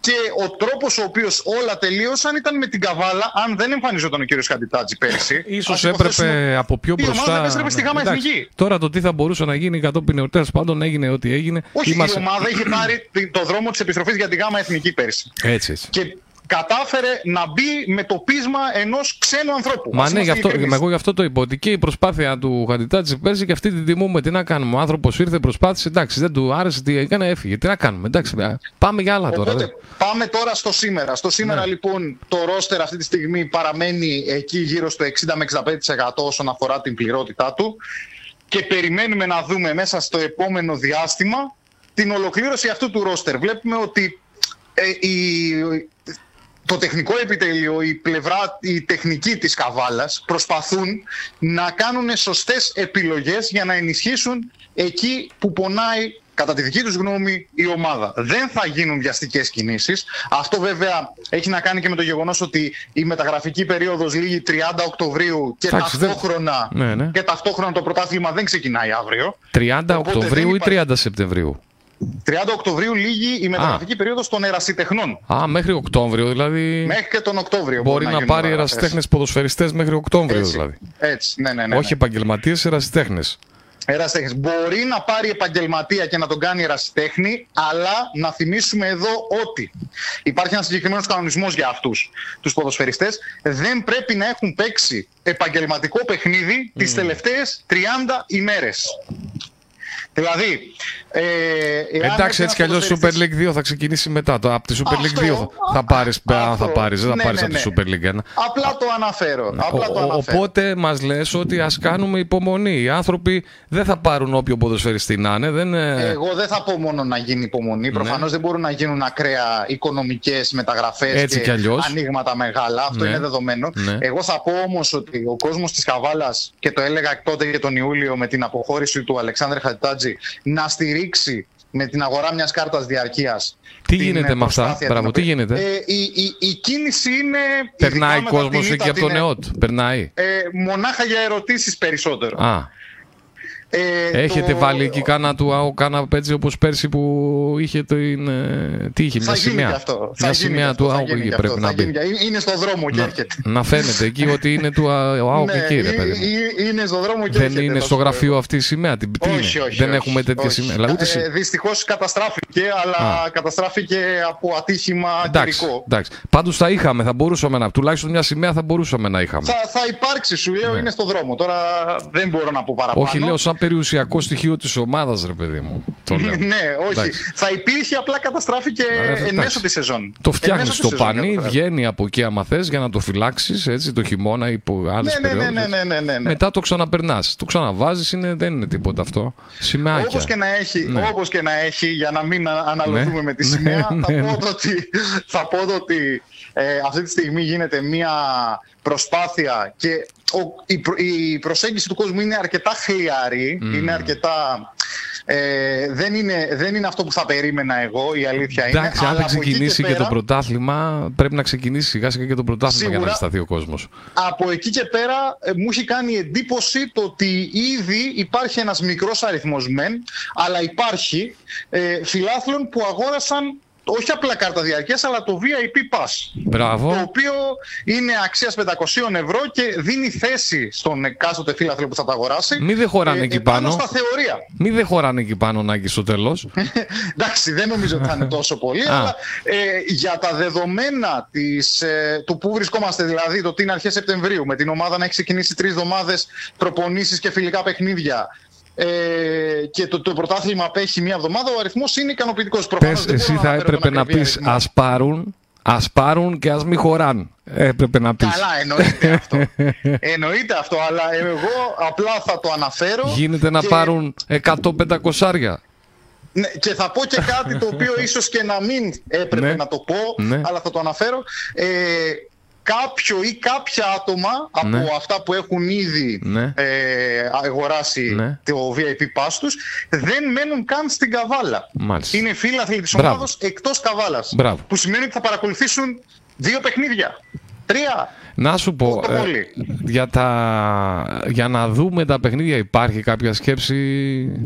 και ο τρόπος ο οποίος όλα τελείωσαν ήταν με την καβάλα. Αν δεν εμφανιζόταν ο κύριος Χαντιτάτζη πέρσι. σω έπρεπε από πιο μπροστά. Η ομάδα στη γάμα εθνική. Τώρα το τι θα μπορούσε να γίνει κατόπιν εορτέ, πάντων έγινε ό,τι έγινε. Όχι, Είμαστε... η ομάδα είχε πάρει το δρόμο της επιστροφής για τη γάμα εθνική πέρσι. Έτσι, έτσι. Και κατάφερε να μπει με το πείσμα ενός ξένου ανθρώπου. Μα ναι, γι αυτό, εγώ γι' αυτό το είπα. Ότι και η προσπάθεια του Χαντιτάτζη πέρσι και αυτή την τιμούμε. Τι να κάνουμε. Ο άνθρωπος ήρθε, προσπάθησε. Εντάξει, δεν του άρεσε τι έκανε, έφυγε. Τι να κάνουμε. Εντάξει, πάμε για άλλα τώρα. Οπότε, πάμε τώρα στο σήμερα. Στο σήμερα ναι. λοιπόν το ρόστερ αυτή τη στιγμή παραμένει εκεί γύρω στο 60 με 65% όσον αφορά την πληρότητά του. Και περιμένουμε να δούμε μέσα στο επόμενο διάστημα την ολοκλήρωση αυτού του ρόστερ. Βλέπουμε ότι ε, η, το τεχνικό επιτελείο, η πλευρά, η τεχνική της Καβάλας προσπαθούν να κάνουν σωστές επιλογές για να ενισχύσουν εκεί που πονάει κατά τη δική τους γνώμη η ομάδα. Δεν θα γίνουν βιαστικές κινήσεις. Αυτό βέβαια έχει να κάνει και με το γεγονός ότι η μεταγραφική περίοδος λήγει 30 Οκτωβρίου και, ταυτόχρονα, ναι, ναι. και ταυτόχρονα το πρωτάθλημα δεν ξεκινάει αύριο. 30 Οκτωβρίου ή 30 Σεπτεμβρίου. 30 Οκτωβρίου λύγει η μεταγραφική περίοδος των ερασιτεχνών. Α, μέχρι Οκτώβριο δηλαδή. Μέχρι και τον Οκτώβριο. Μπορεί, να, να πάρει ερασιτέχνες ποδοσφαιριστές μέχρι Οκτώβριο έτσι, δηλαδή. Έτσι, ναι, ναι, ναι. ναι. Όχι επαγγελματίες, ερασιτέχνες. Ερασιτέχνες. Μπορεί να πάρει επαγγελματία και να τον κάνει ερασιτέχνη, αλλά να θυμίσουμε εδώ ότι υπάρχει ένας συγκεκριμένος κανονισμός για αυτούς τους ποδοσφαιριστές. Δεν πρέπει να έχουν παίξει επαγγελματικό παιχνίδι mm. τι τελευταίες 30 ημέρες. Δηλαδή. Ε, Εντάξει, έτσι κι αλλιώς Super League 2 θα ξεκινήσει μετά. Το, από τη Super League 2 θα πάρει. Θα πάρεις, δεν θα ναι, πάρεις ναι, από τη ναι. Super League 1. Απλά το αναφέρω. Απλά το αναφέρω. Οπότε μας λες ότι ας κάνουμε υπομονή. Οι άνθρωποι δεν θα πάρουν όποιο ποδοσφαιριστή να είναι. Δεν... Εγώ δεν θα πω μόνο να γίνει υπομονή. Ναι. Προφανώς δεν μπορούν να γίνουν ακραία οικονομικές μεταγραφές και, και ανοίγματα μεγάλα. Αυτό είναι δεδομένο. Εγώ θα πω όμως ότι ο κόσμος της Καβάλας και το έλεγα τότε και τον Ιούλιο με την αποχώρηση του Αλεξάνδρου Χατιτάτζη να στηρίξει με την αγορά μιας κάρτας διαρκείας. Τι γίνεται με αυτά, πράγμα, τι γίνεται; Ε, η, η, η, κίνηση είναι... Περνάει κόσμος εκεί από τον ΕΟΤ, περνάει; Ε, μονάχα για ερωτήσεις περισσότερο. Α. Ε, Έχετε το... βάλει εκεί κάνα του ΑΟ, κάνα έτσι όπως πέρσι που είχε το. Είναι... Τι είχε, μια σημαία. Αυτό. Μια σημαία του ΑΟ εκεί πρέπει να μπει. Είναι στο δρόμο και έρχεται. Να φαίνεται εκεί ότι είναι του ΑΟ και εκεί, ρε παιδί. Είναι στο δρόμο και Δεν είναι στο γραφείο αυτή η σημαία. Όχι, όχι. Δεν έχουμε τέτοια σημαία. Ε, Δυστυχώς καταστράφηκε, αλλά καταστράφηκε από ατύχημα καιρικό. Πάντως θα είχαμε, θα μπορούσαμε να. Τουλάχιστον μια σημαία θα μπορούσαμε να είχαμε. Θα υπάρξει, σου λέω, ναι. είναι στο δρόμο. Τώρα δεν μπορώ να πω παραπάνω. Όχι, λέω σαν περιουσιακό στοιχείο της ομάδας, ρε παιδί μου. Το λέω. ναι, όχι. Εντάξει. Θα υπήρχε, απλά καταστράφηκε εν μέσω της σεζόν. Το φτιάχνεις στο πανί, βγαίνει από εκεί άμα θες για να το φυλάξεις έτσι το χειμώνα ή από άλλες ναι, ναι, ναι, ναι, ναι, ναι, Μετά το ξαναπερνάς. Το ξαναβάζεις, δεν είναι τίποτα αυτό. Σημαία. Όπως και, να έχει, ναι. όπως και να έχει, για να μην αναλογούμε ναι. με τη σημαία, θα, πω ότι, θα πω ότι ε, αυτή τη στιγμή γίνεται μία προσπάθεια και η, προσέγγιση του κόσμου είναι αρκετά χλιαρή, είναι αρκετά... Ε, δεν, είναι, δεν είναι αυτό που θα περίμενα εγώ, η αλήθεια είναι. Εντάξει, αν δεν ξεκινήσει και, και, το πρωτάθλημα, πρέπει να ξεκινήσει σιγά σιγά και το πρωτάθλημα Σίγουρα, για να σταθεί ο κόσμος. Από εκεί και πέρα ε, μου έχει κάνει εντύπωση το ότι ήδη υπάρχει ένας μικρός αριθμός μεν, αλλά υπάρχει ε, φιλάθλων που αγόρασαν όχι απλά κάρτα διαρκείας, αλλά το VIP Pass. Μπράβο. Το οποίο είναι αξίας 500 ευρώ και δίνει θέση στον εκάστοτε φίλαθλο που θα τα αγοράσει. Μην δεν χωράνε ε, εκεί πάνω. Στα θεωρία. Μην δεν χωράνε εκεί πάνω, Νάκη, στο τέλος. Εντάξει, δεν νομίζω ότι θα είναι τόσο πολύ, αλλά ε, για τα δεδομένα της, ε, του που βρισκόμαστε, δηλαδή το τι είναι αρχές Σεπτεμβρίου, με την ομάδα να έχει ξεκινήσει τρεις εβδομάδες προπονήσεις και φιλικά παιχνίδια, ε, και το, το πρωτάθλημα απέχει μία εβδομάδα, ο αριθμός είναι ικανοποιητικός. Εσύ θα έπρεπε να πεις ας πάρουν, ας πάρουν και ας μην χωράν. Έπρεπε να πεις. Καλά, εννοείται αυτό. εννοείται αυτό, αλλά εγώ απλά θα το αναφέρω. Γίνεται να πάρουν 100-500 άρια. Ναι, και θα πω και κάτι το οποίο ίσως και να μην έπρεπε ναι. να το πω, ναι. αλλά θα το αναφέρω. Ε, κάποιο ή κάποια άτομα από ναι. αυτά που έχουν ήδη ναι. ε, αγοράσει ναι. το VIP Pass τους δεν μένουν καν στην Καβάλα. Μάλιστα. Είναι φίλαθλοι της ομάδος εκτός Καβάλας. Μπράβο. Που σημαίνει ότι θα παρακολουθήσουν δύο παιχνίδια. Τρία. Να σου πω, Το ε, πολύ. για, τα, για να δούμε τα παιχνίδια υπάρχει κάποια σκέψη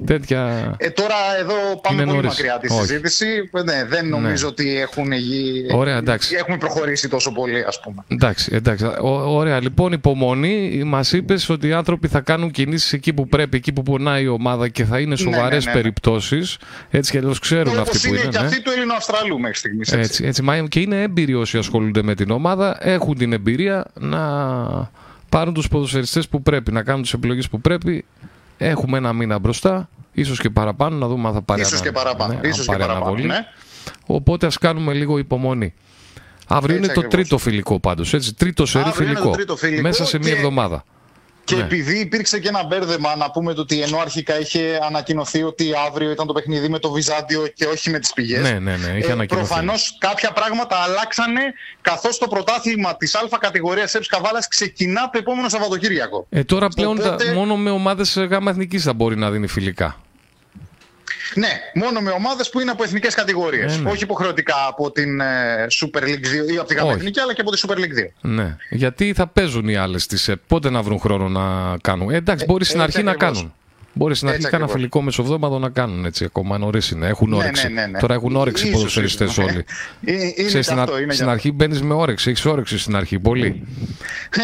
τέτοια; Ε, τώρα εδώ πάμε Είναι πολύ νωρίς. μακριά τη Όχι. συζήτηση. Ε, Ναι, δεν νομίζω ότι έχουν, γι- Ωραία, εντάξει. έχουμε προχωρήσει τόσο πολύ, ας πούμε. Εντάξει, εντάξει. Ω- ωραία, λοιπόν, υπομονή. Μας είπες ότι οι άνθρωποι θα κάνουν κινήσεις εκεί που πρέπει, εκεί που πονάει η ομάδα και θα είναι σοβαρές ναι, ναι, ναι. περιπτώσεις. περιπτώσει. Έτσι κι αλλιώς ξέρουν Όπως αυτοί που είναι είναι. και ναι. αυτή του Ελληνοαυστραλού μέχρι στιγμής. Έτσι. Έτσι, έτσι. Μα και είναι έμπειροι όσοι ασχολούνται με την ομάδα, έχουν την εμπειρία να πάρουν τους ποδοσφαιριστές που πρέπει, να κάνουν τις επιλογές που πρέπει. Έχουμε ένα μήνα μπροστά, ίσως και παραπάνω, να δούμε αν θα πάρει Ίσως ανα- και παραπάνω. ναι, αν ίσως και πάρει παραπάνω αναβολή. ναι. Οπότε ας κάνουμε λίγο υπομονή. Αύριο Έτσι είναι το ακριβώς. τρίτο φιλικό πάντως, έτσι. Τρίτο σερί Αύριο είναι φιλικό. το τρίτο φιλικό Μέσα σε μία και- εβδομάδα. Και Ναι. επειδή υπήρξε και ένα μπέρδεμα, να πούμε το ότι ενώ αρχικά είχε ανακοινωθεί ότι αύριο ήταν το παιχνίδι με το Βυζάντιο και όχι με τις πηγές. Ναι, ναι, ναι, είχε ανακοινωθεί. Προφανώς κάποια πράγματα αλλάξανε καθώς το πρωτάθλημα της Α κατηγορίας ΕΠΣ Καβάλας ξεκινά το επόμενο Σαββατοκύριακο. Ε, τώρα πλέον τα- Οπότε- μόνο με ομάδες ε, γάμα εθνικής θα μπορεί να δίνει φιλικά. Ναι, μόνο με ομάδες που είναι από εθνικές κατηγορίες. Ε, ναι. Όχι υποχρεωτικά από την ε, Super League 2 ή από την Όχι. Γάμα Εθνική, αλλά και από τη Super League 2. Ναι. Γιατί θα παίζουν οι άλλες τη ΕΠ. Πότε να βρουν χρόνο να κάνουν. Ε, εντάξει, μπορεί στην έτσι αρχή να ακριβώς. κάνουν. Μπορείς να αρχή κανένα φιλικό μεσοβδόμαδο να κάνουν έτσι ακόμα. Νωρίς είναι. Έχουν ναι, όρεξη. Ναι, ναι, ναι, Τώρα έχουν όρεξη οι ποδοσφαιριστές ναι. όλοι. Ε, είναι Ξέρεις, αυτό, στην, είναι στην αρχή μπαίνεις με όρεξη. Έχεις όρεξη στην αρχή. Πολύ.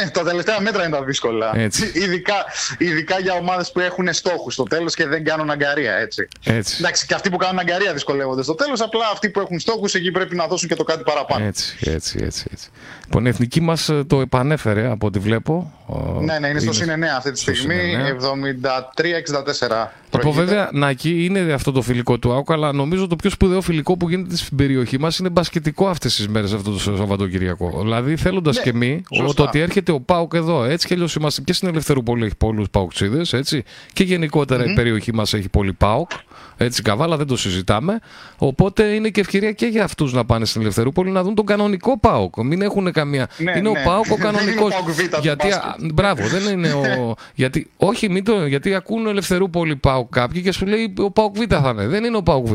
Ε, τα τελευταία μέτρα είναι τα δύσκολα. Έτσι. Ειδικά, ειδικά για ομάδες που έχουν στόχους στο τέλος και δεν κάνουν αγκαρία. Έτσι. έτσι. Εντάξει, και αυτοί που κάνουν αγκαρία δυσκολεύονται στο τέλος. Απλά αυτοί που έχουν στόχους εκεί πρέπει να δώσουν και το κάτι παραπάνω. Έτσι, έτσι, έτσι. έτσι. Λοιπόν, η εθνική μας ε, το επανέφερε από ό,τι βλέπω. Ναι, ναι, είναι στο είναι... 9 αυτή τη στιγμή. 73 στα 4. Το βέβαια να εκεί είναι αυτό το φιλικό του Άουκ, αλλά νομίζω το πιο σπουδαίο φιλικό που γίνεται στην περιοχή μας είναι μπασκετικό αυτές τις μέρες, αυτό το Σαββατοκυριακό. Δηλαδή θέλοντας ναι, και εμείς το ότι έρχεται ο Πάουκ εδώ. Έτσι κι αλλιώς είμαστε και στην Ελευθερούπολη έχει πολλούς Πάουκτσίδε, έτσι. Και γενικότερα mm-hmm. η περιοχή μας έχει πολύ Πάουκ. Έτσι, καβάλα, δεν το συζητάμε. Οπότε είναι και ευκαιρία και για αυτούς να πάνε στην Ελευθερούπολη να δουν τον κανονικό Πάουκ. Μην έχουν καμία. Ναι, είναι ναι. ο Πάουκ ο κανονικός. γιατί. Μπράβο, δεν είναι ο. γιατί... Όχι, μην το. Γιατί Ελευθερούπολη Πάουκ ΠΑΟΚ κάποιοι και σου λέει ο ΠΑΟΚ Β θα είναι. Δεν είναι ο ΠΑΟΚ Β.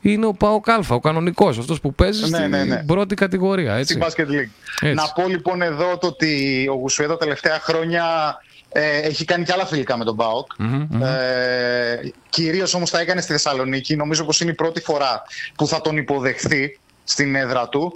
Είναι ο ΠΑΟΚ Α, ο κανονικός, αυτός που παίζει Ναι, στην ναι, ναι. πρώτη κατηγορία. Έτσι. Στην Basket League. Έτσι. Να πω λοιπόν εδώ το ότι ο Γουσουέ τα τελευταία χρόνια ε, έχει κάνει και άλλα φιλικά με τον ΠΑΟΚ. Ε, Κυρίως όμως τα έκανε στη Θεσσαλονίκη. Νομίζω πως είναι η πρώτη φορά που θα τον υποδεχθεί στην έδρα του.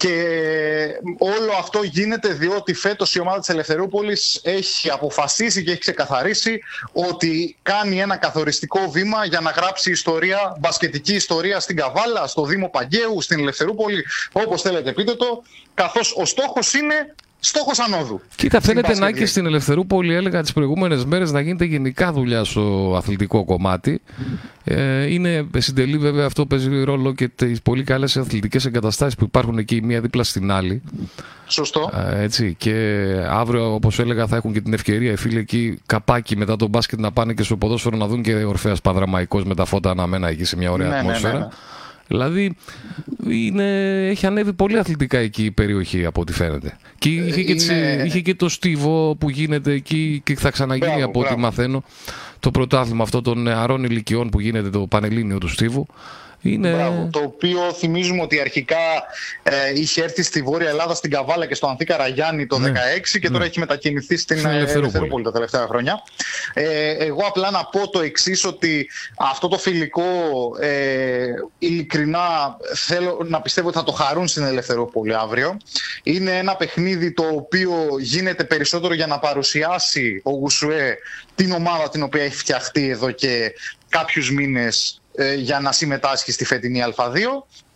Και όλο αυτό γίνεται διότι φέτος η ομάδα της Ελευθερούπολης έχει αποφασίσει και έχει ξεκαθαρίσει ότι κάνει ένα καθοριστικό βήμα για να γράψει ιστορία, μπασκετική ιστορία στην Καβάλα, στο Δήμο Παγκαίου, στην Ελευθερούπολη, όπως θέλετε πείτε το, καθώς ο στόχος είναι στόχος ανόδου. Κοίτα, στην φαίνεται Basket να League. και στην Ελευθερούπολη, έλεγα τις προηγούμενες μέρες, να γίνεται γενικά δουλειά στο αθλητικό κομμάτι. Ε, είναι συντελεί βέβαια αυτό παίζει ρόλο και τις πολύ καλές αθλητικές εγκαταστάσεις που υπάρχουν εκεί η μία δίπλα στην άλλη. Σωστό. Ε, έτσι. Και αύριο, όπως έλεγα, θα έχουν και την ευκαιρία οι φίλοι εκεί καπάκι μετά τον μπάσκετ να πάνε και στο ποδόσφαιρο να δουν και Ορφαία Παδραμαϊκό με τα φώτα αναμένα εκεί σε μια ωραία Ναι, ναι, ναι, ατμόσφαιρα. ναι. Δηλαδή είναι, έχει ανέβει πολύ αθλητικά εκεί η περιοχή από ό,τι φαίνεται. Και είχε, και, τις- είναι- είχε και το στίβο που γίνεται εκεί και θα ξαναγίνει Μπράβο, από ό,τι μπράβο. μαθαίνω το πρωτάθλημα αυτό των νεαρών ηλικιών που γίνεται το Πανελλήνιο του Στίβου. Είναι... Μπράβο, το οποίο θυμίζουμε ότι αρχικά ε, είχε έρθει στη Βόρεια Ελλάδα, στην Καβάλα και στο Ανθή Καραγιάννη το 2016 και τώρα έχει μετακινηθεί στην Ναι. Στην ε, Ελευθερούπολη. Ελευθερούπολη τα τελευταία χρόνια. Ε, εγώ απλά να πω το εξής ότι αυτό το φιλικό ε, ειλικρινά θέλω να πιστεύω ότι θα το χαρούν στην Ελευθερούπολη αύριο. Είναι ένα παιχνίδι το οποίο γίνεται περισσότερο για να παρουσιάσει ο Γουσουέ την ομάδα την οποία έχει φτιαχτεί εδώ και κάποιους μήνες ε, για να συμμετάσχει στη φετινή Α2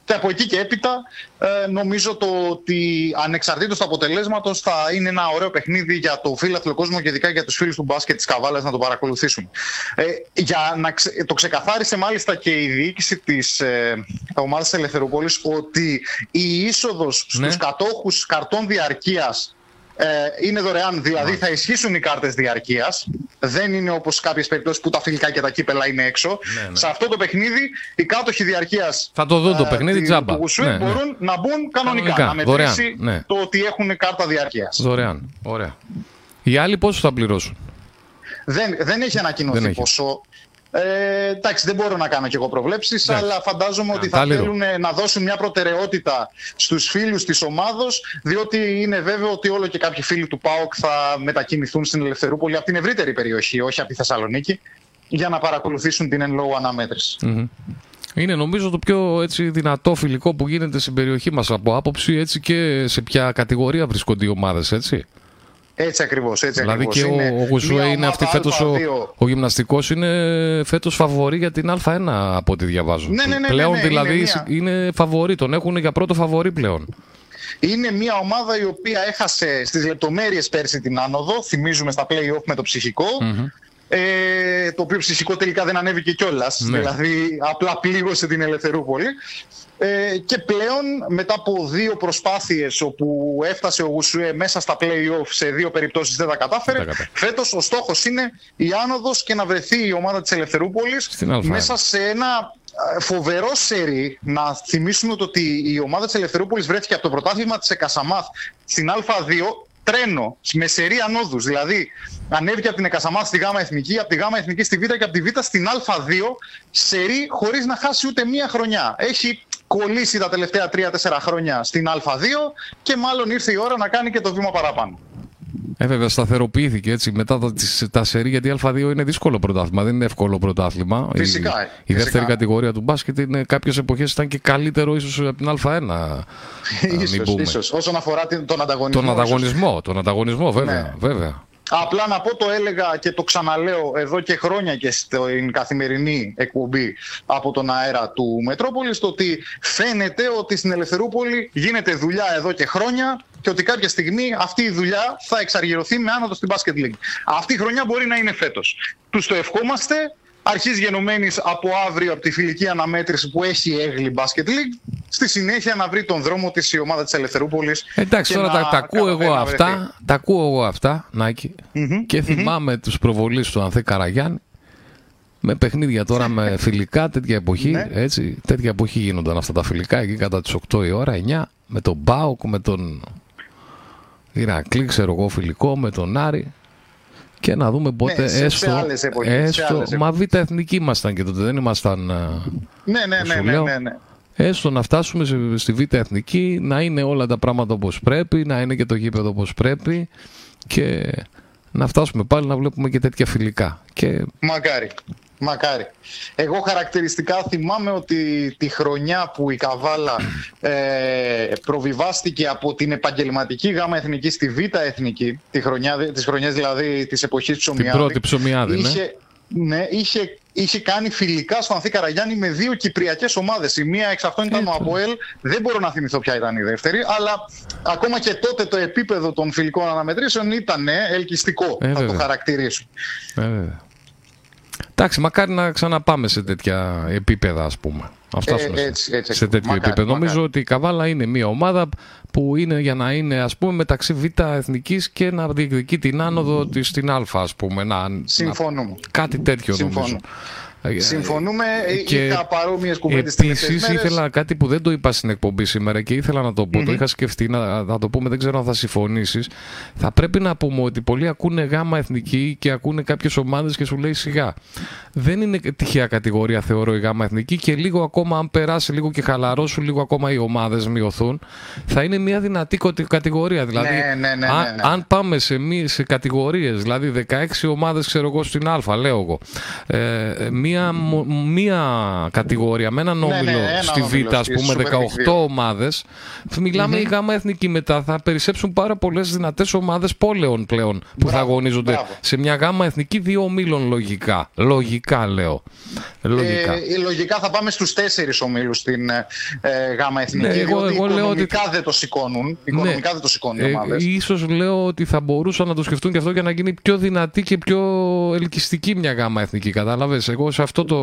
και από εκεί και έπειτα ε, νομίζω το ότι ανεξαρτήτως του αποτελέσματος θα είναι ένα ωραίο παιχνίδι για το φίλαθλο κόσμο και ειδικά για τους φίλους του μπάσκετ της Καβάλας να το παρακολουθήσουν. Ε, για να ξε- το ξεκαθάρισε μάλιστα και η διοίκηση της ε, ομάδας της Ελευθερούπολης ότι η είσοδος στους Ναι. κατόχους καρτών διαρκείας ε, είναι δωρεάν, δηλαδή θα ισχύσουν οι κάρτες διαρκείας. Δεν είναι όπως κάποιες περιπτώσεις που τα φιλικά και τα κύπελα είναι έξω. Ναι, ναι. Σε αυτό το παιχνίδι, οι κάτοχοι διαρκείας Θα το δουν το παιχνίδι τζάμπα. του Γουσουέ Ναι, ναι. μπορούν να μπουν κανονικά, Κανονικά, να μετρήσει δωρεάν, ναι. το ότι έχουν κάρτα διαρκείας. Δωρεάν. Ωραία. Οι άλλοι πόσο θα πληρώσουν; Δεν, δεν έχει ανακοινωθεί Δεν έχει. ποσό. Ε, εντάξει, δεν μπορώ να κάνω κι εγώ προβλέψεις, αλλά φαντάζομαι ότι θα Κατάλληλο. θέλουν να δώσουν μια προτεραιότητα στους φίλους της ομάδος, διότι είναι βέβαιο ότι όλο και κάποιοι φίλοι του ΠΑΟΚ θα μετακινηθούν στην Ελευθερούπολη από την ευρύτερη περιοχή, όχι από τη Θεσσαλονίκη, για να παρακολουθήσουν την εν λόγω αναμέτρηση. Μμμ. Είναι νομίζω το πιο έτσι, δυνατό φιλικό που γίνεται στην περιοχή μας από άποψη έτσι και σε ποια κατηγορία βρίσκονται οι ομάδες έτσι. Έτσι ακριβώς. Έτσι Δηλαδή ακριβώς. και Είναι ο, ο Γουσουέ μια είναι αυτή ομάδα φέτος ο, Α2. ο γυμναστικός είναι φέτος φαβορή για την Α1 από ό,τι διαβάζω. Ναι, ναι, ναι, πλέον ναι, ναι, δηλαδή είναι μια- είναι φαβορή, τον έχουν για πρώτο φαβορή πλέον. Είναι μια ομάδα η οποία έχασε στις λεπτομέρειες πέρσι την άνοδο. Θυμίζουμε στα play-off με το ψυχικο Ε, το οποίο ψυχικό τελικά δεν ανέβηκε κιόλας. Ναι. Δηλαδή απλά πλήγωσε την Ελευθερούπολη. Ε, και πλέον μετά από δύο προσπάθειες όπου έφτασε ο Γουσουέ μέσα στα play-off σε δύο περιπτώσεις δεν τα κατάφερε. Δεν τα κατάφερε. Φέτος ο στόχος είναι η άνοδος και να βρεθεί η ομάδα της Ελευθερούπολης Στην Α1. μέσα σε ένα ε, φοβερό σερί. Να θυμίσουμε το ότι η ομάδα της Ελευθερούπολης βρέθηκε από το πρωτάθλημα της Εκασαμάθ στην Α2 τρένο με σερί ανόδους. Δηλαδή ανέβηκε από την Εκασαμάθ στη Γάμα Εθνική, από τη Γάμα Εθνική στη Β και από τη Β στην Α2 σερί χωρίς να χάσει ούτε μία χρονιά. Έχει κολλήσει τα τελευταία 3-4 χρόνια στην Α2 και μάλλον ήρθε η ώρα να κάνει και το βήμα παραπάνω. Ε, βέβαια, σταθεροποιήθηκε έτσι μετά τα, τις- τα σερί γιατί Α2 είναι δύσκολο πρωτάθλημα, δεν είναι εύκολο πρωτάθλημα. Φυσικά, Η, η φυσικά. δεύτερη κατηγορία του μπάσκετ είναι κάποιες εποχές ήταν και καλύτερο ίσως από την Α1. να μην ίσως, πούμε. ίσως. Όσον αφορά την- τον ανταγωνισμό. Τον ίσως. ανταγωνισμό, τον ανταγωνισμό, βέβαια. Ναι. βέβαια. Απλά να πω το έλεγα και το ξαναλέω εδώ και χρόνια και στην καθημερινή εκπομπή από τον αέρα του Μετρόπολης το ότι φαίνεται ότι στην Ελευθερούπολη γίνεται δουλειά εδώ και χρόνια και ότι κάποια στιγμή αυτή η δουλειά θα εξαργυρωθεί με άνοδο στην Basket League. Αυτή η χρονιά μπορεί να είναι φέτος. Τους το ευχόμαστε. Αρχής γενομένης από αύριο από τη φιλική αναμέτρηση που έχει έγλη Basket League. Στη συνέχεια να βρει τον δρόμο της η ομάδα της Ελευθερούπολης. Εντάξει, και τώρα να τα, τα ακούω εγώ καταφέρει να βρεθεί. αυτά, τα ακούω εγώ αυτά, Νάκη, και θυμάμαι τους προβολείς του Ανθέ Καραγιάννη με παιχνίδια τώρα με φιλικά τέτοια εποχή, Ναι. έτσι, τέτοια εποχή γίνονταν αυτά τα φιλικά εκεί κατά τις 8 η ώρα, 9, με τον Μπάουκ, με τον Ηρακλή, ξέρω εγώ, φιλικό, με τον Άρη και να δούμε πότε Ναι, σε- σε έστω, άλλες εποχές, σε έστω άλλες μα β' εθνική ήμασταν και τότε, δεν ήμασταν... α, Ναι, ναι, ναι, σου ναι, λέω. ναι, ναι. Έστω να φτάσουμε σε- στη Β' Εθνική, να είναι όλα τα πράγματα όπως πρέπει, να είναι και το γήπεδο όπως πρέπει και να φτάσουμε πάλι να βλέπουμε και τέτοια φιλικά. Και Μακάρι. Μακάρι. Εγώ χαρακτηριστικά θυμάμαι ότι τη χρονιά που η Καβάλα ε, προβιβάστηκε από την επαγγελματική γάμα εθνική στη Β' εθνική, τη χρονιά, τις χρονιές δηλαδή της εποχής Ψωμιάδη. την πρώτη ψωμιάδη, ναι. είχε, ναι, είχε, είχε κάνει φιλικά στο Ανθή Καραγιάννη με δύο κυπριακές ομάδες. Η μία εξ αυτών ήταν ο Αποέλ, δεν μπορώ να θυμηθώ ποια ήταν η δεύτερη, αλλά ακόμα και τότε το επίπεδο των φιλικών αναμετρήσεων ήταν ε, ελκυστικό, Ε, θα το βέβαια. χαρακτηρίσω. Ε, βέβαια. Εντάξει, μακάρι να ξαναπάμε σε τέτοια επίπεδα, ας πούμε. Να φτάσουμε σε- έτσι, έτσι, σε τέτοιο μακάρι, επίπεδο. μακάρι. Νομίζω ότι η Καβάλα είναι μια ομάδα που είναι για να είναι, ας πούμε, μεταξύ Β' Εθνικής και να διεκδικεί την άνοδο της στην Α, ας πούμε. Να, να- Συμφωνούμε. κάτι τέτοιο Συμφωνώ. νομίζω. Ε, Συμφωνούμε. και Είχα παρόμοιες κουβέντες τις Επίσης, ήθελα κάτι που δεν το είπα στην εκπομπή σήμερα και ήθελα να το πω. Το είχα σκεφτεί να, να το πούμε, δεν ξέρω αν θα συμφωνήσεις. Θα πρέπει να πούμε ότι πολλοί ακούνε γάμα εθνική και ακούνε κάποιες ομάδες και σου λέει σιγά. Δεν είναι τυχαία κατηγορία, θεωρώ, η γάμα εθνική και λίγο ακόμα, αν περάσει λίγο και χαλαρώσουν λίγο ακόμα οι ομάδες, μειωθούν, θα είναι μια δυνατή κωτι- κατηγορία. Δηλαδή, Ναι, ναι, ναι, ναι, αν, ναι. αν πάμε σε, μη- σε κατηγορίες, δηλαδή 16 ομάδες, ξέρω εγώ, στην Α, λέω εγώ. Ε, μία, μο- μία κατηγορία με έναν Ναι, ναι, όμιλο ένα στη Β, όμιλο, ας στη πούμε, Super League 18 δύο. ομάδες. Μιλάμε η γάμα εθνική μετά. Θα περισσέψουν πάρα πολλές δυνατές ομάδες πόλεων πλέον που Μπράβο, θα αγωνίζονται μπράβο. σε μια γάμα εθνική δύο ομίλων λογικά. Λογικά λέω. Λογικά. Ε, λογικά θα πάμε στους τέσσερις ομίλους στην ε, ε, ΓΑΜΑ Εθνική, Ναι, εγώ- διότι εγώ λέω ότι- οικονομικά δεν το σηκώνουν. Οικονομικά δεν το σηκώνουν οι Ε, ομάδες. ίσως λέω ότι θα μπορούσαν να το σκεφτούν και αυτό για να γίνει πιο δυνατή και πιο ελκυστική μια γάμα εθνική. Κατάλαβες, εγώ σε αυτό το...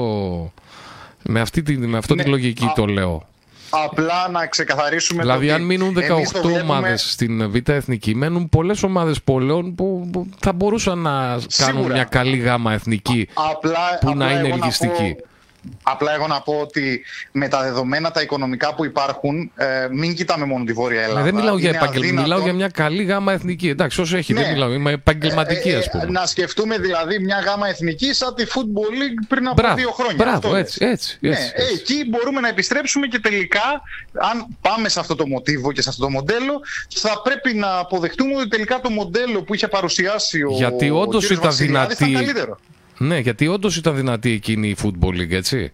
Με αυτή τη, με αυτό Ναι, τη λογική α- το λέω. Απλά να ξεκαθαρίσουμε Δηλαδή, το αν ότι μείνουν 18 εμείς το βλέπουμε- ομάδες στην Β' Εθνική, μένουν πολλές ομάδες πόλεων που, που θα μπορούσαν να κάνουν Σίγουρα. μια καλή γάμα εθνική Απλά, που απλά να είναι εγώ ελκυστική. πω- Απλά εγώ να πω ότι με τα δεδομένα τα οικονομικά που υπάρχουν, ε, μην κοιτάμε μόνο τη Βόρεια Ελλάδα. Ε, δεν μιλάω για Είναι επαγγελματική, αδύνατον- μιλάω για μια καλή γάμα εθνική. Εντάξει, όσο έχει, δεν Ναι. μιλάω. Είμαι επαγγελματική, Ε, ας ε, πούμε. Να σκεφτούμε δηλαδή μια γάμα εθνική σαν τη Football League πριν από Μπράβο, δύο χρόνια. μπράβο, Αυτό λες. έτσι, έτσι, Ναι, έτσι, ε, έτσι. εκεί μπορούμε να επιστρέψουμε και τελικά, αν πάμε σε αυτό το μοτίβο και σε αυτό το μοντέλο, θα πρέπει να αποδεχτούμε ότι τελικά το μοντέλο που είχε παρουσιάσει ο Γιατί ο όντως κύριος ήταν Βασιλιάδης ήταν δυνατή. Καλύτερο. Ναι, γιατί όντως ήταν δυνατή εκείνη η Football League, έτσι.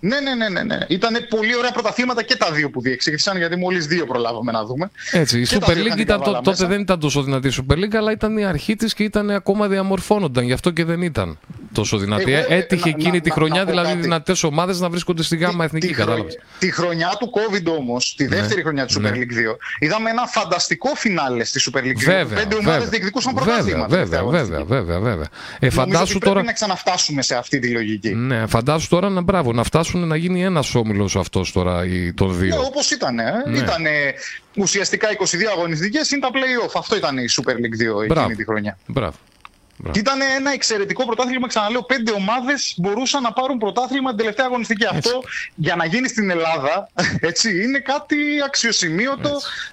Ναι, ναι, ναι, ναι, ναι. Ήταν πολύ ωραία πρωταθλήματα και τα δύο που διεξήχθησαν, γιατί μόλις δύο προλάβαμε να δούμε. Έτσι, η Και τα Super δύο League εθνικά ήταν, το- βάλα τότε μέσα. δεν ήταν τόσο δυνατή η Super League, αλλά ήταν η αρχή της και ήταν ακόμα διαμορφώνονταν. Γι' αυτό και δεν ήταν τόσο δυνατή. Εγώ, ε, Έτυχε να- εκείνη να- τη να- χρονιά, να πω δηλαδή κάτι. δυνατές ομάδες να βρίσκονται στη γάμα εθνική, τη, χρονιά, κατάλαβες. τη χρονιά του COVID όμως, τη δεύτερη χρονιά του Super ναι. League 2, είδαμε ένα φανταστικό φινάλε στη Super League 2. Βέβαια. Πέντε ομάδες βέβαια. διεκδικούσαν βέβαια, πρωτάθλημα. βέβαια, τελευταία βέβαια, αγωνιστική. βέβαια, βέβαια. Ε, Νομίζω φαντάσου ότι τώρα. πρέπει να ξαναφτάσουμε σε αυτή τη λογική. Ναι, φαντάσου τώρα να μπράβο, να φτάσουν να γίνει ένας όμιλος αυτός τώρα η- των Ναι, δύο. όπως ήταν. Ε. Ναι. Ήταν ουσιαστικά 22 αγωνιστικές είναι τα play-off. Αυτό ήταν η Super League 2 Μπράβο. εκείνη τη χρονιά. Μπράβο. Και ήταν ένα εξαιρετικό πρωτάθλημα. Ξαναλέω, πέντε ομάδες μπορούσαν να πάρουν πρωτάθλημα την τελευταία αγωνιστική. Αυτό για να γίνει στην Ελλάδα έτσι, είναι κάτι αξιοσημείωτο.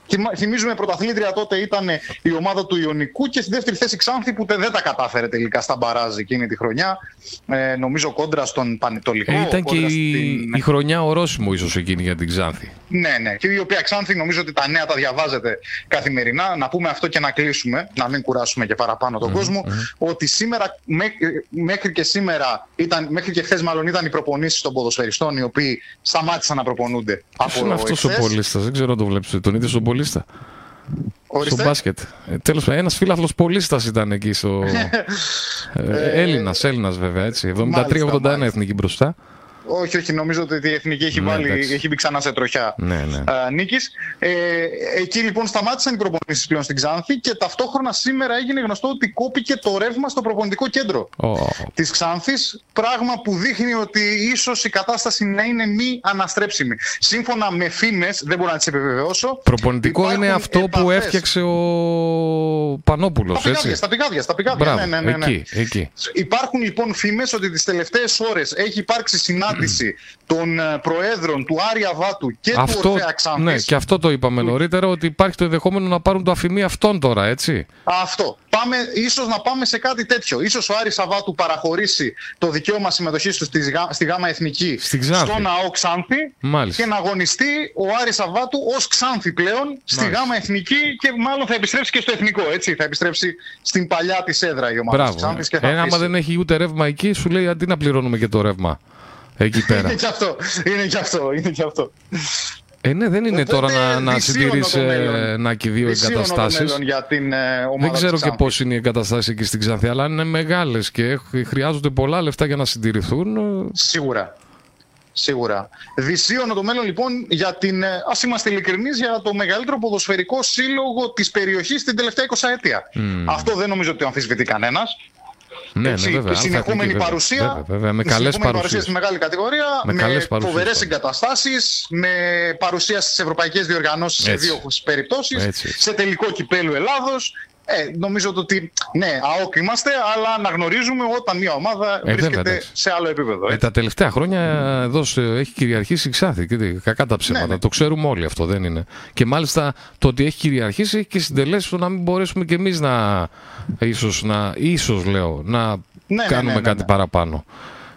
Θυμα- Θυμίζουμε πρωταθλήτρια τότε ήταν η ομάδα του Ιωνικού και στη δεύτερη θέση Ξάνθη που τε- δεν τα κατάφερε τελικά στα μπαράζ εκείνη τη χρονιά. Ε, νομίζω κόντρα στον Πανετολικό. Ε, ήταν και κόντρα η, στην- η χρονιά ορόσημο ίσως εκείνη για την Ξάνθη. Ναι, ναι. Και η οποία Ξάνθη νομίζω ότι τα νέα τα διαβάζετε καθημερινά. Να πούμε αυτό και να κλείσουμε, να μην κουράσουμε και παραπάνω τον κόσμο. Ότι σήμερα, μέ- μέχρι και σήμερα, ήταν, μέχρι και χθες μάλλον ήταν οι προπονήσεις των ποδοσφαιριστών οι οποίοι σταμάτησαν να προπονούνται Ποιος είναι από αυτός ο εχθές. πολίστα, δεν ξέρω αν το βλέπεις. Τον είδες στον πολίστα. Ορίστε. Στο μπάσκετ. Ε, Τέλος πάντων, ένας φίλαθλος πολίστα ήταν εκεί στο. ε, Έλληνας, Έλληνας βέβαια έτσι. 73-81 μάλιστα. εθνική μπροστά. Όχι, όχι, νομίζω ότι η Εθνική έχει, Ναι, βάλει, εντάξει. έχει μπει ξανά σε τροχιά Ναι, ναι. νίκης. Ε, εκεί λοιπόν σταμάτησαν οι προπονήσεις πλέον στην Ξάνθη και ταυτόχρονα σήμερα έγινε γνωστό ότι κόπηκε το ρεύμα στο προπονητικό κέντρο. Ω, Της Ξάνθης, πράγμα που δείχνει ότι ίσως η κατάσταση να είναι μη αναστρέψιμη. Σύμφωνα με φήμε, δεν μπορώ να τις επιβεβαιώσω. Προπονητικό υπάρχουν είναι αυτό που επαφές. έφτιαξε ο Πανόπουλος, Στα πηγάδια, έτσι; στα πηγάδια, στα πηγάδια. Μπράβο, ναι, ναι, ναι, ναι. εκεί, εκεί. Υπάρχουν λοιπόν φήμε ότι τις τελευταίες ώρες έχει υπάρξει συνάντηση των ε, προέδρων του Άρια Βάτου και του Αυτό, Ορφέα Ξάνθης. ναι, και αυτό το είπαμε νωρίτερα, ότι υπάρχει το ενδεχόμενο να πάρουν το αφημί αυτών τώρα, έτσι. Αυτό. Πάμε, ίσως να πάμε σε κάτι τέτοιο. Ίσως ο Άρης Σαββάτου παραχωρήσει το δικαίωμα συμμετοχής του στη, γα- στη ΓΑΜΑ Εθνική Στην Ξάνθη. στο ΝΑΟ Ξάνθη Μάλιστα. και να αγωνιστεί ο Άρης Σαββάτου ως Ξάνθη πλέον στη Μάλιστα. ΓΑΜΑ Εθνική και μάλλον θα επιστρέψει και στο Εθνικό. Έτσι. Θα επιστρέψει στην παλιά της έδρα η ομάδα της Μπράβο. Ξάνθης και θα Ε, άμα αφήσει. δεν έχει ούτε ρεύμα εκεί, σου λέει αντί να πληρώνουμε και το ρεύμα. Εκεί πέρα. Είναι και αυτό. Είναι και αυτό. Είναι και αυτό. ε, ναι, δεν είναι Οπότε, τώρα να, να δυσίωνο συντηρείς το μέλλον. ε, να και δύο Δυσίωνο το εγκαταστάσεις. μέλλον για την ε, ομάδα Δεν ξέρω της και Ξάνθης. πώς είναι οι εγκαταστάσεις εκεί στην Ξάνθη, αλλά είναι μεγάλες και έχ- χρειάζονται πολλά λεφτά για να συντηρηθούν. ε, Σίγουρα. Σίγουρα. Δυσίωνο το μέλλον λοιπόν για την, ε, ας είμαστε ειλικρινείς, για το μεγαλύτερο ποδοσφαιρικό σύλλογο της περιοχής την τελευταία 20 ετία. Αυτό δεν νομίζω ότι το αμφισβητεί κανένας. Ναι, Έτσι, ναι, βέβαια. η αν θα συνεχόμενη εθνική, βέβαια. παρουσία, Βέβαια, βέβαια, με η καλές συνεχόμενη παρουσία παρουσίες. στη μεγάλη κατηγορία, Με με, καλές παρουσίες, φοβερές πάντα. εγκαταστάσεις, με παρουσία στις ευρωπαϊκές διοργανώσεις σε Έτσι. δύο περιπτώσεις, Έτσι, έτσι. σε τελικό κυπέλου Ελλάδος. Ε, νομίζω ότι ναι, αόκ είμαστε, αλλά αναγνωρίζουμε όταν μια ομάδα Ε, βέβαια, βρίσκεται εντάξει. σε άλλο επίπεδο. Ε, έτσι. τα τελευταία χρόνια εδώ σε- έχει κυριαρχήσει η Ξάνθη. και τι, Κακά τα ψέματα. Ναι, ναι. Το ξέρουμε όλοι αυτό, δεν είναι. Και μάλιστα το ότι έχει κυριαρχήσει έχει και συντελέσει το να μην μπορέσουμε κι εμείς να. ίσως, να, ίσως λέω, να ναι, κάνουμε ναι, ναι, κάτι ναι. παραπάνω.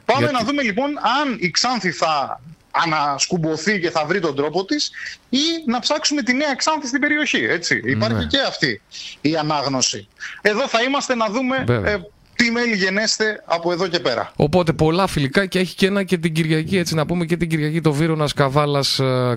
Πάμε Γιατί- να δούμε λοιπόν αν η Ξάνθη θα ανασκουμποθεί και θα βρει τον τρόπο της ή να ψάξουμε τη νέα Ξάνθη στην περιοχή. Έτσι. Υπάρχει Ναι. και αυτή η ανάγνωση. Εδώ θα είμαστε να δούμε Βέβαια. ε, τι μέλη γενέστε από εδώ και πέρα. Οπότε πολλά φιλικά και έχει και ένα και την Κυριακή, έτσι να πούμε και την Κυριακή το Βύρονα Καβάλα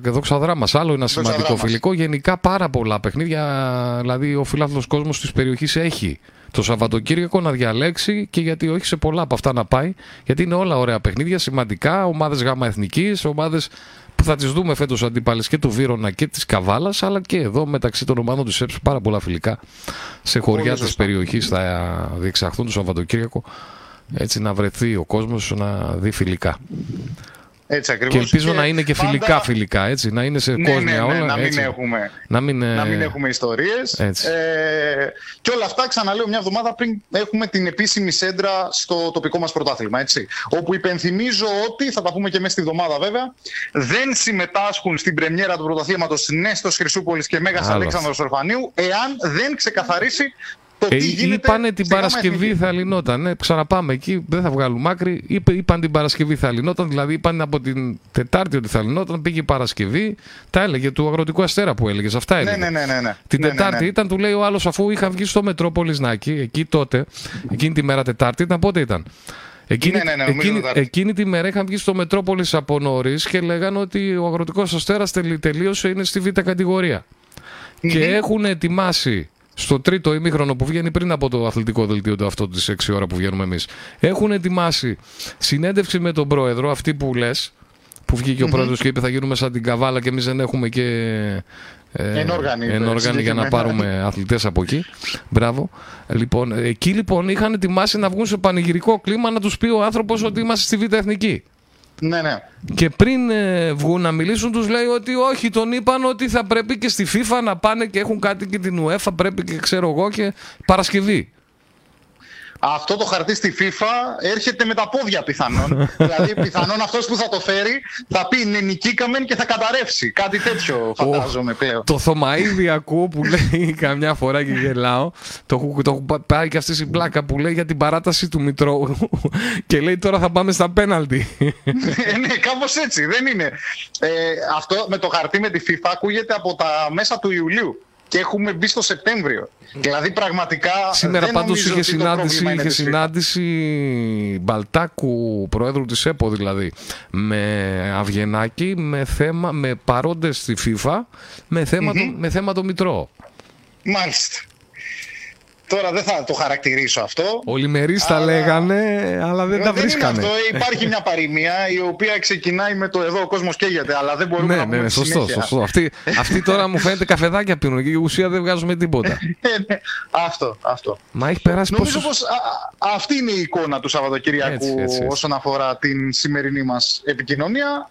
και δόξα δράμα. Άλλο ένα σημαντικό Δράμας. φιλικό. Γενικά πάρα πολλά παιχνίδια. Δηλαδή ο φιλάθλος κόσμος της περιοχής έχει το Σαββατοκύριακο να διαλέξει και γιατί όχι σε πολλά από αυτά να πάει. Γιατί είναι όλα ωραία παιχνίδια, σημαντικά. Ομάδες γάμα εθνικής, ομάδες που θα τις δούμε φέτος αντίπαλες και του Βύρονα και της Καβάλας, αλλά και εδώ μεταξύ των ομάδων της ΕΠΣ πάρα πολλά φιλικά σε χωριά Πολύ της σωστά. περιοχής θα διεξαχθούν το Σαββατοκύριακο έτσι να βρεθεί ο κόσμος να δει φιλικά. Έτσι ακριβώς. Και ελπίζω να είναι και φιλικά φιλικά, έτσι, να είναι σε ναι, κόσμια ναι, ναι, όλα. να μην έτσι. έχουμε, να μην, να μην ε, έχουμε ιστορίες. Έτσι. Ε, και όλα αυτά, ξαναλέω, μια εβδομάδα πριν έχουμε την επίσημη σέντρα στο τοπικό μας πρωτάθλημα. Έτσι, όπου υπενθυμίζω ότι, θα τα πούμε και μέσα στη εβδομάδα βέβαια, δεν συμμετάσχουν στην πρεμιέρα του πρωταθλήματος Νέστος Χρυσούπολης και Μέγας Άλλος Αλέξανδρος Ορφανίου, εάν δεν ξεκαθαρίσει το Ε, τι γίνεται είπανε την στη ΓΑΜΑ Παρασκευή Εθνική. θα λυνόταν. Ναι, ξαναπάμε εκεί, δεν θα βγάλουμε άκρη. Είπε, είπαν την Παρασκευή θα λυνόταν, δηλαδή είπαν από την Τετάρτη ότι θα λυνόταν. Πήγε η Παρασκευή, τα έλεγε του αγροτικού αστέρα που έλεγες. Αυτά έλεγε. Ναι, ναι, ναι, ναι, ναι. Την Ναι, ναι, Τετάρτη ναι. ήταν, του λέει ο άλλος, αφού είχα βγει στο Μετρόπολης Νάκη, εκεί τότε, εκείνη τη μέρα Τετάρτη ήταν, πότε ήταν. Εκείνη, Ναι, ναι, ναι, νομίζω εκείνη, Τετάρτη. εκείνη τη μέρα είχαν βγει στο Μετρόπολης από νωρίς και λέγανε ότι ο αγροτικός αστέρας τελείωσε, είναι στη β' κατηγορία. Και έχουν ετοιμάσει στο τρίτο ημίχρονο που βγαίνει πριν από το αθλητικό δελτίο το αυτό της 6 ώρα που βγαίνουμε εμείς. Έχουν ετοιμάσει συνέντευξη με τον πρόεδρο, αυτή που λες, που βγήκε ο πρόεδρος και είπε θα γίνουμε σαν την καβάλα και εμείς δεν έχουμε και. Ε, Ενόργανοι, είπες, ενόργανοι για να συγκεκριμένα. πάρουμε αθλητές από εκεί. Μπράβο. Λοιπόν, εκεί λοιπόν είχαν ετοιμάσει να βγουν σε πανηγυρικό κλίμα να τους πει ο άνθρωπος ότι είμαστε στη Β' Εθνική. Ναι, ναι. Και πριν ε, βγουν να μιλήσουν, τους λέει ότι όχι, τον είπαν ότι θα πρέπει και στη FIFA να πάνε και έχουν κάτι και την UEFA, πρέπει και ξέρω εγώ και Παρασκευή. Αυτό το χαρτί στη FIFA έρχεται με τα πόδια πιθανόν. δηλαδή, πιθανόν αυτός που θα το φέρει θα πει ναι, νικήκαμε και θα καταρρεύσει. Κάτι τέτοιο φαντάζομαι πλέον. Το Θωμαίδη ακούω που λέει καμιά φορά και γελάω. Το έχω, το έχω πάει και αυτή η πλάκα που λέει για την παράταση του Μητρώου και λέει τώρα θα πάμε στα πέναλτι. Ε, ναι, κάπως έτσι. Δεν είναι. Ε, αυτό με το χαρτί με τη FIFA ακούγεται από τα μέσα του Ιουλίου. Και έχουμε μπει στο Σεπτέμβριο. Δηλαδή πραγματικά. Σήμερα δεν πάντως νομίζω είχε ότι το συνάντηση, πρόβλημα είναι είχε της FIFA. συνάντηση Μπαλτάκου, προέδρου της ΕΠΟ δηλαδή, με Αυγενάκη, με, θέμα, με παρόντες στη FIFA, με θέμα, το, με θέμα το Μητρό. Μάλιστα. Τώρα δεν θα το χαρακτηρίσω αυτό. Ολιμερείς τα Αλλά- λέγανε, αλλά δεν τα είναι βρίσκανε. αυτό. Υπάρχει μια παροιμία η οποία ξεκινάει με το εδώ ο κόσμος καίγεται, αλλά δεν μπορούμε Ναι, να ναι, πούμε ναι, τη σωστό, συνέχεια. σωστό. Αυτοί, αυτοί τώρα μου φαίνεται καφεδάκια πίνουν και η ουσία δεν βγάζουμε τίποτα. Ε, ναι. αυτό, αυτό. Μα έχει περάσει Νομίζω πόσο... πως α, α, αυτή είναι η εικόνα του Σαββατοκυριακού Έτσι, έτσι, έτσι. όσον αφορά την σημερινή μας επικοινωνία.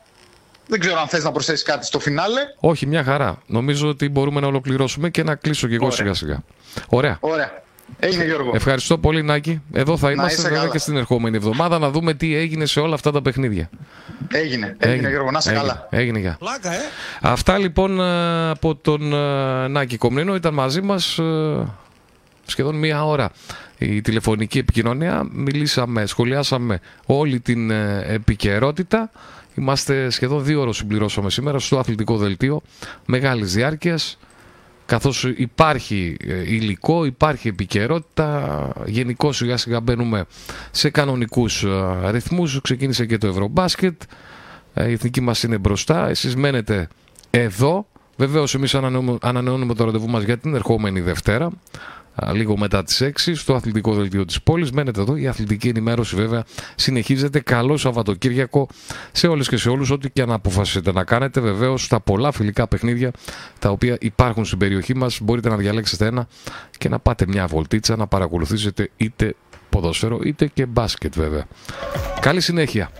Δεν ξέρω αν θες να προσθέσεις κάτι στο φινάλε. Όχι, μια χαρά. Νομίζω ότι μπορούμε να ολοκληρώσουμε και να κλείσω κι εγώ Ωραία. σιγά σιγά. Ωραία. Ωραία. Έγινε Γιώργο. Ευχαριστώ πολύ Νάκη. Εδώ θα είμαστε είσαι βέβαια καλά. και στην ερχόμενη εβδομάδα να δούμε τι έγινε σε όλα αυτά τα παιχνίδια. Έγινε. Έγινε, Γιώργο. Να είσαι έγινε, καλά. Έγινε, γεια. Πλάκα, ε. Αυτά λοιπόν ε, από τον ε, Νάκη Κομνήνο ήταν μαζί μας ε, σχεδόν μία ώρα η τηλεφωνική επικοινωνία. Μιλήσαμε, σχολιάσαμε όλη την ε, επικαιρότητα. Είμαστε σχεδόν δύο ώρες συμπληρώσαμε σήμερα στο αθλητικό δελτίο μεγάλης διάρκειας καθώς υπάρχει ε, υλικό, υπάρχει επικαιρότητα, γενικώ σιγά σιγά μπαίνουμε σε κανονικούς ε, ρυθμούς, ξεκίνησε και το Ευρωμπάσκετ, ε, η εθνική μας είναι μπροστά, εσείς μένετε εδώ, βεβαίως εμείς ανανεώνουμε, ανανεώνουμε το ραντεβού μας για την ερχόμενη Δευτέρα, α, λίγο μετά τις 6 στο αθλητικό δελτίο της πόλης. Μένετε εδώ, η αθλητική ενημέρωση βέβαια συνεχίζεται. Καλό Σαββατοκύριακο σε όλες και σε όλους, ό,τι και αν αποφασίσετε να κάνετε. Βεβαίως στα πολλά φιλικά παιχνίδια τα οποία υπάρχουν στην περιοχή μας μπορείτε να διαλέξετε ένα και να πάτε μια βολτίτσα να παρακολουθήσετε είτε ποδόσφαιρο είτε και μπάσκετ βέβαια. Καλή συνέχεια.